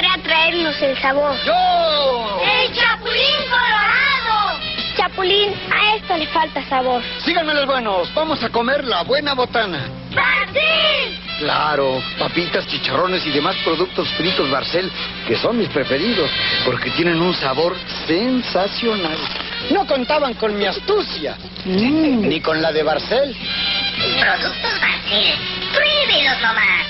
podrá traernos el sabor? ¡Yo! ¡El Chapulín Colorado! Chapulín, a esto le falta sabor. Síganme los buenos, vamos a comer la buena botana. ¡Martín! Claro, papitas, chicharrones y demás productos fritos Barcel, que son mis preferidos, porque tienen un sabor sensacional. No contaban con mi astucia, ni con la de Barcel. Productos Barcel. Pruébelos nomás.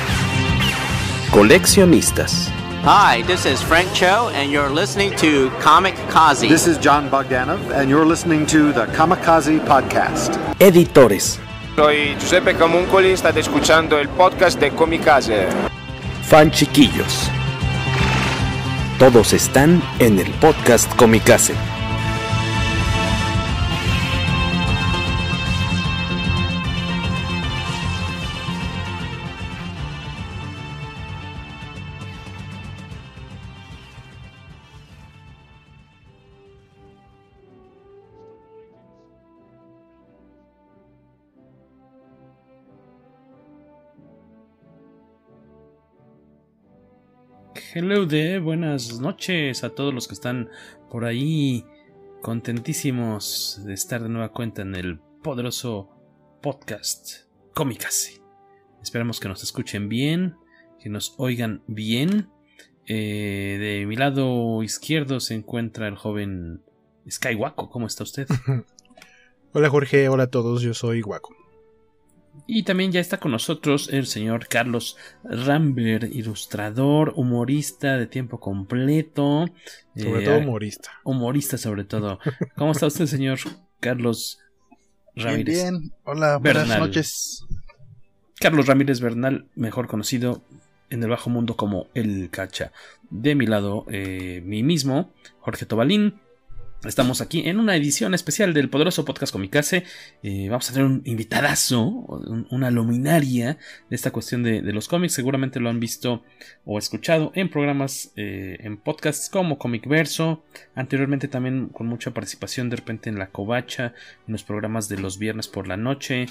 Coleccionistas. Hi, this is Frank Cho, and you're listening to Comic Kazi. This is John Bogdanov, and you're listening to the Kamikaze Podcast. Editores. Soy Giuseppe Camuncoli, state escuchando el podcast de Comicase. Fan chiquillos. Todos están en el podcast Comicase. Hello de buenas noches a todos los que están por ahí contentísimos de estar de nueva cuenta en el poderoso podcast Comicase. Esperamos que nos escuchen bien, que nos oigan bien. Eh, de mi lado izquierdo se encuentra el joven Skywako. ¿Cómo está usted? hola Jorge, hola a todos, yo soy Waco. Y también ya está con nosotros el señor Carlos Rambler, ilustrador, humorista de tiempo completo. Sobre eh, todo humorista. Humorista sobre todo. ¿Cómo está usted, señor Carlos Ramírez? Bien, bien. hola, buenas noches. Carlos Ramírez Bernal, mejor conocido en el bajo mundo como El Cacha. De mi lado, eh, mi mismo, Jorge Tobalín, Estamos aquí en una edición especial del poderoso podcast Comicase. Eh, vamos a tener un invitadazo, una luminaria de esta cuestión de, los cómics. Seguramente lo han visto o escuchado en programas, eh, en podcasts como Comic Verso. Anteriormente también con mucha participación de repente en La Covacha, en los programas de los viernes por la noche.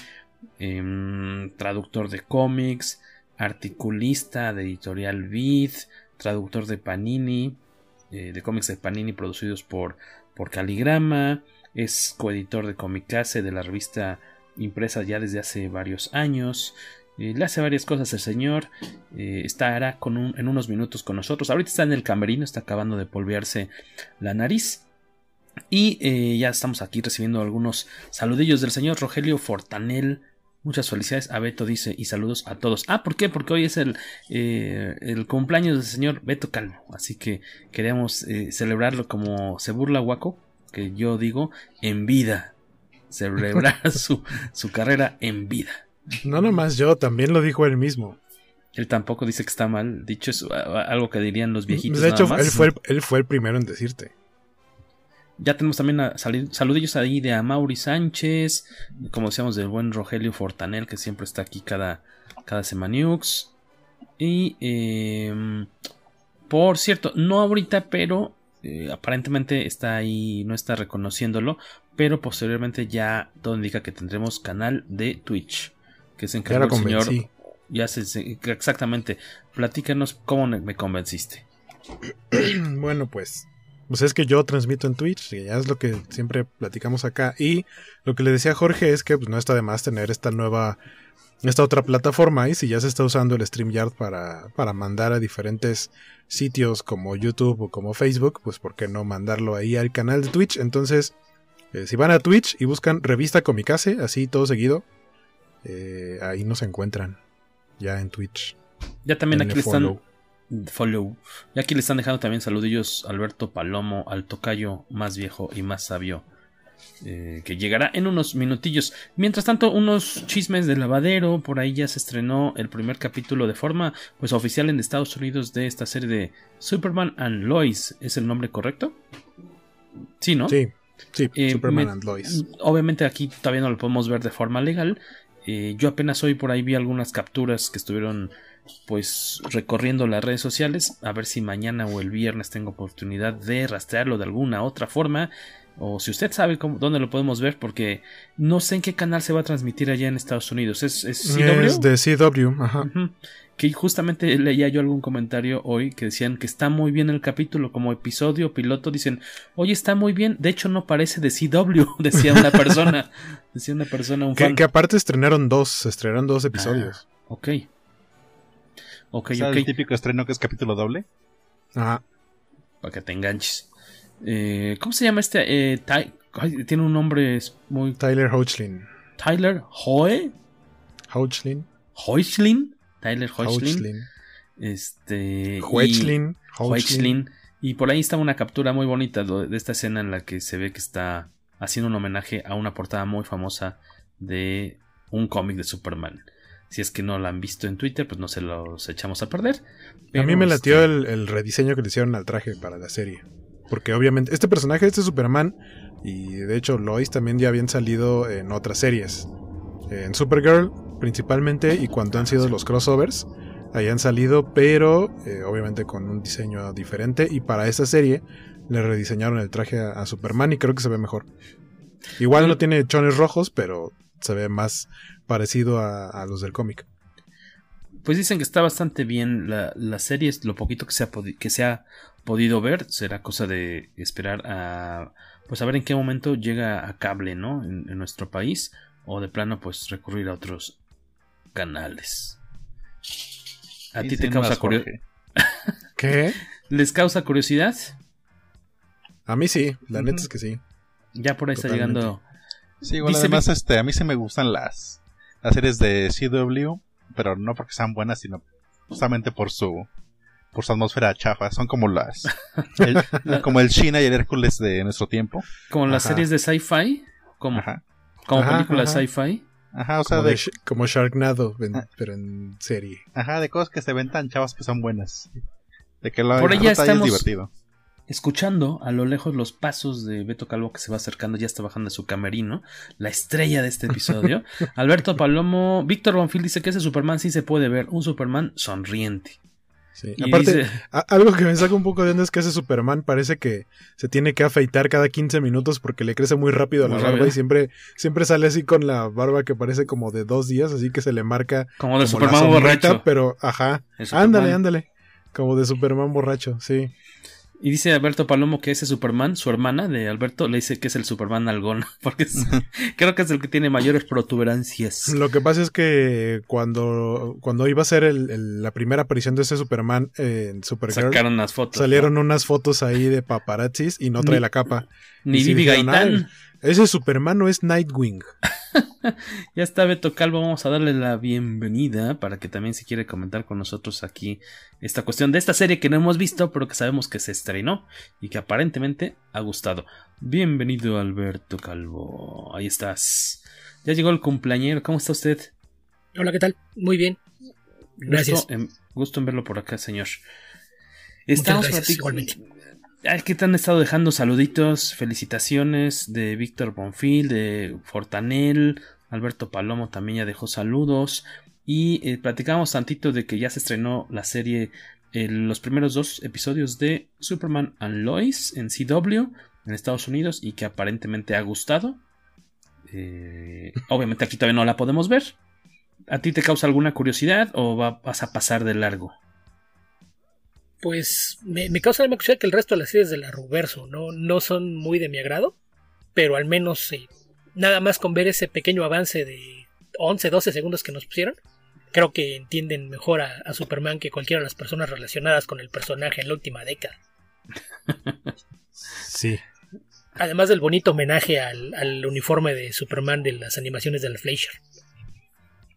Em, traductor de cómics, articulista de editorial Vid, traductor de Panini, eh, de cómics de Panini producidos por por Caligrama, es coeditor de Comicase de la revista impresa ya desde hace varios años. Eh, le hace varias cosas el señor. Eh, estará con en unos minutos con nosotros. Ahorita está en el camerino, está acabando de polvearse la nariz. Y eh, ya estamos aquí recibiendo algunos saludillos del señor Rogelio Fortanel. Muchas felicidades a Beto, dice, y saludos a todos. Ah, ¿por qué? Porque hoy es el, el cumpleaños del señor Beto Calvo. Así que queremos celebrarlo como se burla Waco, que yo digo, en vida. Celebrar su, su carrera en vida. No nomás yo, también lo dijo él mismo. Él tampoco dice que está mal. Dicho es algo que dirían los viejitos. De hecho, Él, fue el, él fue el primero en decirte. Ya tenemos también a saludillos ahí de Amaury Sánchez, como decíamos del buen Rogelio Fortanel, que siempre está aquí cada, cada Semaniux. Y em, por cierto, no ahorita, pero eh, aparentemente está ahí, no está reconociéndolo, pero posteriormente ya todo indica que tendremos canal de Twitch, que se encargó el señor. Ya se, exactamente. Platícanos cómo me convenciste. bueno, pues pues es que yo transmito en Twitch, y ya es lo que siempre platicamos acá. Y lo que le decía a Jorge es que pues, no está de más tener esta nueva, esta otra plataforma. Y si ya se está usando el StreamYard para, para mandar a diferentes sitios como YouTube o como Facebook, pues ¿por qué no mandarlo ahí al canal de Twitch? Entonces, eh, si van a Twitch y buscan Revista Comicase, así todo seguido, eh, ahí nos encuentran ya en Twitch. Ya también aquí le están follow. Y aquí le están dejando también saludillos Alberto Palomo, al tocayo más viejo y más sabio eh, que llegará en unos minutillos. Mientras tanto, unos chismes de lavadero. Por ahí ya se estrenó el primer capítulo de forma pues oficial en Estados Unidos de esta serie de Superman and Lois. ¿Es el nombre correcto? Sí, ¿no? Sí, sí, eh, Superman and Lois. Obviamente aquí todavía no lo podemos ver de forma legal. Eh, yo apenas hoy por ahí vi algunas capturas que estuvieron pues recorriendo las redes sociales a ver si mañana o el viernes tengo oportunidad de rastrearlo de alguna otra forma o si usted sabe cómo, dónde lo podemos ver, porque no sé en qué canal se va a transmitir allá en Estados Unidos. ¿Es, CW? Es de CW, ajá. Que justamente leía yo algún comentario hoy que decían que está muy bien el capítulo, como episodio piloto. Dicen, oye, está muy bien. De hecho, no parece de CW, decía una persona. decía una persona, un que, que, aparte estrenaron dos, estrenaron dos episodios. Ah, ok. Ok, el típico estreno que es capítulo doble? Ajá. Para que te enganches. Eh, ¿Cómo se llama este? Eh, tiene un nombre muy. Tyler Hoechlin. Tyler Hoe. Hoechlin. Hoechlin. Tyler Hoechlin. Este. Hoechlin. Hoechlin. Y por ahí está una captura muy bonita de esta escena en la que se ve que está haciendo un homenaje a una portada muy famosa de un cómic de Superman. Si es que no la han visto en Twitter, pues no se los echamos a perder. a mí me latió este el, rediseño que le hicieron al traje para la serie. Porque obviamente este personaje, este Superman, y de hecho Lois también ya habían salido en otras series. En Supergirl principalmente y cuando han sido los crossovers, ahí han salido, pero eh, obviamente con un diseño diferente. Y para esta serie le rediseñaron el traje a, Superman y creo que se ve mejor. Igual no tiene chones rojos, pero se ve más parecido a, los del cómic. Pues dicen que está bastante bien la, la serie, lo poquito que se, ha que se ha podido ver. Será cosa de esperar a pues a ver en qué momento llega a cable, ¿no? En, nuestro país. O de plano, pues recurrir a otros canales. ¿A ti te causa curiosidad? ¿Qué? ¿Les causa curiosidad? A mí sí, la neta es que sí. Ya por ahí está llegando. Sí, igual además, este, a mí sí me gustan las, las series de CW, pero no porque sean buenas, sino justamente por su por su atmósfera chafa. Son como las. como el China y el Hércules de nuestro tiempo. Como las series de sci-fi. Como, como películas sci-fi. Ajá, o sea, como, de, como Sharknado, ah. pero en serie. Ajá, de cosas que se ven tan chavas que son buenas. De que lo Por ella estamos divertido. Escuchando a lo lejos los pasos de Beto Calvo que se va acercando, ya está bajando de su camerino, la estrella de este episodio. Alberto Palomo, Víctor Bonfil dice que ese Superman sí se puede ver, un Superman sonriente. Aparte, algo que me saca un poco de onda es que ese Superman parece que se tiene que afeitar cada 15 minutos porque le crece muy rápido la barba y siempre, siempre sale así con la barba que parece como de dos días, así que se le marca como de Superman borracho. Pero, ajá, ándale, ándale, como de Superman borracho, sí. Y dice Alberto Palomo que ese Superman, su hermana de Alberto, le dice que es el Superman algún, porque creo que es el que tiene mayores protuberancias. Lo que pasa es que cuando, cuando iba a ser la primera aparición de ese Superman en Supergirl, sacaron unas fotos. Salieron unas fotos ahí de paparazzis y no trae la capa. Ni Vivi Gaitán. Ese Superman no es Nightwing. ya está Beto Calvo, vamos a darle la bienvenida para que también se quiere comentar con nosotros aquí esta cuestión de esta serie que no hemos visto, pero que sabemos que se estrenó y que aparentemente ha gustado. Bienvenido Alberto Calvo, ahí estás. Ya llegó el cumpleañero, ¿cómo está usted? Hola, ¿qué tal? Muy bien. Gracias. Gusto en, verlo por acá, señor. Estamos igualmente. ¿Qué te han estado dejando saluditos, felicitaciones de Víctor Bonfil, de Fortanel, Alberto Palomo también ya dejó saludos y eh, platicamos tantito de que ya se estrenó la serie, los primeros dos episodios de Superman and Lois en CW en Estados Unidos y que aparentemente ha gustado. Eh, obviamente aquí todavía no la podemos ver. ¿A ti te causa alguna curiosidad o vas a pasar de largo? Pues me, causa la curiosidad que el resto de las series de la Ruverso no, no son muy de mi agrado, pero al menos eh, nada más con ver ese pequeño avance de 11, 12 segundos que nos pusieron, creo que entienden mejor a, Superman que cualquiera de las personas relacionadas con el personaje en la última década. Sí. Además del bonito homenaje al, al uniforme de Superman de las animaciones de la Fleischer.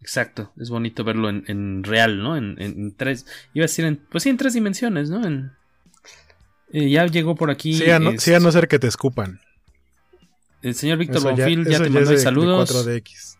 Exacto, es bonito verlo en, real, ¿no? En, tres, iba a decir, en, pues sí, en tres dimensiones, ¿no? Eh, ya llegó por aquí. Sí a, no, ser que te escupan. El señor Víctor Bonfil ya, te mandó saludos. 4DX.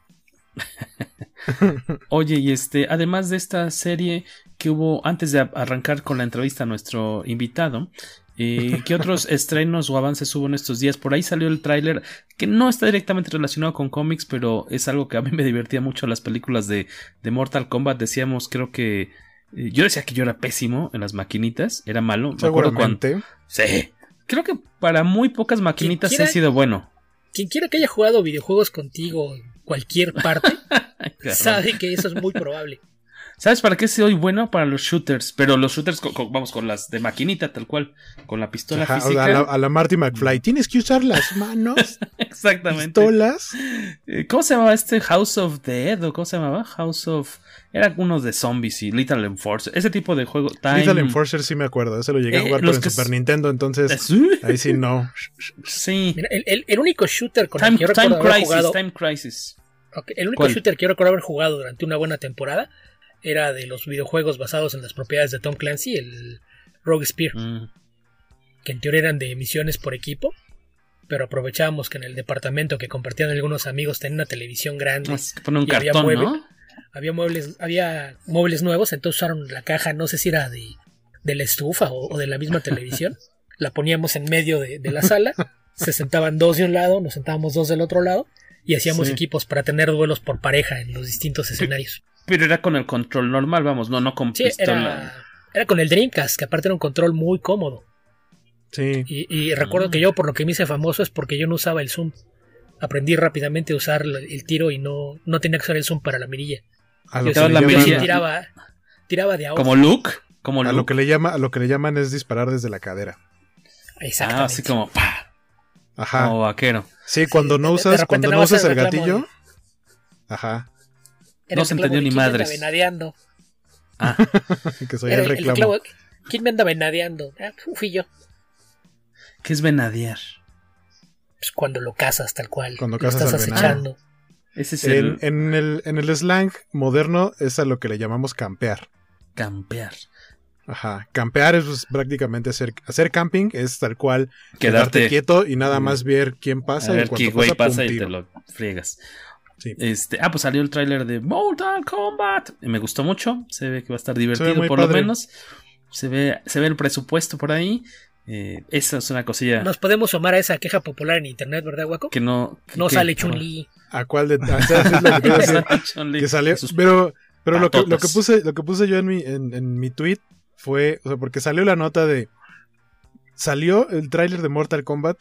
Oye, y este, además de esta serie que hubo antes de arrancar con la entrevista a nuestro invitado, eh, ¿qué otros estrenos o avances hubo en estos días? Por ahí salió el tráiler que no está directamente relacionado con cómics, pero es algo que a mí me divertía mucho las películas de, de Mortal Kombat. Decíamos, creo que eh, yo decía que yo era pésimo en las maquinitas, era malo. Me acuerdo cuando. Sí. Creo que para muy pocas maquinitas he sido bueno. Quien quiera que haya jugado videojuegos contigo en cualquier parte, sabe que eso es muy probable. ¿Sabes para qué soy bueno? Para los shooters. Pero los shooters, vamos, con las de maquinita, tal cual. Con la pistola física. A la, Marty McFly. Tienes que usar las manos. Exactamente. Pistolas. Eh, ¿Cómo se llamaba este House of Dead? ¿O cómo se llamaba? House of. Era uno de zombies y Little Enforcer. Ese tipo de juego. Little Enforcer sí me acuerdo. Ese lo llegué a eh, jugar por el Super Nintendo. Entonces. Ahí sí no. Sí. el, único shooter con el que yo Time Crisis. Time Crisis. el único shooter que yo recuerdo haber jugado durante una buena temporada era de los videojuegos basados en las propiedades de Tom Clancy, el Rogue Spear. Mm. Que en teoría eran de misiones por equipo. Pero aprovechábamos que en el departamento que compartían algunos amigos tenía una televisión grande. un cartón, había, ¿no? había muebles, había muebles nuevos, entonces usaron la caja, no sé si era de, de la estufa o, de la misma televisión. la poníamos en medio de, la sala, se sentaban dos de un lado, nos sentábamos dos del otro lado y hacíamos equipos para tener duelos por pareja en los distintos escenarios. Pero era con el control normal, vamos, no, no con pistola. Era, con el Dreamcast, que aparte era un control muy cómodo. Sí. Y, recuerdo que yo, por lo que me hice famoso, es porque yo no usaba el zoom. Aprendí rápidamente a usar el tiro y no, no tenía que usar el zoom para la mirilla. A lo que la mirilla. Tiraba, tiraba de agua. Como Luke. Como A lo que le llama, a lo que le llaman es disparar desde la cadera. Exactamente. Ah, así como Ajá. Como vaquero. Sí, cuando no usas, cuando no usas el gatillo. Ajá no se entendió ni madres. Me anda venadeando. Ah. que soy el reclamo. ¿Quién me anda venadeando? Ah, fui yo. ¿Qué es venadear? Pues cuando lo cazas tal cual. Cuando cazas estás acechando. Ese es el... En, el, en el slang moderno es a lo que le llamamos campear. Campear. Ajá, campear es pues, prácticamente hacer, hacer camping, es tal cual quedarte, quieto y nada más ver quién pasa a ver y cuando pasa, y te lo friegas. Este, ah, pues salió el tráiler de Mortal Kombat. Me gustó mucho. Se ve que va a estar divertido por lo menos. Se ve, se ve el presupuesto por ahí. Eh, esa es una cosilla. Nos podemos sumar a esa queja popular en internet, ¿verdad, Guaco? Que no. no sale Chun-Li. ¿A cuál de.? que, salió. Pero, pero lo, que, lo, que, puse, lo que puse yo en mi, en, en mi tweet fue. O sea, porque salió la nota de. Salió el tráiler de Mortal Kombat,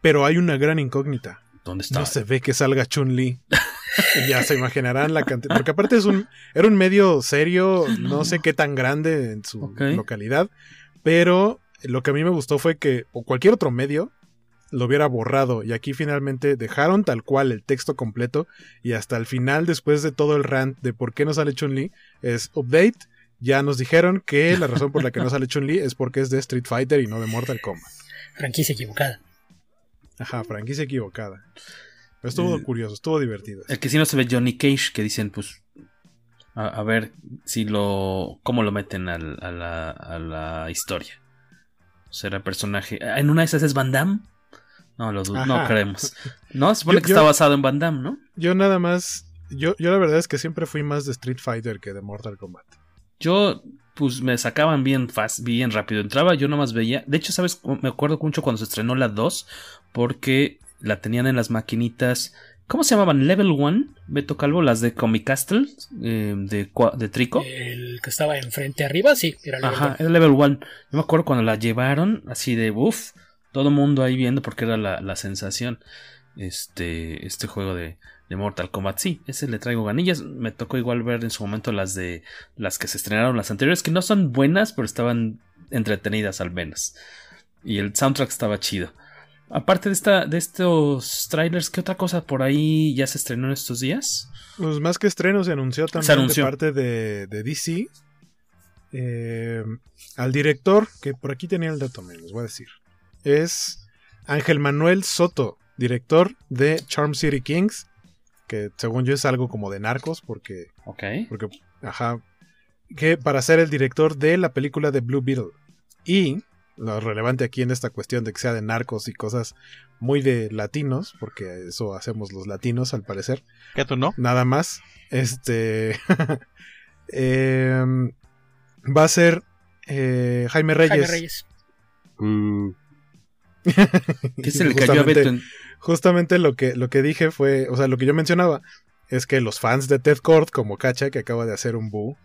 pero hay una gran incógnita. ¿Dónde está? No se ve que salga Chun-Li. ya se imaginarán la cantidad. Porque aparte es un, era un medio serio, no sé qué tan grande en su localidad. Pero lo que a mí me gustó fue que, o cualquier otro medio, lo hubiera borrado. Y aquí finalmente dejaron tal cual el texto completo. Y hasta el final, después de todo el rant de por qué no sale Chun-Li, es update. Ya nos dijeron que la razón por la que no sale Chun-Li es porque es de Street Fighter y no de Mortal Kombat. Franquicia equivocada. Ajá, franquicia equivocada. estuvo curioso, estuvo divertido. El que sí no se ve Johnny Cage, que dicen, pues, a, ver si lo. cómo lo meten a, la, a la historia. ¿Será personaje? ¿En una de esas es Van Damme? No, lo no creemos. No, supone que está basado en Van Damme, ¿no? Yo nada más. Yo, yo la verdad es que siempre fui más de Street Fighter que de Mortal Kombat. Yo pues me sacaban bien fast, bien rápido. Entraba, yo nomás veía. De hecho, ¿sabes? Me acuerdo mucho cuando se estrenó la 2, porque la tenían en las maquinitas. ¿Cómo se llamaban? Level 1, Beto Calvo, las de Comic Castle, eh, de, de Trico. El que estaba enfrente arriba, sí, era Level Ajá, era Level 1. Yo me acuerdo cuando la llevaron, así de uff, todo mundo ahí viendo porque era la, la sensación. Este, este juego de, de Mortal Kombat. Sí, ese le traigo ganillas. Me tocó igual ver en su momento las de las que se estrenaron las anteriores, que no son buenas, pero estaban entretenidas al menos. Y el soundtrack estaba chido. Aparte de esta, de estos trailers, ¿qué otra cosa por ahí ya se estrenó en estos días? Pues más que estreno, se anunció también de parte de, DC. Eh, al director, que por aquí tenía el dato, me les voy a decir. Es Ángel Manuel Soto, director de Charm City Kings que según yo es algo como de narcos, porque. Ok. Porque, ajá. Que para ser el director de la película de Blue Beetle. Y lo relevante aquí en esta cuestión de que sea de narcos y cosas muy de latinos, porque eso hacemos los latinos al parecer. ¿Qué tú no? Nada más. Este. eh, va a ser eh, Jaime Reyes. Jaime Reyes. Mm. ¿Qué se le cayó a Beto en... Justamente lo que, lo que dije fue, o sea, lo que yo mencionaba es que los fans de Ted Cord, como Cacha, que acaba de hacer un boo,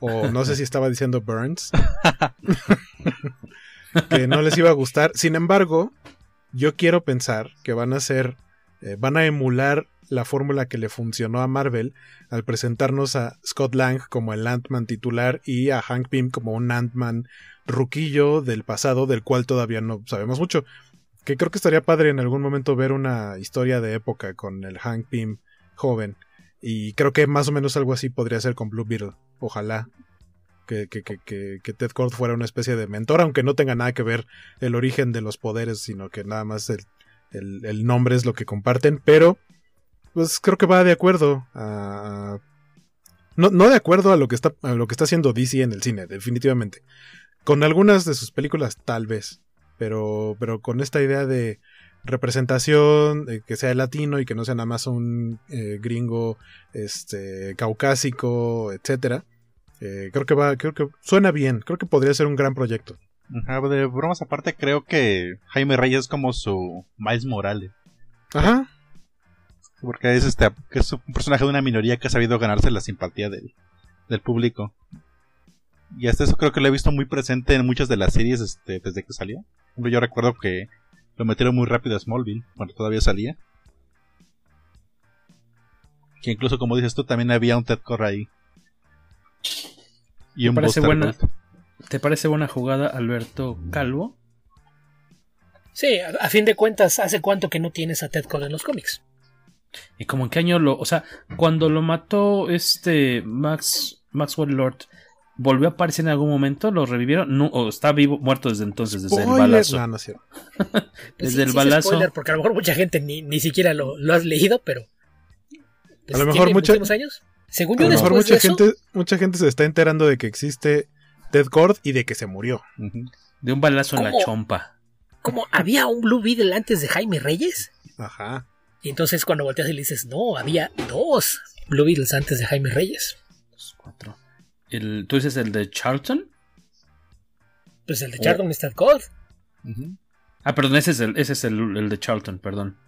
o no sé si estaba diciendo Burns, que no les iba a gustar. Sin embargo, yo quiero pensar que van a ser, eh, van a emular la fórmula que le funcionó a Marvel al presentarnos a Scott Lang como el Ant-Man titular y a Hank Pym como un Ant-Man ruquillo del pasado del cual todavía no sabemos mucho. Que creo que estaría padre en algún momento ver una historia de época con el Hank Pym joven. Y creo que más o menos algo así podría ser con Blue Beetle. Ojalá. Que, que, que, que, Ted Cord fuera una especie de mentor, aunque no tenga nada que ver el origen de los poderes, sino que nada más el, el, nombre es lo que comparten. Pero, pues creo que va de acuerdo a. No, no de acuerdo a lo, que está, a lo que está haciendo DC en el cine, definitivamente. Con algunas de sus películas, tal vez. Pero, pero con esta idea de representación, que sea latino y que no sea nada más un eh, gringo este, caucásico, etcétera. Eh, creo que va, creo que suena bien, creo que podría ser un gran proyecto. de bromas aparte, creo que Jaime Reyes es como su Miles Morales. Ajá. Porque es este, que es un personaje de una minoría que ha sabido ganarse la simpatía del, del público. Y hasta eso creo que lo he visto muy presente en muchas de las series este, desde que salió. Yo recuerdo que lo metieron muy rápido a Smallville, cuando todavía salía. Que incluso, como dices tú, también había un Ted Core ahí. Y un ¿Te parece, buena, ¿Te parece buena jugada, Alberto Calvo? Sí, a, fin de cuentas, ¿hace cuánto que no tienes a Ted Core en los cómics? ¿Y como en qué año lo.? O sea, cuando lo mató este Max Maxwell Lord, ¿Volvió a aparecer en algún momento? ¿Lo revivieron? No, ¿O está vivo, muerto desde entonces, desde el balazo? No, no desde el balazo. Spoiler, porque a lo mejor mucha gente ni, ni siquiera lo, lo, has leído, pero. Pues, a lo mejor mucha, años. Según yo, a lo mejor mucha gente, mucha gente se está enterando de que existe Ted Cord y de que se murió. De un balazo en la chompa. ¿Cómo? ¿Había un Blue Beetle antes de Jaime Reyes? Ajá. Y entonces cuando volteas y le dices, no, había dos Blue Beetles antes de Jaime Reyes. Dos, cuatro. ¿Tú dices el de Charlton? Pues el de Charlton está el Code. Ah, perdón, ese es el, ese es el, de Charlton, perdón.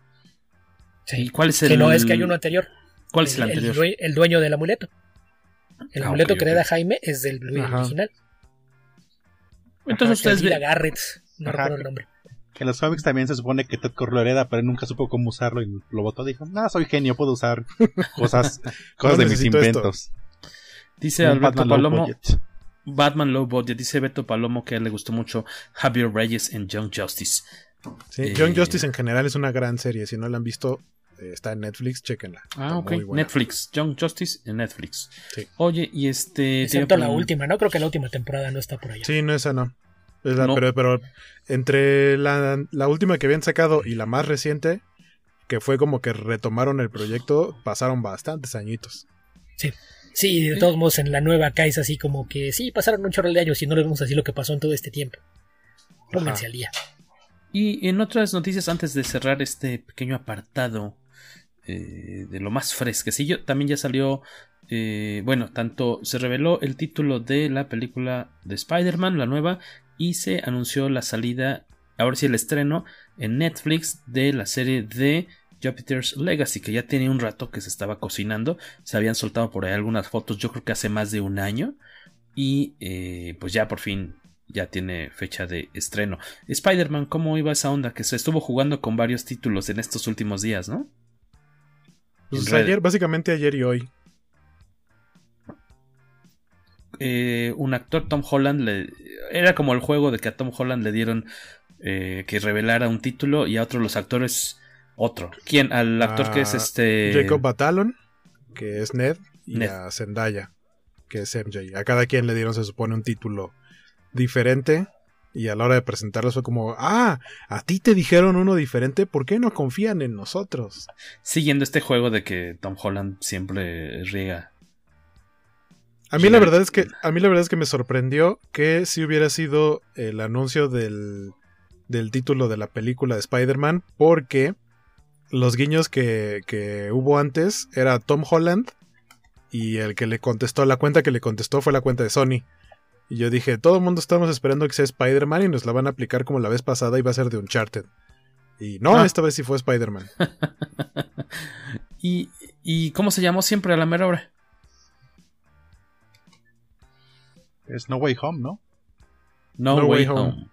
Sí. ¿Cuál es el.? Que no es que hay uno anterior. ¿Cuál es el, anterior? El, dueño del amuleto. El ah, amuleto que le da Jaime es del Blue original. Entonces ustedes ven. Garrett, no recuerdo el nombre. En los cómics también se supone que Ted lo hereda, pero nunca supo cómo usarlo y lo votó. Dijo, no, soy genio, puedo usar cosas, cosas de mis inventos. Dice Alberto Palomo. Batman Low Budget. Dice Beto Palomo que a él le gustó mucho Javier Reyes en Young Justice. Sí, eh, Young Justice en general es una gran serie. Si no la han visto, está en Netflix, chequenla. Ah, ok. Netflix. Young Justice en Netflix. Sí. Oye, y este. Excepto la última, ¿no? Creo que la última temporada no está por allá. Sí, no, esa no. Pero, pero, entre la, la última que habían sacado y la más reciente, que fue como que retomaron el proyecto, pasaron bastantes añitos. Sí. Sí, de todos modos en la nueva acá es así como que sí, pasaron un chorro de años y no le vemos así lo que pasó en todo este tiempo. Pónganse al día. Y en otras noticias, antes de cerrar este pequeño apartado eh, de lo más fresquecillo, también ya salió, eh, bueno, tanto se reveló el título de la película de Spider-Man, la nueva, y se anunció la salida, ahora sí el estreno en Netflix de la serie de Jupiter's Legacy, que ya tiene un rato que se estaba cocinando. Se habían soltado por ahí algunas fotos, yo creo que hace más de un año. Y eh, pues ya por fin ya tiene fecha de estreno. Spider-Man, ¿cómo iba esa onda? Que se estuvo jugando con varios títulos en estos últimos días, ¿no? Pues ayer, básicamente ayer y hoy. Eh, un actor, Tom Holland, le, era como el juego de que a Tom Holland le dieron eh, que revelara un título y a otros los actores otro. ¿Quién? Al actor que es este. Jacob Batalon, que es Ned, y a Zendaya, que es MJ. A cada quien le dieron, se supone, un título diferente. Y a la hora de presentarlos fue como, ah, a ti te dijeron uno diferente, ¿por qué no confían en nosotros? Siguiendo este juego de que Tom Holland siempre riega. A mí la verdad es que a mí la verdad es que me sorprendió que si hubiera sido el anuncio del, del título de la película de Spider-Man porque los guiños que, que, hubo antes era Tom Holland y el que le contestó, la cuenta que le contestó fue la cuenta de Sony. Y yo dije, todo el mundo estamos esperando que sea Spider-Man y nos la van a aplicar como la vez pasada y va a ser de Uncharted. Y no, ah. esta vez sí fue Spider-Man. ¿Y, ¿Y cómo se llamó siempre a la mera hora? Es No Way Home, ¿no? No, Way, Home.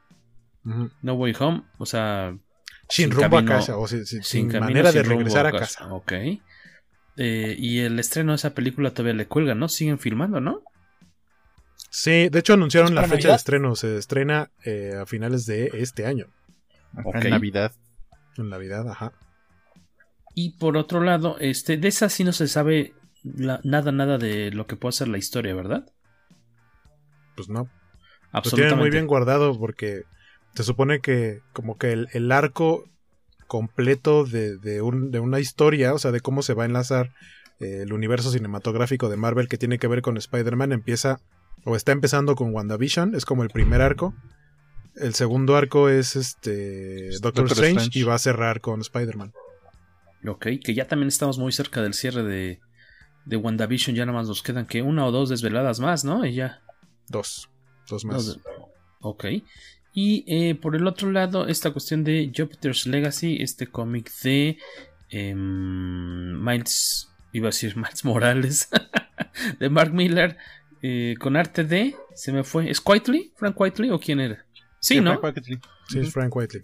No Way Home, o sea... Sin, rumbo a casa, o sin, manera de regresar a casa. Ok. Eh, y el estreno de esa película todavía le cuelga, ¿no? Siguen filmando, ¿no? Sí, de hecho anunciaron la fecha de estreno. Se estrena eh, a finales de este año. En Navidad. En Navidad, ajá. Y por otro lado, este, de esa sí no se sabe nada, nada de lo que puede ser la historia, ¿verdad? Pues no. Lo tienen muy bien guardado porque se supone que como que el, arco completo de, una historia, o sea, de cómo se va a enlazar eh, el universo cinematográfico de Marvel que tiene que ver con Spider-Man, empieza o está empezando con WandaVision, es como el primer arco. El segundo arco es este Doctor, Strange, y va a cerrar con Spider-Man. Ok, que ya también estamos muy cerca del cierre de, de WandaVision, ya nada más nos quedan que una o dos desveladas más, ¿no? Y ya. Dos, dos más. ok. Y eh, por el otro lado, esta cuestión de Jupiter's Legacy, este cómic de em, Miles, iba a decir Miles Morales, de Mark Miller, eh, con arte de, se me fue, ¿es Whiteley? ¿Frank Whiteley o quién era? Sí, ¿no? Sí, es Frank Whiteley.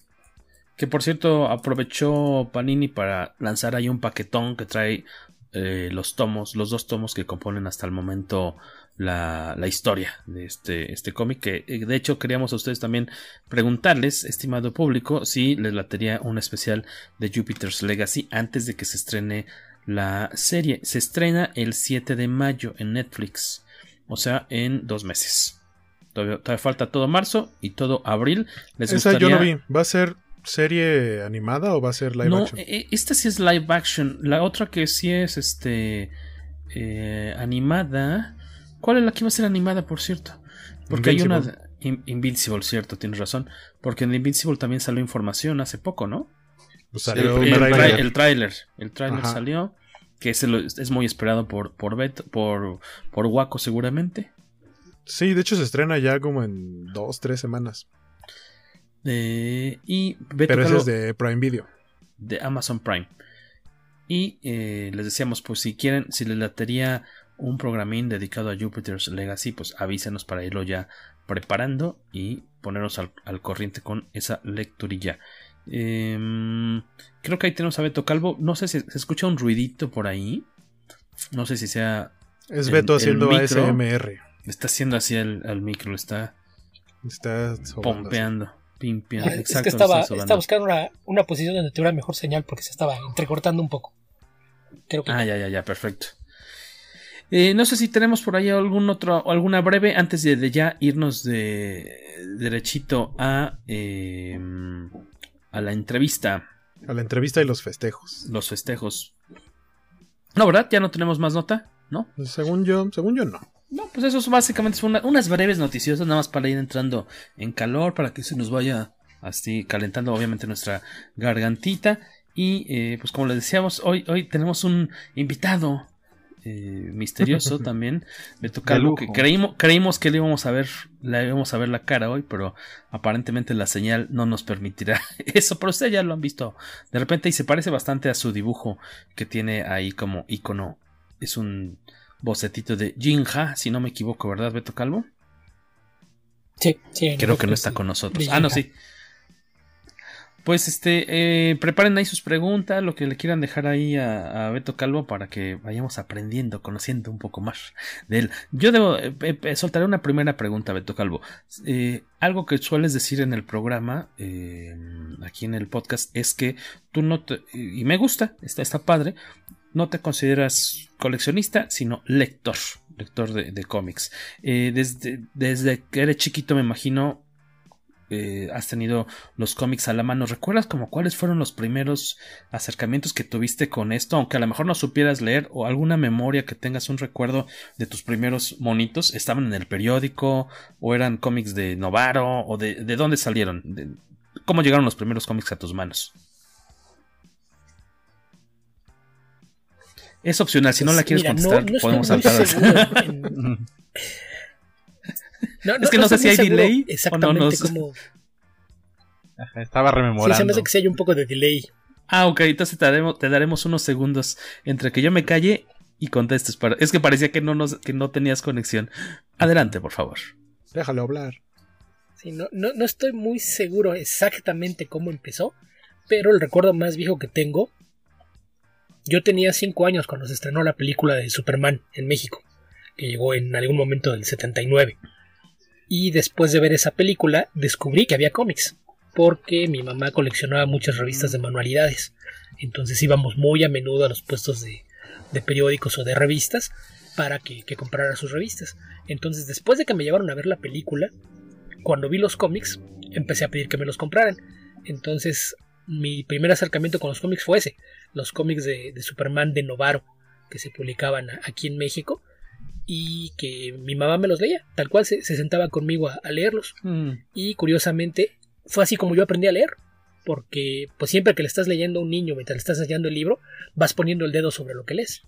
Que por cierto aprovechó Panini para lanzar ahí un paquetón que trae eh, los tomos, los dos tomos que componen hasta el momento la, la historia de este, este cómic. Que eh, de hecho queríamos a ustedes también preguntarles, estimado público, si les latería un especial de Jupiter's Legacy antes de que se estrene la serie. Se estrena el 7 de mayo en Netflix, o sea, en dos meses. Todavía, falta todo marzo y todo abril. ¿Les Esa yo no vi. ¿Va a ser serie animada o va a ser live no, action? E, esta sí es live action. La otra que sí es este eh, animada. ¿Cuál es la que iba a ser animada, por cierto? Porque hay una. Invincible, cierto, tienes razón. Porque en Invincible también salió información hace poco, ¿no? Pues el, el, tráiler. El tráiler salió. Que es, es, muy esperado por, por, por, por Waco, seguramente. Sí, de hecho se estrena ya como en dos, tres semanas. y Pero ese es de Prime Video. De Amazon Prime. Y eh, les decíamos, pues si quieren, si les latería un programín dedicado a Jupiter's Legacy, pues avísenos para irlo ya preparando y ponernos al, corriente con esa lecturilla. Em, creo que ahí tenemos a Beto Calvo. No sé si se escucha un ruidito por ahí. No sé si sea. Es Beto haciendo ASMR. Está haciendo así el, micro, está. Está pompeando. Pimpeando. Es que estaba, buscando una, una, posición donde tuviera mejor señal porque se estaba entrecortando un poco. Creo que ah, ya, ya, ya, perfecto. Eh, no sé si tenemos por ahí algún otro, alguna breve antes de, ya irnos de derechito a, em, a la entrevista. A la entrevista y los festejos. Los festejos. No, ¿verdad? Ya no tenemos más nota, ¿no? Según yo, según yo no. No, pues eso básicamente son unas breves noticiosas, nada más para ir entrando en calor, para que se nos vaya así calentando obviamente nuestra gargantita. Y eh, pues como les decíamos, hoy, hoy tenemos un invitado eh, misterioso también. Me toca que creímos, creímos que le íbamos a ver, le íbamos a ver la cara hoy, pero aparentemente la señal no nos permitirá eso. Pero ustedes ya lo han visto de repente y se parece bastante a su dibujo que tiene ahí como icono. Es un bocetito de Jinja, si no me equivoco, ¿verdad, Beto Calvo? Sí, sí. Creo que no está con nosotros. Ah, no, sí. Pues este, eh, preparen ahí sus preguntas, lo que le quieran dejar ahí a, Beto Calvo para que vayamos aprendiendo, conociendo un poco más de él. Yo debo, eh, eh, soltaré una primera pregunta, Beto Calvo. algo que sueles decir en el programa, aquí en el podcast, es que tú no te, y me gusta, está, está padre, no te consideras coleccionista, sino lector, lector de, de cómics. desde, desde que eres chiquito me imagino eh, has tenido los cómics a la mano, ¿recuerdas como cuáles fueron los primeros acercamientos que tuviste con esto? Aunque a lo mejor no supieras leer o alguna memoria que tengas un recuerdo de tus primeros monitos, ¿estaban en el periódico o eran cómics de Novaro o de, de dónde salieron? De, ¿Cómo llegaron los primeros cómics a tus manos? Es opcional, si no la quieres Mira, no- contestar, no podemos saltar. No, Es que no sé si hay seguro delay o no, Exactamente como. Ajá, Estaba Sí, rememorando. se me hace que sí hay un poco de delay. Ah, ok, entonces te daremos, te daremos unos segundos entre que yo me calle y contestes. Para... Es que parecía que no, nos, que no tenías conexión. Adelante, por favor. Déjalo hablar. Sí, no, no, no estoy muy seguro exactamente cómo empezó, pero el recuerdo más viejo que tengo. Yo tenía 5 años cuando se estrenó la película de Superman en México, que llegó en algún momento del 79. Y después de ver esa película, descubrí que había cómics, porque mi mamá coleccionaba muchas revistas de manualidades. Entonces íbamos muy a menudo a los puestos de, de periódicos o de revistas para que, que comprara sus revistas. Entonces, después de que me llevaron a ver la película, cuando vi los cómics, empecé a pedir que me los compraran. Entonces, mi primer acercamiento con los cómics fue ese, los cómics de, de Superman de Novaro, que se publicaban aquí en México, y que mi mamá me los leía, tal cual se, se sentaba conmigo a, a leerlos. Y curiosamente, fue así como yo aprendí a leer, porque pues siempre que le estás leyendo a un niño mientras le estás enseñando el libro, vas poniendo el dedo sobre lo que lees.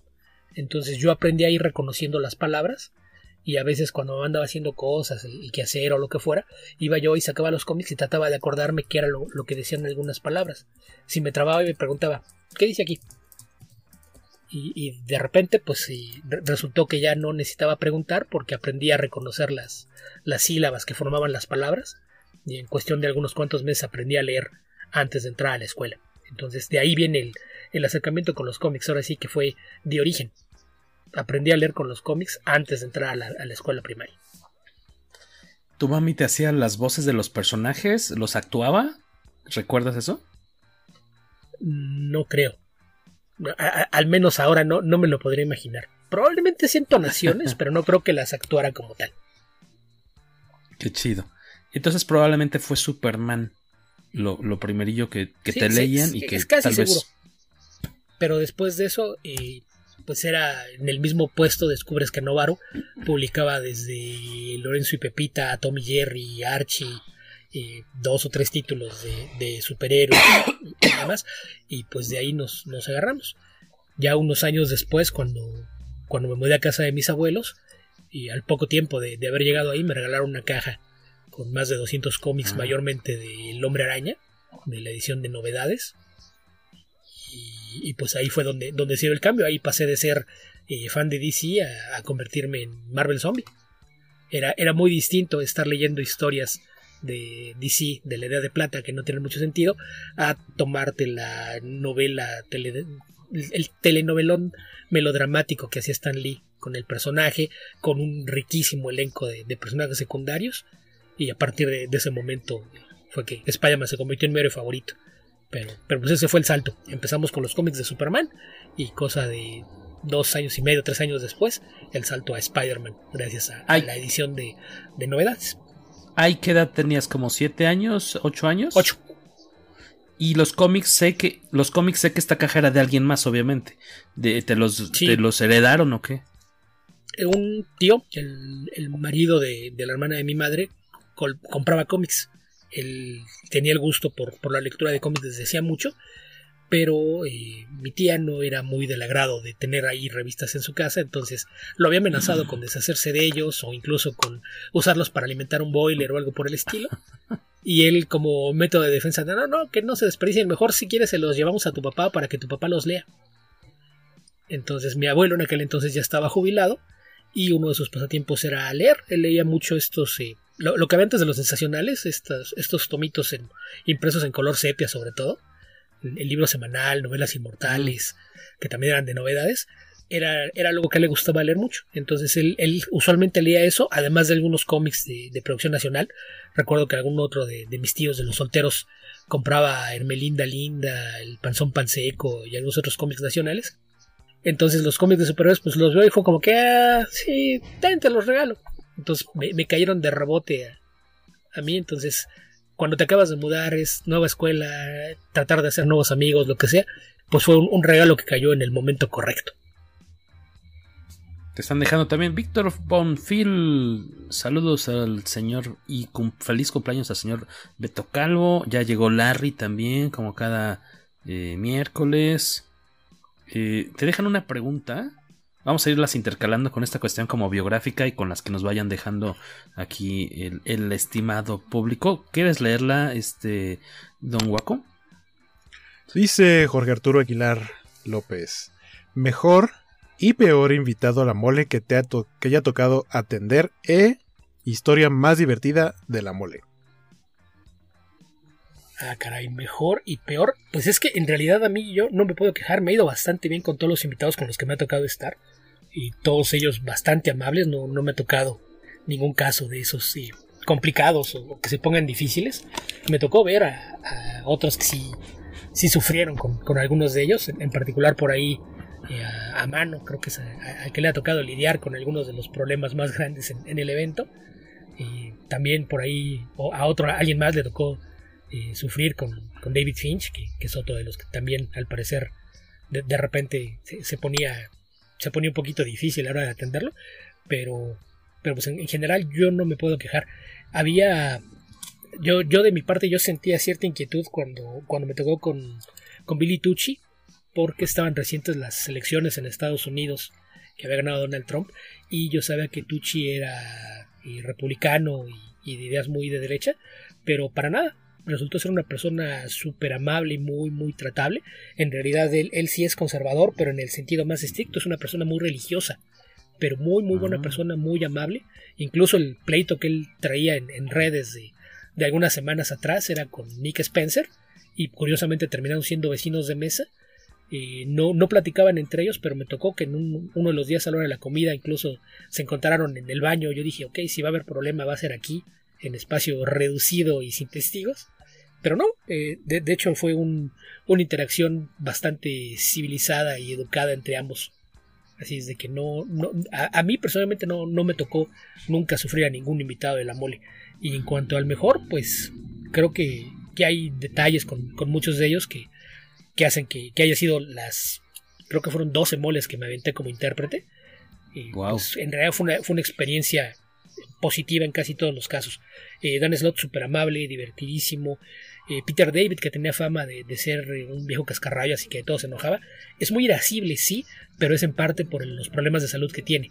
Entonces yo aprendí a ir reconociendo las palabras y a veces cuando andaba haciendo cosas, el, el quehacer o lo que fuera, iba yo y sacaba los cómics y trataba de acordarme qué era lo, lo que decían algunas palabras. Si me trababa y me preguntaba, ¿qué dice aquí? Y, y de repente, pues sí, re- resultó que ya no necesitaba preguntar porque aprendí a reconocer las, las sílabas que formaban las palabras y en cuestión de algunos cuantos meses aprendí a leer antes de entrar a la escuela. Entonces de ahí viene el, el acercamiento con los cómics, ahora sí que fue de origen. Aprendí a leer con los cómics antes de entrar a la, a la escuela primaria. ¿Tu mami te hacía las voces de los personajes? ¿Los actuaba? ¿Recuerdas eso? No creo. A- a- al menos ahora no, no me lo podría imaginar. Probablemente sí entonaciones, pero no creo que las actuara como tal. Qué chido. Entonces probablemente fue Superman lo, lo primerillo que, que Sí, te sí, leían sí, y que es casi tal vez... seguro. Pero después de eso, eh, pues era en el mismo puesto, descubres que Novaro publicaba desde Lorenzo y Pepita a Tommy Jerry, Archie, eh, dos o tres títulos de, de superhéroes y demás, y pues de ahí nos, nos agarramos. Ya unos años después, cuando, cuando me mudé a casa de mis abuelos, y al poco tiempo de, de haber llegado ahí, me regalaron una caja con más de 200 cómics, mayormente del Hombre Araña, de la edición de novedades. Y, y pues ahí fue donde, donde se dio el cambio. Ahí pasé de ser eh, fan de DC a, a convertirme en Marvel Zombie. Era, era muy distinto estar leyendo historias de DC, de la Edad de Plata, que no tienen mucho sentido, a tomarte la novela, tele- el telenovelón melodramático que hacía Stan Lee con el personaje, con un riquísimo elenco de, de personajes secundarios, y a partir de, de ese momento fue que Spider-Man se convirtió en mi héroe favorito. Pero, pero pues ese fue el salto. Empezamos con los cómics de Superman y cosa de dos años y medio, tres años después, el salto a Spider-Man, gracias a, a la edición de, de novedades. Ay, ¿qué edad tenías? ¿Como siete años? ¿Ocho años? Ocho. Y los cómics, sé que los cómics sé que esta caja era de alguien más, obviamente. De, ¿te, los, Sí. ¿Te los heredaron o qué? Eh, Un tío, el, el marido de, de la hermana de mi madre, col- compraba cómics. Él tenía el gusto por, por la lectura de cómics desde hacía mucho, pero eh, mi tía no era muy del agrado de tener ahí revistas en su casa, entonces lo había amenazado con deshacerse de ellos o incluso con usarlos para alimentar un boiler o algo por el estilo. Y él como método de defensa, no, no, que no se desperdicien, mejor si quieres se los llevamos a tu papá para que tu papá los lea. Entonces mi abuelo en aquel entonces ya estaba jubilado y uno de sus pasatiempos era leer. Él leía mucho estos, eh, lo, lo que había antes de los sensacionales, estos, estos tomitos en- impresos en color sepia sobre todo, el, libro semanal, novelas inmortales, que también eran de novedades. Era, era algo que le gustaba leer mucho. Entonces él, él usualmente leía eso, además de algunos cómics de, de producción nacional. Recuerdo que algún otro de, de mis tíos de los solteros compraba Hermelinda Linda, el Panzón Panseco y algunos otros cómics nacionales. Entonces los cómics de superhéroes pues los veo y fue como que, ah, sí, ten, te los regalo. Entonces me, me cayeron de rebote a, a mí, entonces cuando te acabas de mudar, es nueva escuela, tratar de hacer nuevos amigos, lo que sea, pues fue un, regalo que cayó en el momento correcto. Te están dejando también Víctor Bonfil. Saludos al señor y feliz cumpleaños al señor Beto Calvo. Ya llegó Larry también, como cada eh, miércoles. Eh, te dejan una pregunta. Vamos a irlas intercalando con esta cuestión como biográfica y con las que nos vayan dejando aquí el, el estimado público. ¿Quieres leerla, este, Don Guaco? Dice Jorge Arturo Aguilar López. Mejor y peor invitado a la mole que te ha to- que haya tocado atender e historia más divertida de la mole. Ah, caray, mejor y peor. Pues es que en realidad a mí yo no me puedo quejar, me ha ido bastante bien con todos los invitados con los que me ha tocado estar. Y todos ellos bastante amables, no, no me ha tocado ningún caso de esos sí, complicados o que se pongan difíciles. Me tocó ver a, otros que sí, sí sufrieron con, con algunos de ellos, en, particular por ahí eh, a, a Mano, creo que es a, que le ha tocado lidiar con algunos de los problemas más grandes en, el evento. Y también por ahí a otro, alguien más le tocó eh, sufrir con, David Finch, que, que es otro de los que también al parecer de, de repente se ponía se ponía un poquito difícil a la hora de atenderlo, pero, pero pues en, en general yo no me puedo quejar. Había yo, yo de mi parte yo sentía cierta inquietud cuando, cuando me tocó con, con Billy Tucci, porque estaban recientes las elecciones en Estados Unidos que había ganado Donald Trump, y yo sabía que Tucci era eh, republicano y, y de ideas muy de derecha, pero para nada. Resultó ser una persona súper amable y muy, muy tratable. En realidad él, él sí es conservador, pero en el sentido más estricto es una persona muy religiosa, pero muy, muy buena persona, muy amable. Incluso el pleito que él traía en, en redes de, de algunas semanas atrás era con Nick Spencer, y curiosamente terminaron siendo vecinos de mesa. Eh, no, no platicaban entre ellos, pero me tocó que en un- uno de los días a la hora de la comida incluso se encontraron en el baño. Yo dije, ok, si va a haber problema va a ser aquí, en espacio reducido y sin testigos. Pero no, eh, de, de hecho fue un- una interacción bastante civilizada y educada entre ambos. Así es de que no, no a, a mí personalmente no, no me tocó nunca sufrir a ningún invitado de la mole. Y en cuanto al mejor, pues creo que, que hay detalles con, con muchos de ellos que, que hacen que, que haya sido las, creo que fueron 12 moles que me aventé como intérprete. Y Wow. pues, en realidad fue una, fue una experiencia positiva en casi todos los casos. Eh, Dan Slott súper amable, divertidísimo. Eh, Peter David, que tenía fama de, ser eh, un viejo cascarrayas y que todo se enojaba, es muy irascible, sí, pero es en parte por los problemas de salud que tiene.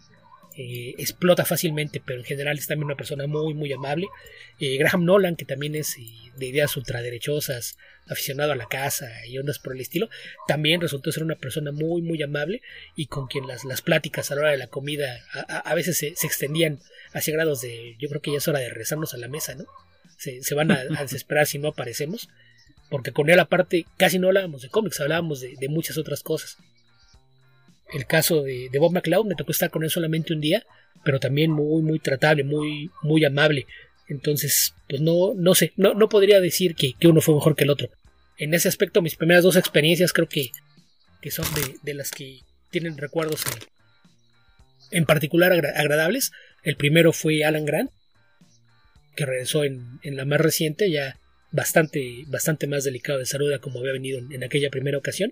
Eh, explota fácilmente, pero en general es también una persona muy, muy amable. Graham Nolan, que también es de ideas ultraderechosas, aficionado a la casa y ondas por el estilo, también resultó ser una persona muy, muy amable y con quien las, las pláticas a la hora de la comida a, veces se, se extendían hacia grados de, yo creo que ya es hora de rezarnos a la mesa, ¿no? Se, van a, desesperar si no aparecemos, porque con él aparte casi no hablábamos de cómics, hablábamos de, muchas otras cosas. El caso de, Bob McLeod me tocó estar con él solamente un día, pero también muy, muy tratable, muy, muy amable. Entonces, pues no, no sé, no, no podría decir que, que uno fue mejor que el otro. En ese aspecto, mis primeras dos experiencias creo que, que son de, de las que tienen recuerdos en, particular agra- agradables. El primero fue Alan Grant, que regresó en, en la más reciente, ya bastante, bastante más delicado de salud a como había venido en, en aquella primera ocasión.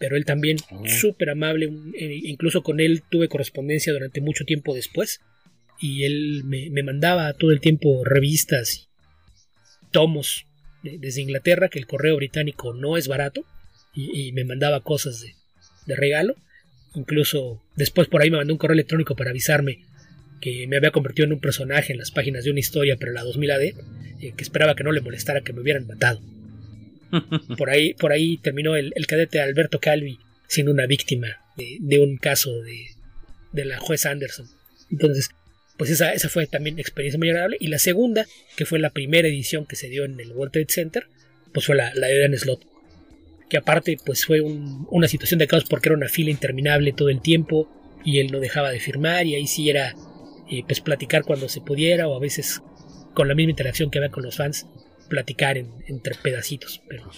Pero él también súper amable, eh, incluso con él tuve correspondencia durante mucho tiempo después. Y él me, me mandaba todo el tiempo revistas y tomos de- desde Inglaterra, que el correo británico no es barato, y, y me mandaba cosas de, de regalo. Incluso después por ahí me mandó un correo electrónico para avisarme que me había convertido en un personaje en las páginas de una historia para la 2000 AD, eh, que esperaba que no le molestara que me hubieran matado. Por ahí, por ahí terminó el, el cadete Alberto Calvi siendo una víctima de, de un caso de, de la jueza Anderson. Entonces, pues esa, esa fue también experiencia muy agradable. Y la segunda, que fue la primera edición que se dio en el World Trade Center, pues fue la, la de Dan Slott. Que aparte, pues fue un- una situación de caos porque era una fila interminable todo el tiempo y él no dejaba de firmar y ahí sí era eh, pues platicar cuando se pudiera o a veces con la misma interacción que había con los fans, platicar en- entre pedacitos. Pero,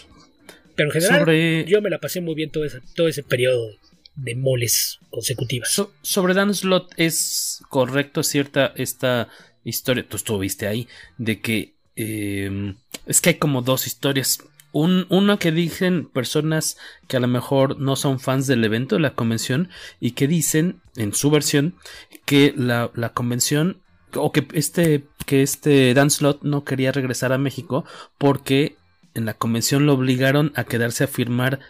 pero en general, Sobre- yo me la pasé muy bien todo ese, todo ese periodo de moles consecutivas. So- sobre Dan Slott, ¿es correcto cierta esta historia? Tú estuviste ahí, de que eh, es que hay como dos historias. Un, uno que dicen personas que a lo mejor no son fans del evento, de la convención, y que dicen, en su versión, que la, la convención, o que este, que este Dan Slot no quería regresar a México porque en la convención lo obligaron a quedarse a firmar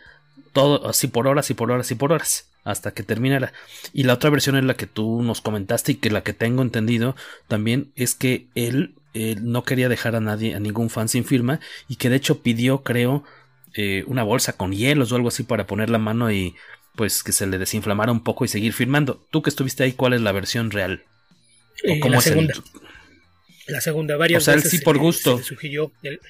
todo así por horas y por horas y por horas hasta que terminara. Y la otra versión es la que tú nos comentaste y que la que tengo entendido también es que él, él no quería dejar a nadie, a ningún fan sin firma y que de hecho pidió, creo, eh, una bolsa con hielos o algo así para poner la mano y pues que se le desinflamara un poco y seguir firmando. Tú que estuviste ahí, ¿cuál es la versión real? ¿O eh, cómo la es segunda. El... La segunda, varias o sea, veces sí por gusto. Se, se sugirió el,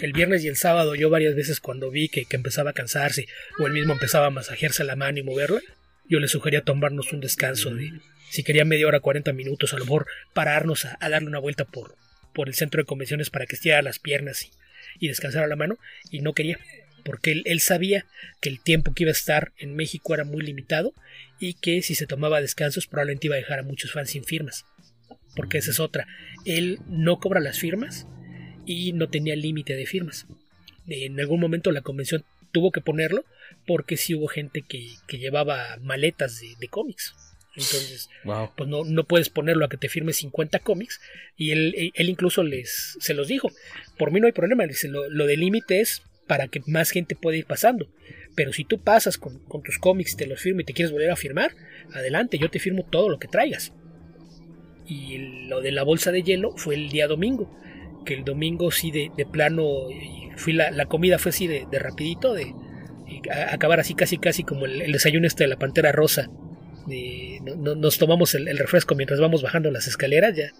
el, viernes y el sábado yo varias veces cuando vi que, que, empezaba a cansarse o él mismo empezaba a masajearse la mano y moverla, yo le sugería tomarnos un descanso de, si quería media hora, 40 minutos, a lo mejor pararnos a, a darle una vuelta por, por el centro de convenciones para que estirara las piernas y, y descansara la mano, y no quería, porque él, él, sabía que el tiempo que iba a estar en México era muy limitado y que si se tomaba descansos probablemente iba a dejar a muchos fans sin firmas. Porque esa es otra. Él no cobra las firmas, y no tenía límite de firmas. En algún momento la convención tuvo que ponerlo porque sí hubo gente que, que llevaba maletas de, de, cómics. Entonces, wow. pues no, no, puedes ponerlo a que te firme 50 cómics. Y él, él incluso les se los dijo. Por mí no hay problema. Dice, lo, lo del límite es para que más gente pueda ir pasando. Pero si tú pasas con, tus cómics, te los firmo y te quieres volver a firmar, adelante, yo te firmo todo lo que traigas. Y lo de la bolsa de hielo fue el día domingo que el domingo sí de, de plano fui la, la, comida fue así de, de rapidito de, acabar así casi casi como el, el, desayuno este de la pantera rosa de, no, no, nos tomamos el, el, refresco mientras vamos bajando las escaleras ya,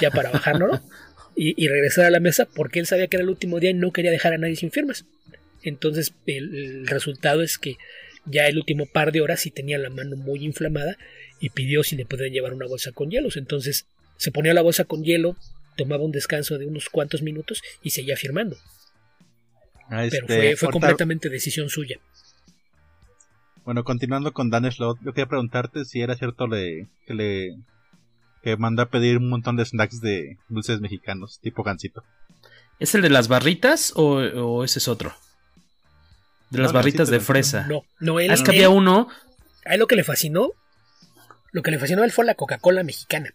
ya para bajarnos y, y, regresar a la mesa porque él sabía que era el último día y no quería dejar a nadie sin firmas entonces el, el resultado es que ya el último par de horas sí tenía la mano muy inflamada y pidió si le podían llevar una bolsa con hielos entonces se ponía la bolsa con hielo tomaba un descanso de unos cuantos minutos y seguía firmando. Ah, este, Pero fue, fue completamente decisión suya. Bueno, continuando con Dan Slot, yo quería preguntarte si era cierto le, que le que manda a pedir un montón de snacks de dulces mexicanos, tipo gansito. ¿Es el de las barritas o, o ese es otro? De las no, barritas de fresa. No, no, él, ah, es que había uno. A él lo que le fascinó, lo que le fascinó a él fue la Coca-Cola mexicana.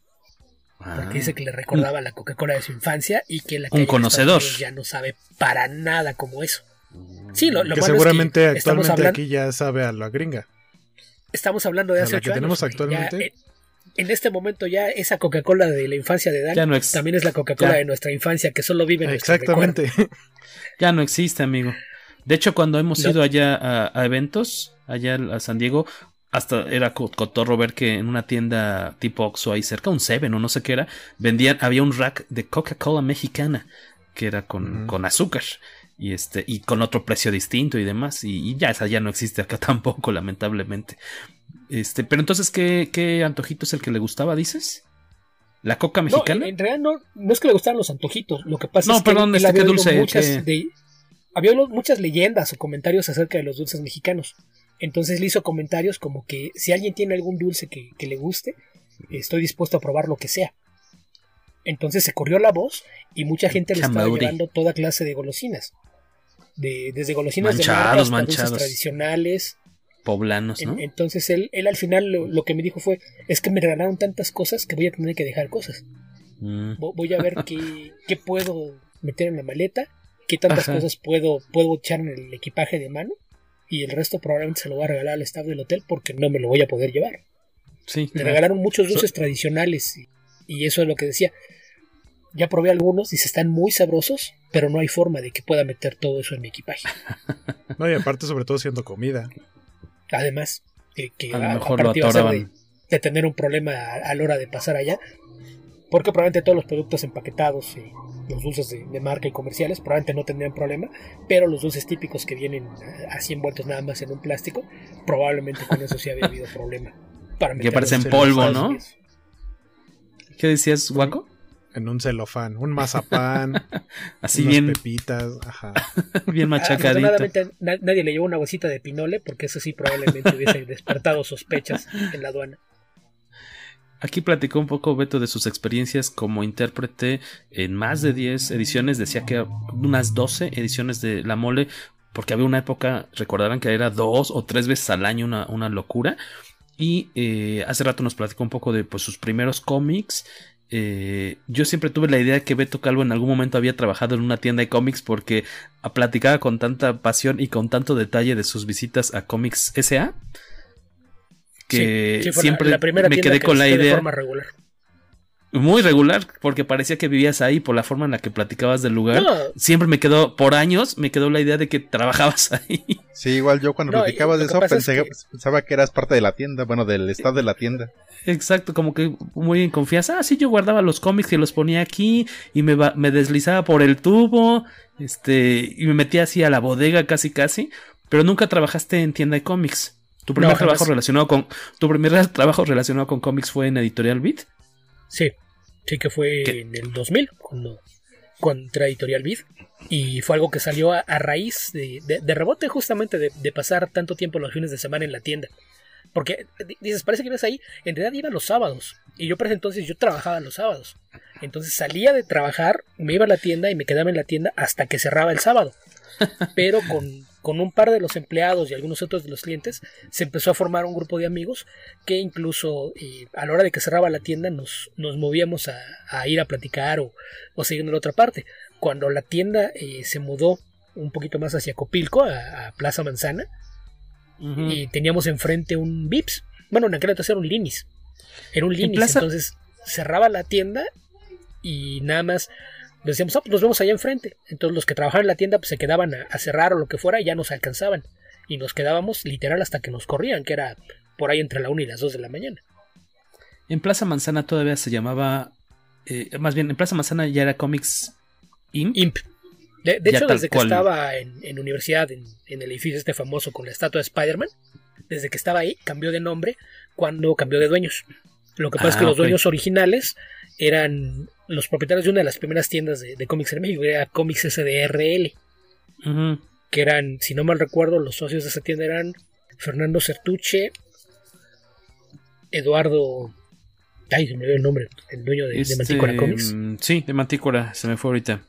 Porque dice que le recordaba la Coca-Cola de su infancia y que la un conocedor ya no sabe para nada como eso. Sí, lo, lo que malo seguramente es que actualmente hablando, aquí ya sabe a la gringa. Estamos hablando de hace la que ocho tenemos años. actualmente. Ya, eh, en este momento ya esa Coca-Cola de la infancia de Dan ya no ex- también es la Coca-Cola de nuestra infancia que solo vive en Exactamente. Ya no existe, amigo. De hecho, cuando hemos No. ido allá a, a eventos, allá a San Diego, hasta era co- cotorro ver que en una tienda tipo Oxxo ahí cerca, un Seven o no sé qué era, vendían, había un rack de Coca-Cola mexicana que era con, con azúcar y este y con otro precio distinto y demás y, y ya esa ya no existe acá tampoco lamentablemente este pero entonces qué, qué antojito es el que le gustaba dices la coca No, mexicana en, en realidad no, no es que le gustaran los antojitos. Lo que pasa No, es que él este, había oído dulce, muchas de- había muchas leyendas o comentarios acerca de los dulces mexicanos. Entonces le hizo comentarios como que si alguien tiene algún dulce que, que le guste, estoy dispuesto a probar lo que sea. Entonces se corrió la voz y mucha gente le estaba llevando toda clase de golosinas. De, desde golosinas de Manchados, marca hasta manchados. dulces tradicionales. Poblanos no En- entonces él, él al final lo, lo que me dijo fue, es que me regalaron tantas cosas que voy a tener que dejar cosas. Mm. Vo- Voy a ver qué, qué puedo meter en la maleta, qué tantas Ajá. cosas puedo, puedo echar en el equipaje de mano y el resto probablemente se lo voy a regalar al staff del hotel porque no me lo voy a poder llevar. sí claro. regalaron muchos dulces tradicionales y, y eso es lo que decía. Ya probé algunos y se están muy sabrosos, pero no hay forma de que pueda meter todo eso en mi equipaje. No, y aparte, sobre todo siendo comida. Además, que, que A lo mejor lo a de, atoraban. de tener un problema a, a la hora de pasar allá, porque probablemente todos los productos empaquetados y los dulces de, de marca y comerciales probablemente no tendrían problema, pero los dulces típicos que vienen eh, así envueltos nada más en un plástico, probablemente con eso sí había habido problema. Para que parecen en polvo no qué decías guaco En un celofán, un mazapán, así unas bien pepitas, ajá. bien machacadito Afortunadamente na- nadie le llevó una bolsita de pinole porque eso sí probablemente hubiese despertado sospechas en la aduana. Aquí platicó un poco Beto de sus experiencias como intérprete en más de 10 ediciones, decía que unas 12 ediciones de La Mole, porque había una época, recordarán que era dos o tres veces al año una, una locura. Y eh, hace rato nos platicó un poco de pues, sus primeros cómics. Eh, yo siempre tuve la idea de que Beto Calvo en algún momento había trabajado en una tienda de cómics porque platicaba con tanta pasión y con tanto detalle de sus visitas a Comics SA que siempre me quedé con la idea. De forma regular. Muy regular, porque parecía que vivías ahí por la forma en la que platicabas del lugar. Siempre me quedó, por años, me quedó la idea de que trabajabas ahí. Sí, igual yo cuando platicabas de eso pensaba que eras parte de la tienda, bueno, del estado de la tienda. Exacto, como que muy en confianza. Ah, sí, yo guardaba los cómics y los ponía aquí y me, me deslizaba por el tubo, este, y me metía así a la bodega casi casi, pero nunca trabajaste en tienda de cómics. ¿Tu primer trabajo relacionado con tu primer trabajo relacionado con cómics fue en Editorial Beat? Sí, sí que fue en el 2000 cuando contra Editorial Beat y fue algo que salió a, raíz de, de, rebote justamente de, pasar tanto tiempo los fines de semana en la tienda. Porque dices, parece que ibas ahí, en realidad iba los sábados. Y yo para entonces yo trabajaba los sábados. Entonces salía de trabajar, me iba a la tienda y me quedaba en la tienda hasta que cerraba el sábado. Pero con con un par de los empleados y algunos otros de los clientes, se empezó a formar un grupo de amigos que incluso eh, a la hora de que cerraba la tienda nos, nos movíamos a, ir a platicar o, o seguir en la otra parte. Cuando la tienda eh, se mudó un poquito más hacia Copilco, a, Plaza Manzana, y teníamos enfrente un Vips. Bueno, en aquel entonces era un Linis. Era un Linis, entonces cerraba la tienda y nada más decíamos, ah, pues nos vemos allá enfrente. Entonces los que trabajaban en la tienda pues, se quedaban a, cerrar o lo que fuera y ya nos alcanzaban. Y nos quedábamos literal hasta que nos corrían, que era por ahí entre la 1 y las 2 de la mañana. En Plaza Manzana todavía se llamaba, eh, más bien en Plaza Manzana ya era Comics Imp. Imp. De, hecho, desde que estaba en, universidad, en, el edificio este famoso con la estatua de Spider-Man, desde que estaba ahí, cambió de nombre cuando cambió de dueños. Lo que pasa es que ah, los dueños originales eran los propietarios de una de las primeras tiendas de, cómics en México, era Comics SDRL. Que eran, si no mal recuerdo, los socios de esa tienda eran Fernando Certuche, Eduardo. Ay, se me dio el nombre, el dueño de, este, Mantícora Comics. Sí, de Mantícora, se me fue ahorita.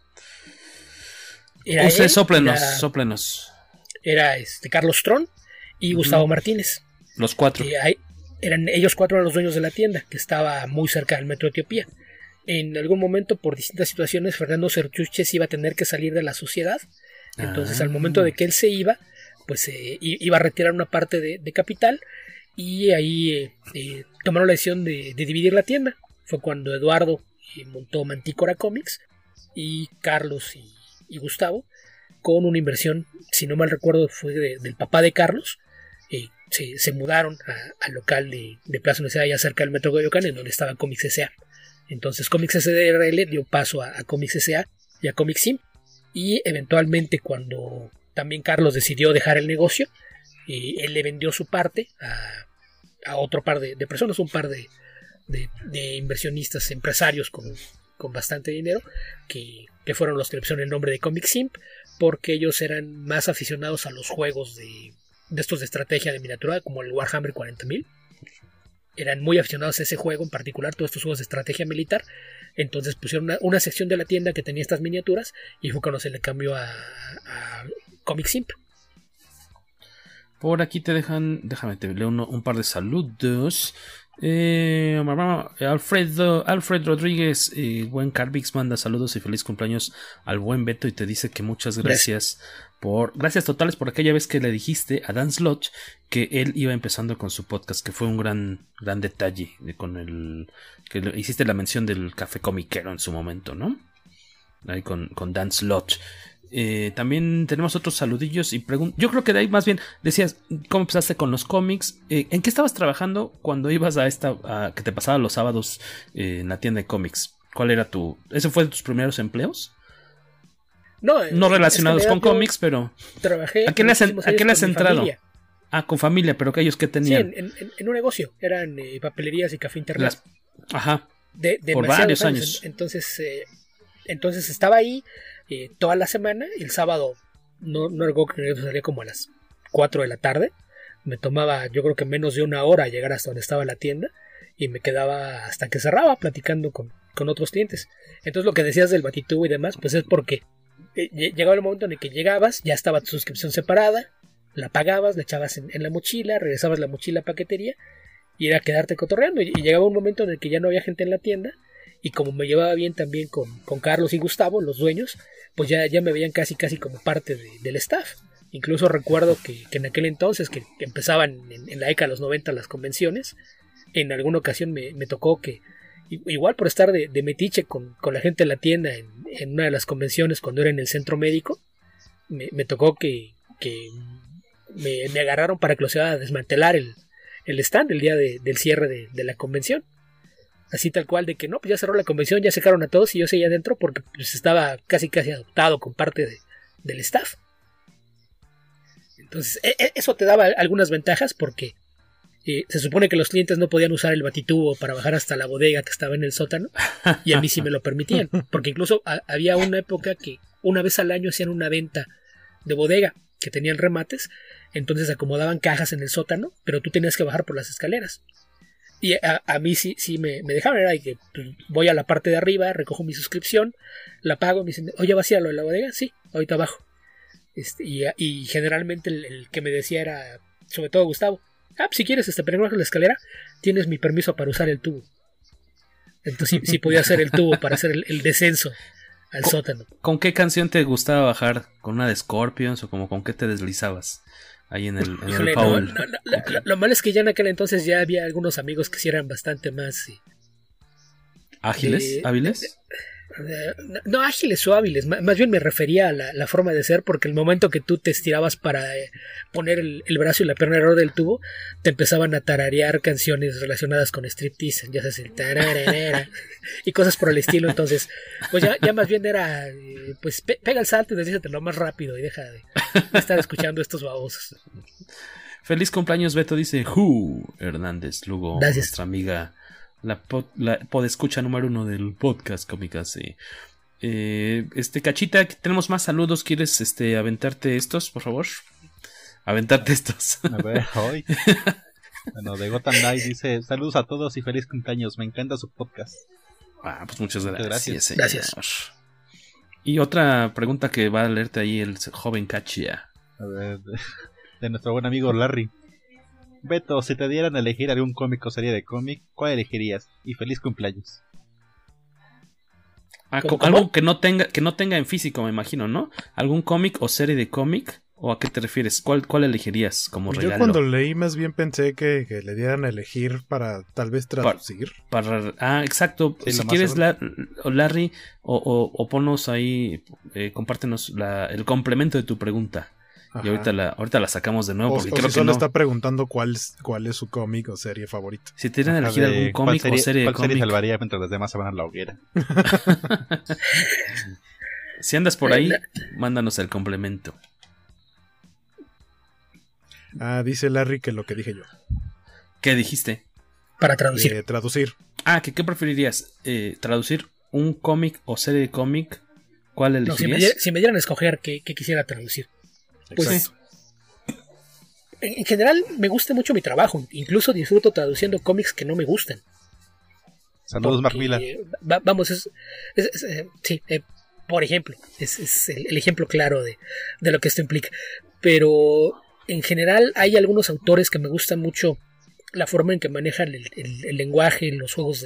Era Usted, sóplenos, sóplenos. Era este, Carlos Tron y Gustavo Martínez. Los cuatro. eran ellos cuatro eran los dueños de la tienda, que estaba muy cerca del metro Etiopía en algún momento por distintas situaciones Fernando Sertuches iba a tener que salir de la sociedad. Entonces al momento de que él se iba, pues eh, iba a retirar una parte de, capital y ahí eh, eh, tomaron la decisión de, dividir la tienda. Fue cuando Eduardo montó Mantícora Comics y Carlos y, Gustavo con una inversión, si no mal recuerdo, fue del papá de Carlos. Se, mudaron al local de, Plaza Universidad allá cerca del Metro Coyoacán, en donde estaba Comics S.A. Entonces Comics SDRL dio paso a, Comics SA y a Comics Sim. Y eventualmente cuando también Carlos decidió dejar el negocio, y él le vendió su parte a, otro par de, personas, un par de, inversionistas, empresarios con, bastante dinero, que, fueron los que le pusieron el nombre de Comic Simp, porque ellos eran más aficionados a los juegos de, de estos de estrategia de miniatura, como el Warhammer 40.000 eran muy aficionados a ese juego en particular, todos estos juegos de estrategia militar. Entonces pusieron una, sección de la tienda que tenía estas miniaturas y fue cuando se le cambió a, Comic Simp. Por aquí te dejan, déjame te leo un par de saludos. Eh, Alfredo, Alfred Rodríguez, eh, buen Carvix manda saludos y feliz cumpleaños al buen Beto y te dice que muchas gracias por, gracias totales por aquella vez que le dijiste a Dan Slot que él iba empezando con su podcast, que fue un gran, gran detalle con el, que hiciste la mención del café comiquero en su momento, ¿no? Ahí con, con Dan Slot. Eh, también tenemos otros saludillos y preguntas. Yo creo que de ahí más bien decías, ¿cómo empezaste con los cómics? Eh, ¿En qué estabas trabajando cuando ibas a esta, que te pasaba los sábados eh, en la tienda de cómics? ¿Cuál era tu... ¿Ese fue de tus primeros empleos? No, no relacionados con cómics, pero... Trabajé... ¿A qué le has, entrado? Ah, con familia, pero aquellos que tenían... Sí, en, un negocio. Eran papelerías y café internet. Ajá. De, Por varios años. Entonces, entonces estaba ahí eh, toda la semana. El sábado no, no recuerdo que salía como a las 4 de la tarde. Me tomaba yo creo que menos de una hora llegar hasta donde estaba la tienda. y me quedaba hasta que cerraba platicando con, con otros clientes. Entonces lo que decías del batitubo y demás, pues es porque eh, llegaba el momento en el que llegabas, ya estaba tu suscripción separada, la pagabas, la echabas en, la mochila, regresabas la mochila paquetería y era quedarte cotorreando. Y, llegaba un momento en el que ya no había gente en la tienda y como me llevaba bien también con, con Carlos y Gustavo, los dueños, pues ya, ya me veían casi casi como parte del staff. Incluso recuerdo que, en aquel entonces, que, empezaban en, la década de los 90 las convenciones, en alguna ocasión me, tocó que, igual por estar de, metiche con, la gente de la tienda en, una de las convenciones cuando era en el centro médico, me, tocó que, me, agarraron para que lo sea a desmantelar el, stand el día del cierre de, la convención. Así tal cual de que no, pues ya cerró la convención, ya sacaron a todos y yo seguía adentro porque pues, estaba casi casi adoptado con parte del staff. Entonces, e, e, eso te daba algunas ventajas porque eh, se supone que los clientes no podían usar el batitubo para bajar hasta la bodega que estaba en el sótano y a mí sí me lo permitían, porque incluso había una época que una vez al año hacían una venta de bodega que tenían remates, entonces acomodaban cajas en el sótano, pero tú tenías que bajar por las escaleras. Y a, mí sí, sí me, dejaban, era que pues, voy a la parte de arriba, recojo mi suscripción, la pago, me dicen, oye, vacía lo de la bodega, sí, ahorita abajo. Este, y, generalmente el, que me decía era, sobre todo Gustavo, ah, pues, si quieres este, bajo la escalera, tienes mi permiso para usar el tubo. Entonces sí, podía hacer el tubo para hacer el, descenso al sótano. ¿Con qué canción te gustaba bajar? ¿Con una de Scorpions o como con qué te deslizabas? Ahí en el, lo, malo es que ya en aquel entonces ya había algunos amigos que sí eran bastante más... ¿Ágiles? Eh, ¿Hábiles? No ágiles o hábiles, más bien me refería a la, forma de ser, porque el momento que tú te estirabas para eh, poner el, brazo y la pierna alrededor del tubo, te empezaban a tararear canciones relacionadas con striptease, ya sabes, el y cosas por el estilo. Entonces, pues ya, más bien era, eh, pues pega el salto y lo más rápido y deja de, estar escuchando estos babosos. Feliz cumpleaños, Beto, dice Who Hernández, luego nuestra amiga la, pod, la podescucha número uno del podcast Comicase. Eh, este cachita, tenemos más saludos. ¿Quieres este aventarte estos, por favor? Aventarte estos. A ver, hoy. bueno, de Gotham Knight dice: Saludos a todos y feliz cumpleaños. Me encanta su podcast. Ah, pues muchas gracias. Gracias. Y otra pregunta que va a leerte ahí el joven Cachia. A ver, de nuestro buen amigo Larry. Beto, si te dieran a elegir algún cómic o serie de cómic, ¿cuál elegirías? Y feliz cumpleaños. Ah, algo que no tenga que no tenga en físico, me imagino, ¿no? ¿Algún cómic o serie de cómic? ¿O a qué te refieres? ¿Cuál, cuál elegirías como regalo? Yo cuando leí más bien pensé que, le dieran a elegir para tal vez traducir. Para, ah, exacto. si quieres, Larry, o, o, ponos ahí, eh, compártenos el complemento de tu pregunta. Y ahorita la, ahorita la sacamos de nuevo. Porque creo que solo está preguntando cuál es, cuál es su cómic o serie favorita. Si tienen elegir algún cómic o serie de cómic. salvaría mientras los demás se van a la hoguera? si andas por ahí, mándanos el complemento. Ah, dice Larry que lo que dije yo. ¿Qué dijiste? Para traducir. Eh, traducir. Ah, ¿qué, qué preferirías? Eh, ¿Traducir un cómic o serie de cómic? ¿Cuál elegirías? si, me, dieran a escoger qué quisiera traducir. Pues en general me gusta mucho mi trabajo, incluso disfruto traduciendo cómics que no me gustan. Saludos, Mark vamos, es, eh, sí, eh, por ejemplo, es, el, ejemplo claro de, lo que esto implica. Pero en general hay algunos autores que me gustan mucho la forma en que manejan el, lenguaje, los juegos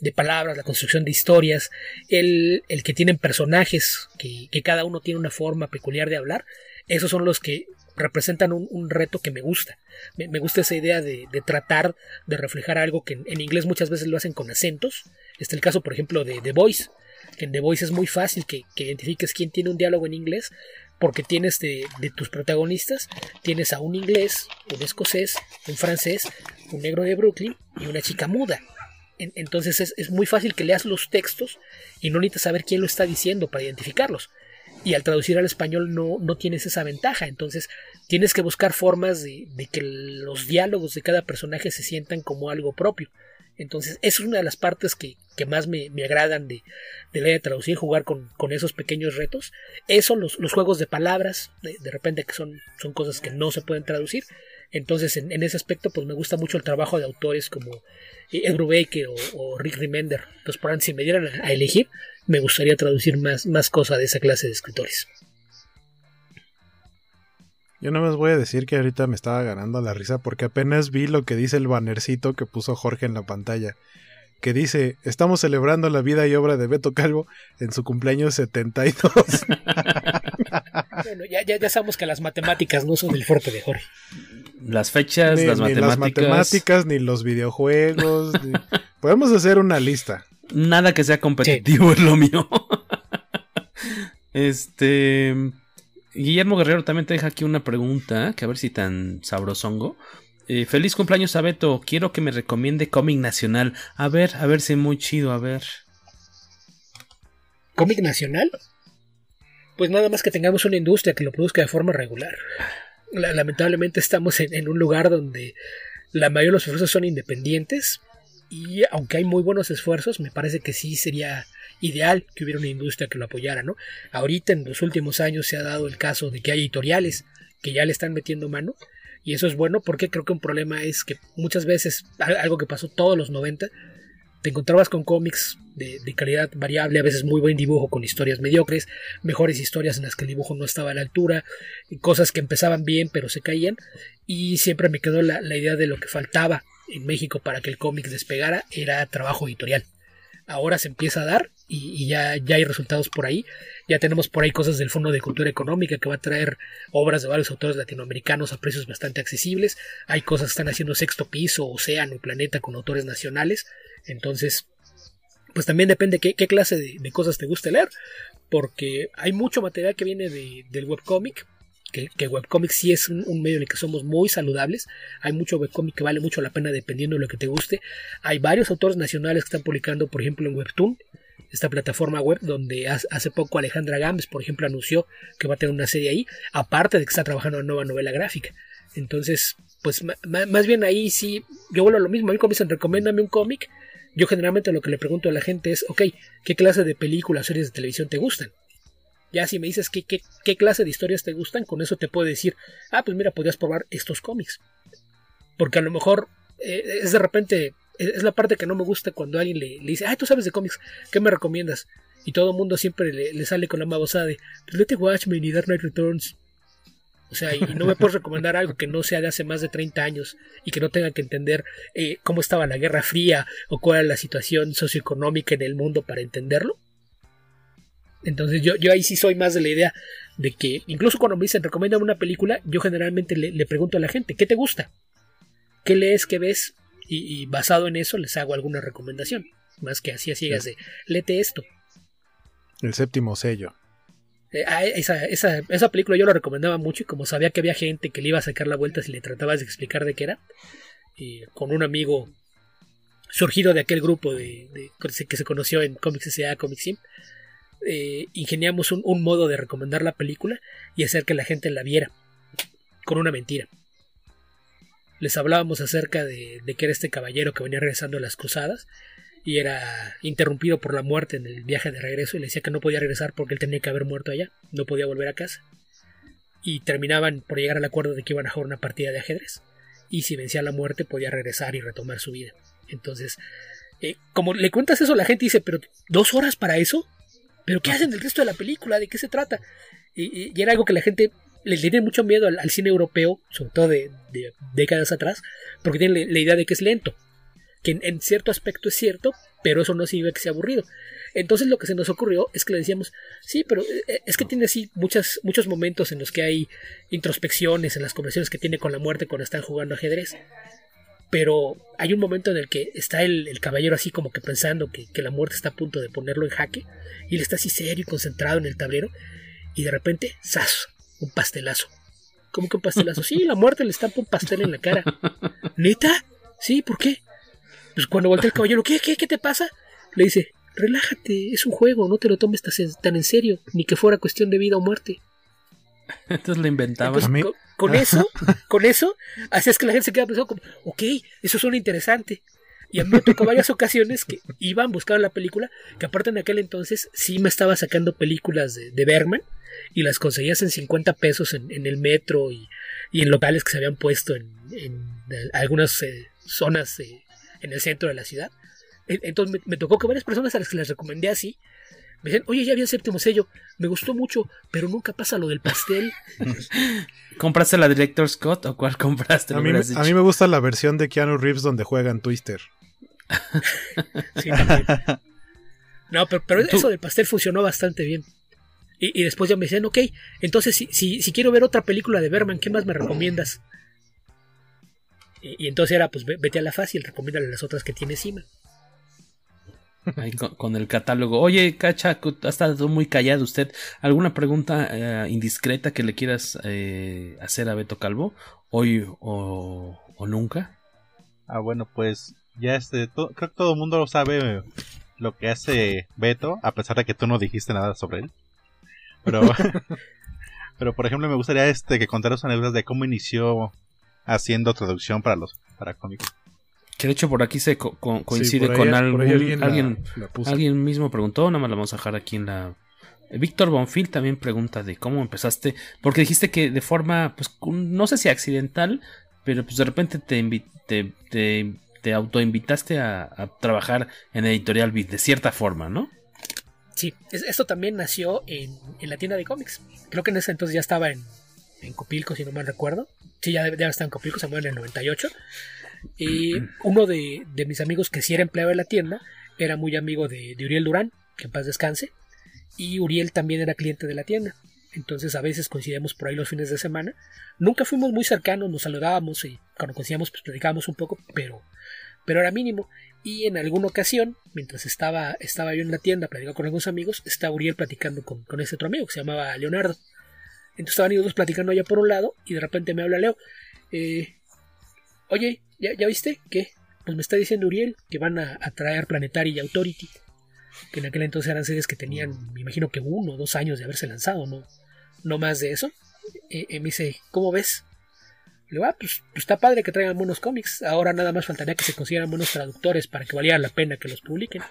de, palabras, la construcción de historias, el, que tienen personajes, que, que, cada uno tiene una forma peculiar de hablar esos son los que representan un, reto que me gusta. Me, gusta esa idea de, tratar de reflejar algo que en, inglés muchas veces lo hacen con acentos. Este es el caso, por ejemplo, de The Voice, que en The Voice es muy fácil que, identifiques quién tiene un diálogo en inglés, porque tienes de, tus protagonistas, tienes a un inglés, un escocés, un francés, un negro de Brooklyn y una chica muda. entonces es, es muy fácil que leas los textos y no necesitas saber quién lo está diciendo para identificarlos y al traducir al español no, no tienes esa ventaja. Entonces tienes que buscar formas de, que los diálogos de cada personaje se sientan como algo propio. Entonces, es una de las partes que, más me, agradan de, de, la de traducir, jugar con, esos pequeños retos. Eso, los, los juegos de palabras, de, repente que son, son cosas que no se pueden traducir, Entonces, en, ese aspecto, pues me gusta mucho el trabajo de autores como Ed Brubaker o, Rick Remender. Entonces, por si me dieran a, elegir, me gustaría traducir más, más cosas de esa clase de escritores. Yo no más voy a decir que ahorita me estaba ganando la risa porque apenas vi lo que dice el bannercito que puso Jorge en la pantalla. Que dice, estamos celebrando la vida y obra de Beto Calvo en su cumpleaños 72. bueno, ya, ya, ya, sabemos que las matemáticas no son el fuerte de Jorge. Las fechas, ni, las, ni matemáticas. las matemáticas, ni los videojuegos. ni... Podemos hacer una lista. Nada que sea competitivo sí. es lo mío. este... Guillermo Guerrero también te deja aquí una pregunta, que a ver si tan sabrosongo. Eh, feliz cumpleaños a Beto, quiero que me recomiende cómic nacional. A ver, a ver si muy chido, a ver. ¿Cómic nacional? Pues nada más que tengamos una industria que lo produzca de forma regular. La, lamentablemente estamos en, en, un lugar donde la mayoría de los esfuerzos son independientes y aunque hay muy buenos esfuerzos, me parece que sí sería ideal que hubiera una industria que lo apoyara, ¿no? Ahorita en los últimos años se ha dado el caso de que hay editoriales que ya le están metiendo mano y eso es bueno porque creo que un problema es que muchas veces algo que pasó todos los 90 te encontrabas con cómics de, calidad variable, a veces muy buen dibujo con historias mediocres, mejores historias en las que el dibujo no estaba a la altura, cosas que empezaban bien pero se caían y siempre me quedó la idea de lo que faltaba en México para que el cómic despegara era trabajo editorial. Ahora se empieza a dar y, ya, ya hay resultados por ahí. Ya tenemos por ahí cosas del Fondo de Cultura Económica que va a traer obras de varios autores latinoamericanos a precios bastante accesibles. Hay cosas que están haciendo Sexto Piso, Océano y Planeta con autores nacionales. Entonces, pues también depende qué, qué clase de, de, cosas te guste leer. Porque hay mucho material que viene de, del webcómic, que, que webcomic sí es un, medio en el que somos muy saludables. Hay mucho webcomic que vale mucho la pena dependiendo de lo que te guste. Hay varios autores nacionales que están publicando, por ejemplo, en Webtoon, esta plataforma web donde hace poco Alejandra Gámez, por ejemplo, anunció que va a tener una serie ahí, aparte de que está trabajando en una nueva novela gráfica. Entonces, pues más bien ahí sí, yo vuelvo a lo mismo. A mí cuando dicen, un cómic, yo generalmente lo que le pregunto a la gente es, ok, ¿qué clase de películas series de televisión te gustan? Ya si me dices qué, qué, qué, clase de historias te gustan, con eso te puedo decir, ah, pues mira, podrías probar estos cómics. Porque a lo mejor eh, es de repente, es la parte que no me gusta cuando alguien le, dice, ah, tú sabes de cómics, ¿qué me recomiendas? Y todo el mundo siempre le, le, sale con la babosada de, pues lete Watchmen y Dark Knight Returns. O sea, y no me puedes recomendar algo que no sea de hace más de 30 años y que no tenga que entender eh, cómo estaba la Guerra Fría o cuál era la situación socioeconómica en el mundo para entenderlo. Entonces yo, yo ahí sí soy más de la idea de que incluso cuando me dicen recomiéndame una película, yo generalmente le, le, pregunto a la gente, ¿qué te gusta? ¿Qué lees? ¿Qué ves? Y, y, basado en eso les hago alguna recomendación. Más que así a ciegas de, lete esto. El séptimo sello. Eh, esa, esa, esa, película yo la recomendaba mucho y como sabía que había gente que le iba a sacar la vuelta si le tratabas de explicar de qué era, y con un amigo surgido de aquel grupo de, de que se conoció en Comics S.A. Comics Sim, eh, ingeniamos un, modo de recomendar la película y hacer que la gente la viera con una mentira. Les hablábamos acerca de, de que era este caballero que venía regresando a las cruzadas y era interrumpido por la muerte en el viaje de regreso y le decía que no podía regresar porque él tenía que haber muerto allá, no podía volver a casa. Y terminaban por llegar al acuerdo de que iban a jugar una partida de ajedrez y si vencía la muerte podía regresar y retomar su vida. Entonces, eh, como le cuentas eso, la gente dice, pero dos horas para eso, pero ¿qué hacen el resto de la película? ¿De qué se trata? Y, y, era algo que la gente le, tiene mucho miedo al, cine europeo, sobre todo de, de décadas atrás, porque tienen la, idea de que es lento que en, cierto aspecto es cierto, pero eso no significa que sea aburrido. Entonces lo que se nos ocurrió es que le decíamos, sí, pero es que tiene así muchas, muchos momentos en los que hay introspecciones en las conversaciones que tiene con la muerte cuando están jugando ajedrez. Pero hay un momento en el que está el, caballero así como que pensando que, que, la muerte está a punto de ponerlo en jaque, y él está así serio y concentrado en el tablero, y de repente, ¡zas! Un pastelazo. ¿Cómo que un pastelazo? Sí, la muerte le estampa un pastel en la cara. ¿Neta? Sí, ¿por qué? Pues cuando voltea el caballero, ¿qué, qué, qué te pasa? Le dice, relájate, es un juego, no te lo tomes tan en serio, ni que fuera cuestión de vida o muerte. Entonces le inventaban. Entonces, con, con, eso, con eso, así es que la gente se queda pensando como, ok, eso suena interesante. Y a mí me tocó varias ocasiones que iban, buscaban la película, que aparte en aquel entonces sí me estaba sacando películas de, de Bergman y las conseguías en 50 pesos en, en el metro y, y, en locales que se habían puesto en, en algunas eh, zonas eh, en el centro de la ciudad. Entonces me, me, tocó que varias personas a las que les recomendé así me dicen, oye, ya vi el séptimo sello, me gustó mucho, pero nunca pasa lo del pastel. ¿Compraste la Director Scott o cuál compraste? A mí, a mí me gusta la versión de Keanu Reeves donde juegan Twister. sí, no, pero, pero eso del pastel funcionó bastante bien. Y, y, después ya me decían, ok, entonces si, si, si, quiero ver otra película de Berman, ¿qué más me recomiendas? Y, y entonces era, pues vete a la fácil, recomiéndale las otras que tiene encima. Ahí con, con, el catálogo. Oye, Cacha, ha estado muy callado usted. ¿Alguna pregunta eh, indiscreta que le quieras eh, hacer a Beto Calvo? ¿Hoy o, o nunca? Ah, bueno, pues ya este, creo que todo el mundo lo sabe lo que hace Beto, a pesar de que tú no dijiste nada sobre él. Pero, pero por ejemplo, me gustaría este que contaras anécdotas de cómo inició haciendo traducción para los para cómicos. Que de hecho por aquí se co co coincide sí, ahí, con algún, alguien, alguien, la, la alguien, mismo preguntó, nada más la vamos a dejar aquí en la... Víctor Bonfil también pregunta de cómo empezaste, porque dijiste que de forma, pues no sé si accidental, pero pues de repente te, te, te, te autoinvitaste a, a trabajar en Editorial Beat, de cierta forma, ¿no? Sí, esto también nació en, en, la tienda de cómics. Creo que en ese entonces ya estaba en, en Copilco, si no mal recuerdo. Sí, ya, ya estaba en Copilco, se muere en el 98. Y uno de, de, mis amigos que sí era empleado de la tienda era muy amigo de, Uriel Durán, que en paz descanse, y Uriel también era cliente de la tienda. Entonces a veces coincidíamos por ahí los fines de semana. Nunca fuimos muy cercanos, nos saludábamos y cuando coincidíamos pues platicábamos un poco, pero, pero era mínimo. Y en alguna ocasión, mientras estaba, estaba yo en la tienda platicando con algunos amigos, estaba Uriel platicando con, con ese otro amigo que se llamaba Leonardo. Entonces estaban ellos dos platicando allá por un lado y de repente me habla Leo. Eh, Oye, ¿ya, ¿ya, viste? ¿Qué? Pues me está diciendo Uriel que van a, traer Planetary y Authority. Que en aquel entonces eran series que tenían, me imagino que uno o dos años de haberse lanzado, ¿no? No más de eso. Eh, me dice, ¿cómo ves? Le digo, ah, pues, pues, está padre que traigan buenos cómics. Ahora nada más faltaría que se consiguieran buenos traductores para que valiera la pena que los publiquen.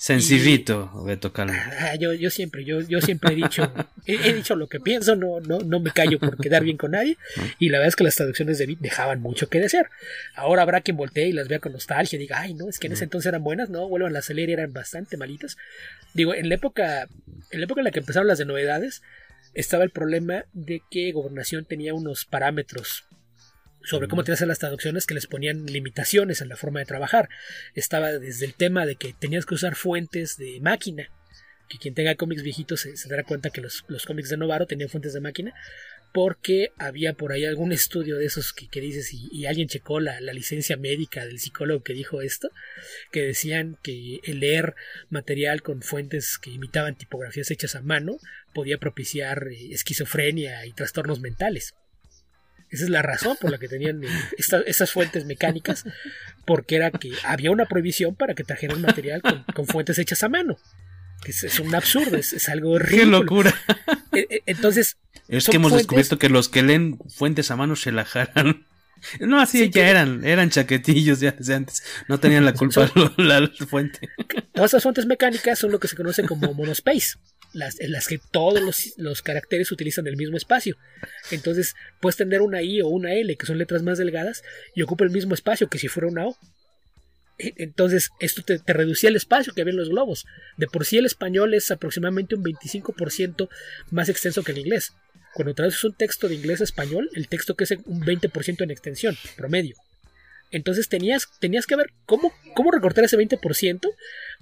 Sencillito, Beto Calvo. Ah, yo, yo siempre, yo, yo siempre he dicho, he, he, dicho lo que pienso, no, no, no me callo por quedar bien con nadie. Y la verdad es que las traducciones de Beat dejaban mucho que desear. Ahora habrá quien voltee y las vea con nostalgia y diga, ay, no, es que en ese entonces eran buenas, no, vuelvan a leer y eran bastante malitas. Digo, en la época, en la época en la que empezaron las de novedades, estaba el problema de que Gobernación tenía unos parámetros sobre cómo te hacen las traducciones que les ponían limitaciones en la forma de trabajar. Estaba desde el tema de que tenías que usar fuentes de máquina, que quien tenga cómics viejitos se, dará cuenta que los, los, cómics de Novaro tenían fuentes de máquina, porque había por ahí algún estudio de esos que, que dices y, y, alguien checó la, la, licencia médica del psicólogo que dijo esto, que decían que el leer material con fuentes que imitaban tipografías hechas a mano podía propiciar eh, esquizofrenia y trastornos mentales. Esa es la razón por la que tenían esta, estas fuentes mecánicas, porque era que había una prohibición para que trajeran material con, con fuentes hechas a mano. Es, es un absurdo, es, es algo horrible. ¡Qué locura! Entonces. Es que hemos fuentes... descubierto que los que leen fuentes a mano se la jalan. No, así sí, ya que... eran, eran chaquetillos ya desde antes. No tenían la culpa son... la, la, fuente. Todas las fuentes mecánicas son lo que se conoce como monospace las, en las que todos los, caracteres utilizan el mismo espacio. Entonces puedes tener una I o una L, que son letras más delgadas, y ocupa el mismo espacio que si fuera una O. E, Entonces, esto te, te, reducía el espacio que había en los globos. De por sí el español es aproximadamente un 25% más extenso que el inglés. Cuando traduces un texto de inglés a español, el texto es un 20% en extensión, promedio. Entonces tenías, tenías que ver cómo, cómo recortar ese 20%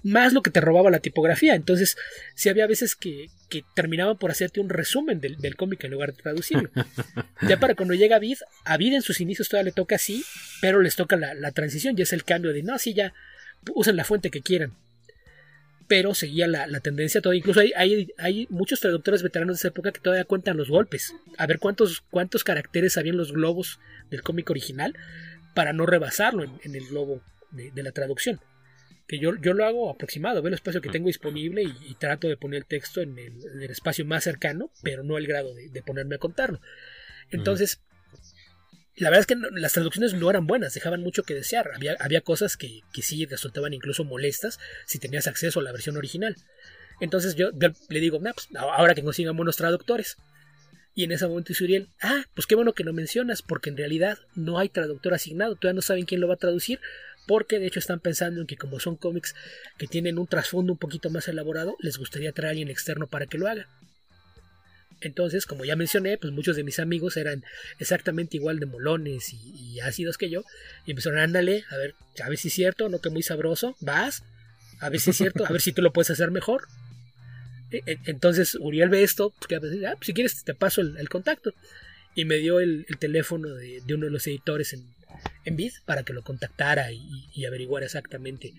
más lo que te robaba la tipografía. Entonces, sí había veces que, que terminaban por hacerte un resumen del, del cómic en lugar de traducirlo. ya para cuando llega Vid, a Vid en sus inicios todavía le toca así, pero les toca la, la transición, ya es el cambio de no, así ya usen la fuente que quieran. Pero seguía la, la tendencia todavía. Incluso hay, hay, hay, muchos traductores veteranos de esa época que todavía cuentan los golpes. A ver cuántos, cuántos caracteres habían los globos del cómic original para no rebasarlo en, en el globo de, de, la traducción. Que yo, yo lo hago aproximado, veo el espacio que tengo disponible y, y trato de poner el texto en el, en el, espacio más cercano, pero no el grado de, de ponerme a contarlo. Entonces, la verdad es que las traducciones no eran buenas, dejaban mucho que desear. Había, había cosas que, que sí resultaban incluso molestas si tenías acceso a la versión original. Entonces yo, le digo, nah, pues, ahora que consigan buenos traductores. Y en ese momento dice Uriel, ah, pues qué bueno que lo mencionas, porque en realidad no hay traductor asignado, todavía no saben quién lo va a traducir, porque de hecho están pensando en que como son cómics que tienen un trasfondo un poquito más elaborado, les gustaría traer a alguien externo para que lo haga. Entonces, como ya mencioné, pues muchos de mis amigos eran exactamente igual de molones y, ácidos que yo. Y empezaron, ándale, a ver, a ver si es cierto, no que muy sabroso, vas, a ver si es cierto, a ver si tú lo puedes hacer mejor. E, e, entonces Uriel ve esto, pues, ah, pues, si quieres te paso el, contacto. Y me dio el, teléfono de, uno de los editores en, en Vid para que lo contactara y, y averiguara exactamente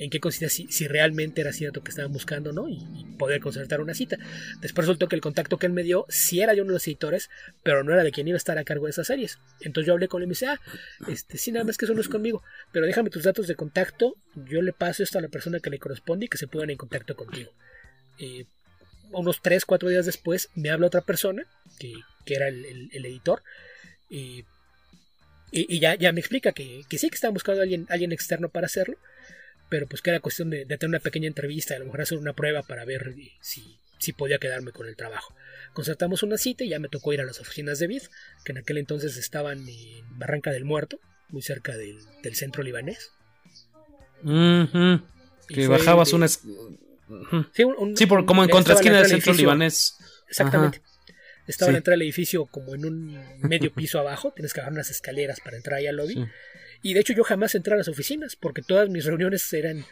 en qué consistía, si, realmente era cierto que estaban buscando, ¿no? Y, poder concertar una cita. Después resultó que el contacto que él me dio sí era de uno de los editores, pero no era de quien iba a estar a cargo de esas series. Entonces yo hablé con él y me dice, ah, este, sí, nada más que eso no es conmigo, pero déjame tus datos de contacto, yo le paso esto a la persona que le corresponde y que se pongan en contacto contigo. Eh, unos 3, 4 días después me habla otra persona, que, era el, editor, y, ya, ya, me explica que, que, sí que estaba buscando a alguien, alguien externo para hacerlo, pero pues que era cuestión de, tener una pequeña entrevista, a lo mejor hacer una prueba para ver si, si podía quedarme con el trabajo. Concertamos una cita y ya me tocó ir a las oficinas de BID, que en aquel entonces estaban en Barranca del Muerto, muy cerca del, centro libanés. Que bajabas una... Sí, por, como en contraesquina del centro libanés. Exactamente. Estaba en la entrada del edificio como en un medio piso abajo, tienes que bajar unas escaleras para entrar ahí al lobby. Y de hecho yo jamás entré a las oficinas porque todas mis reuniones eran...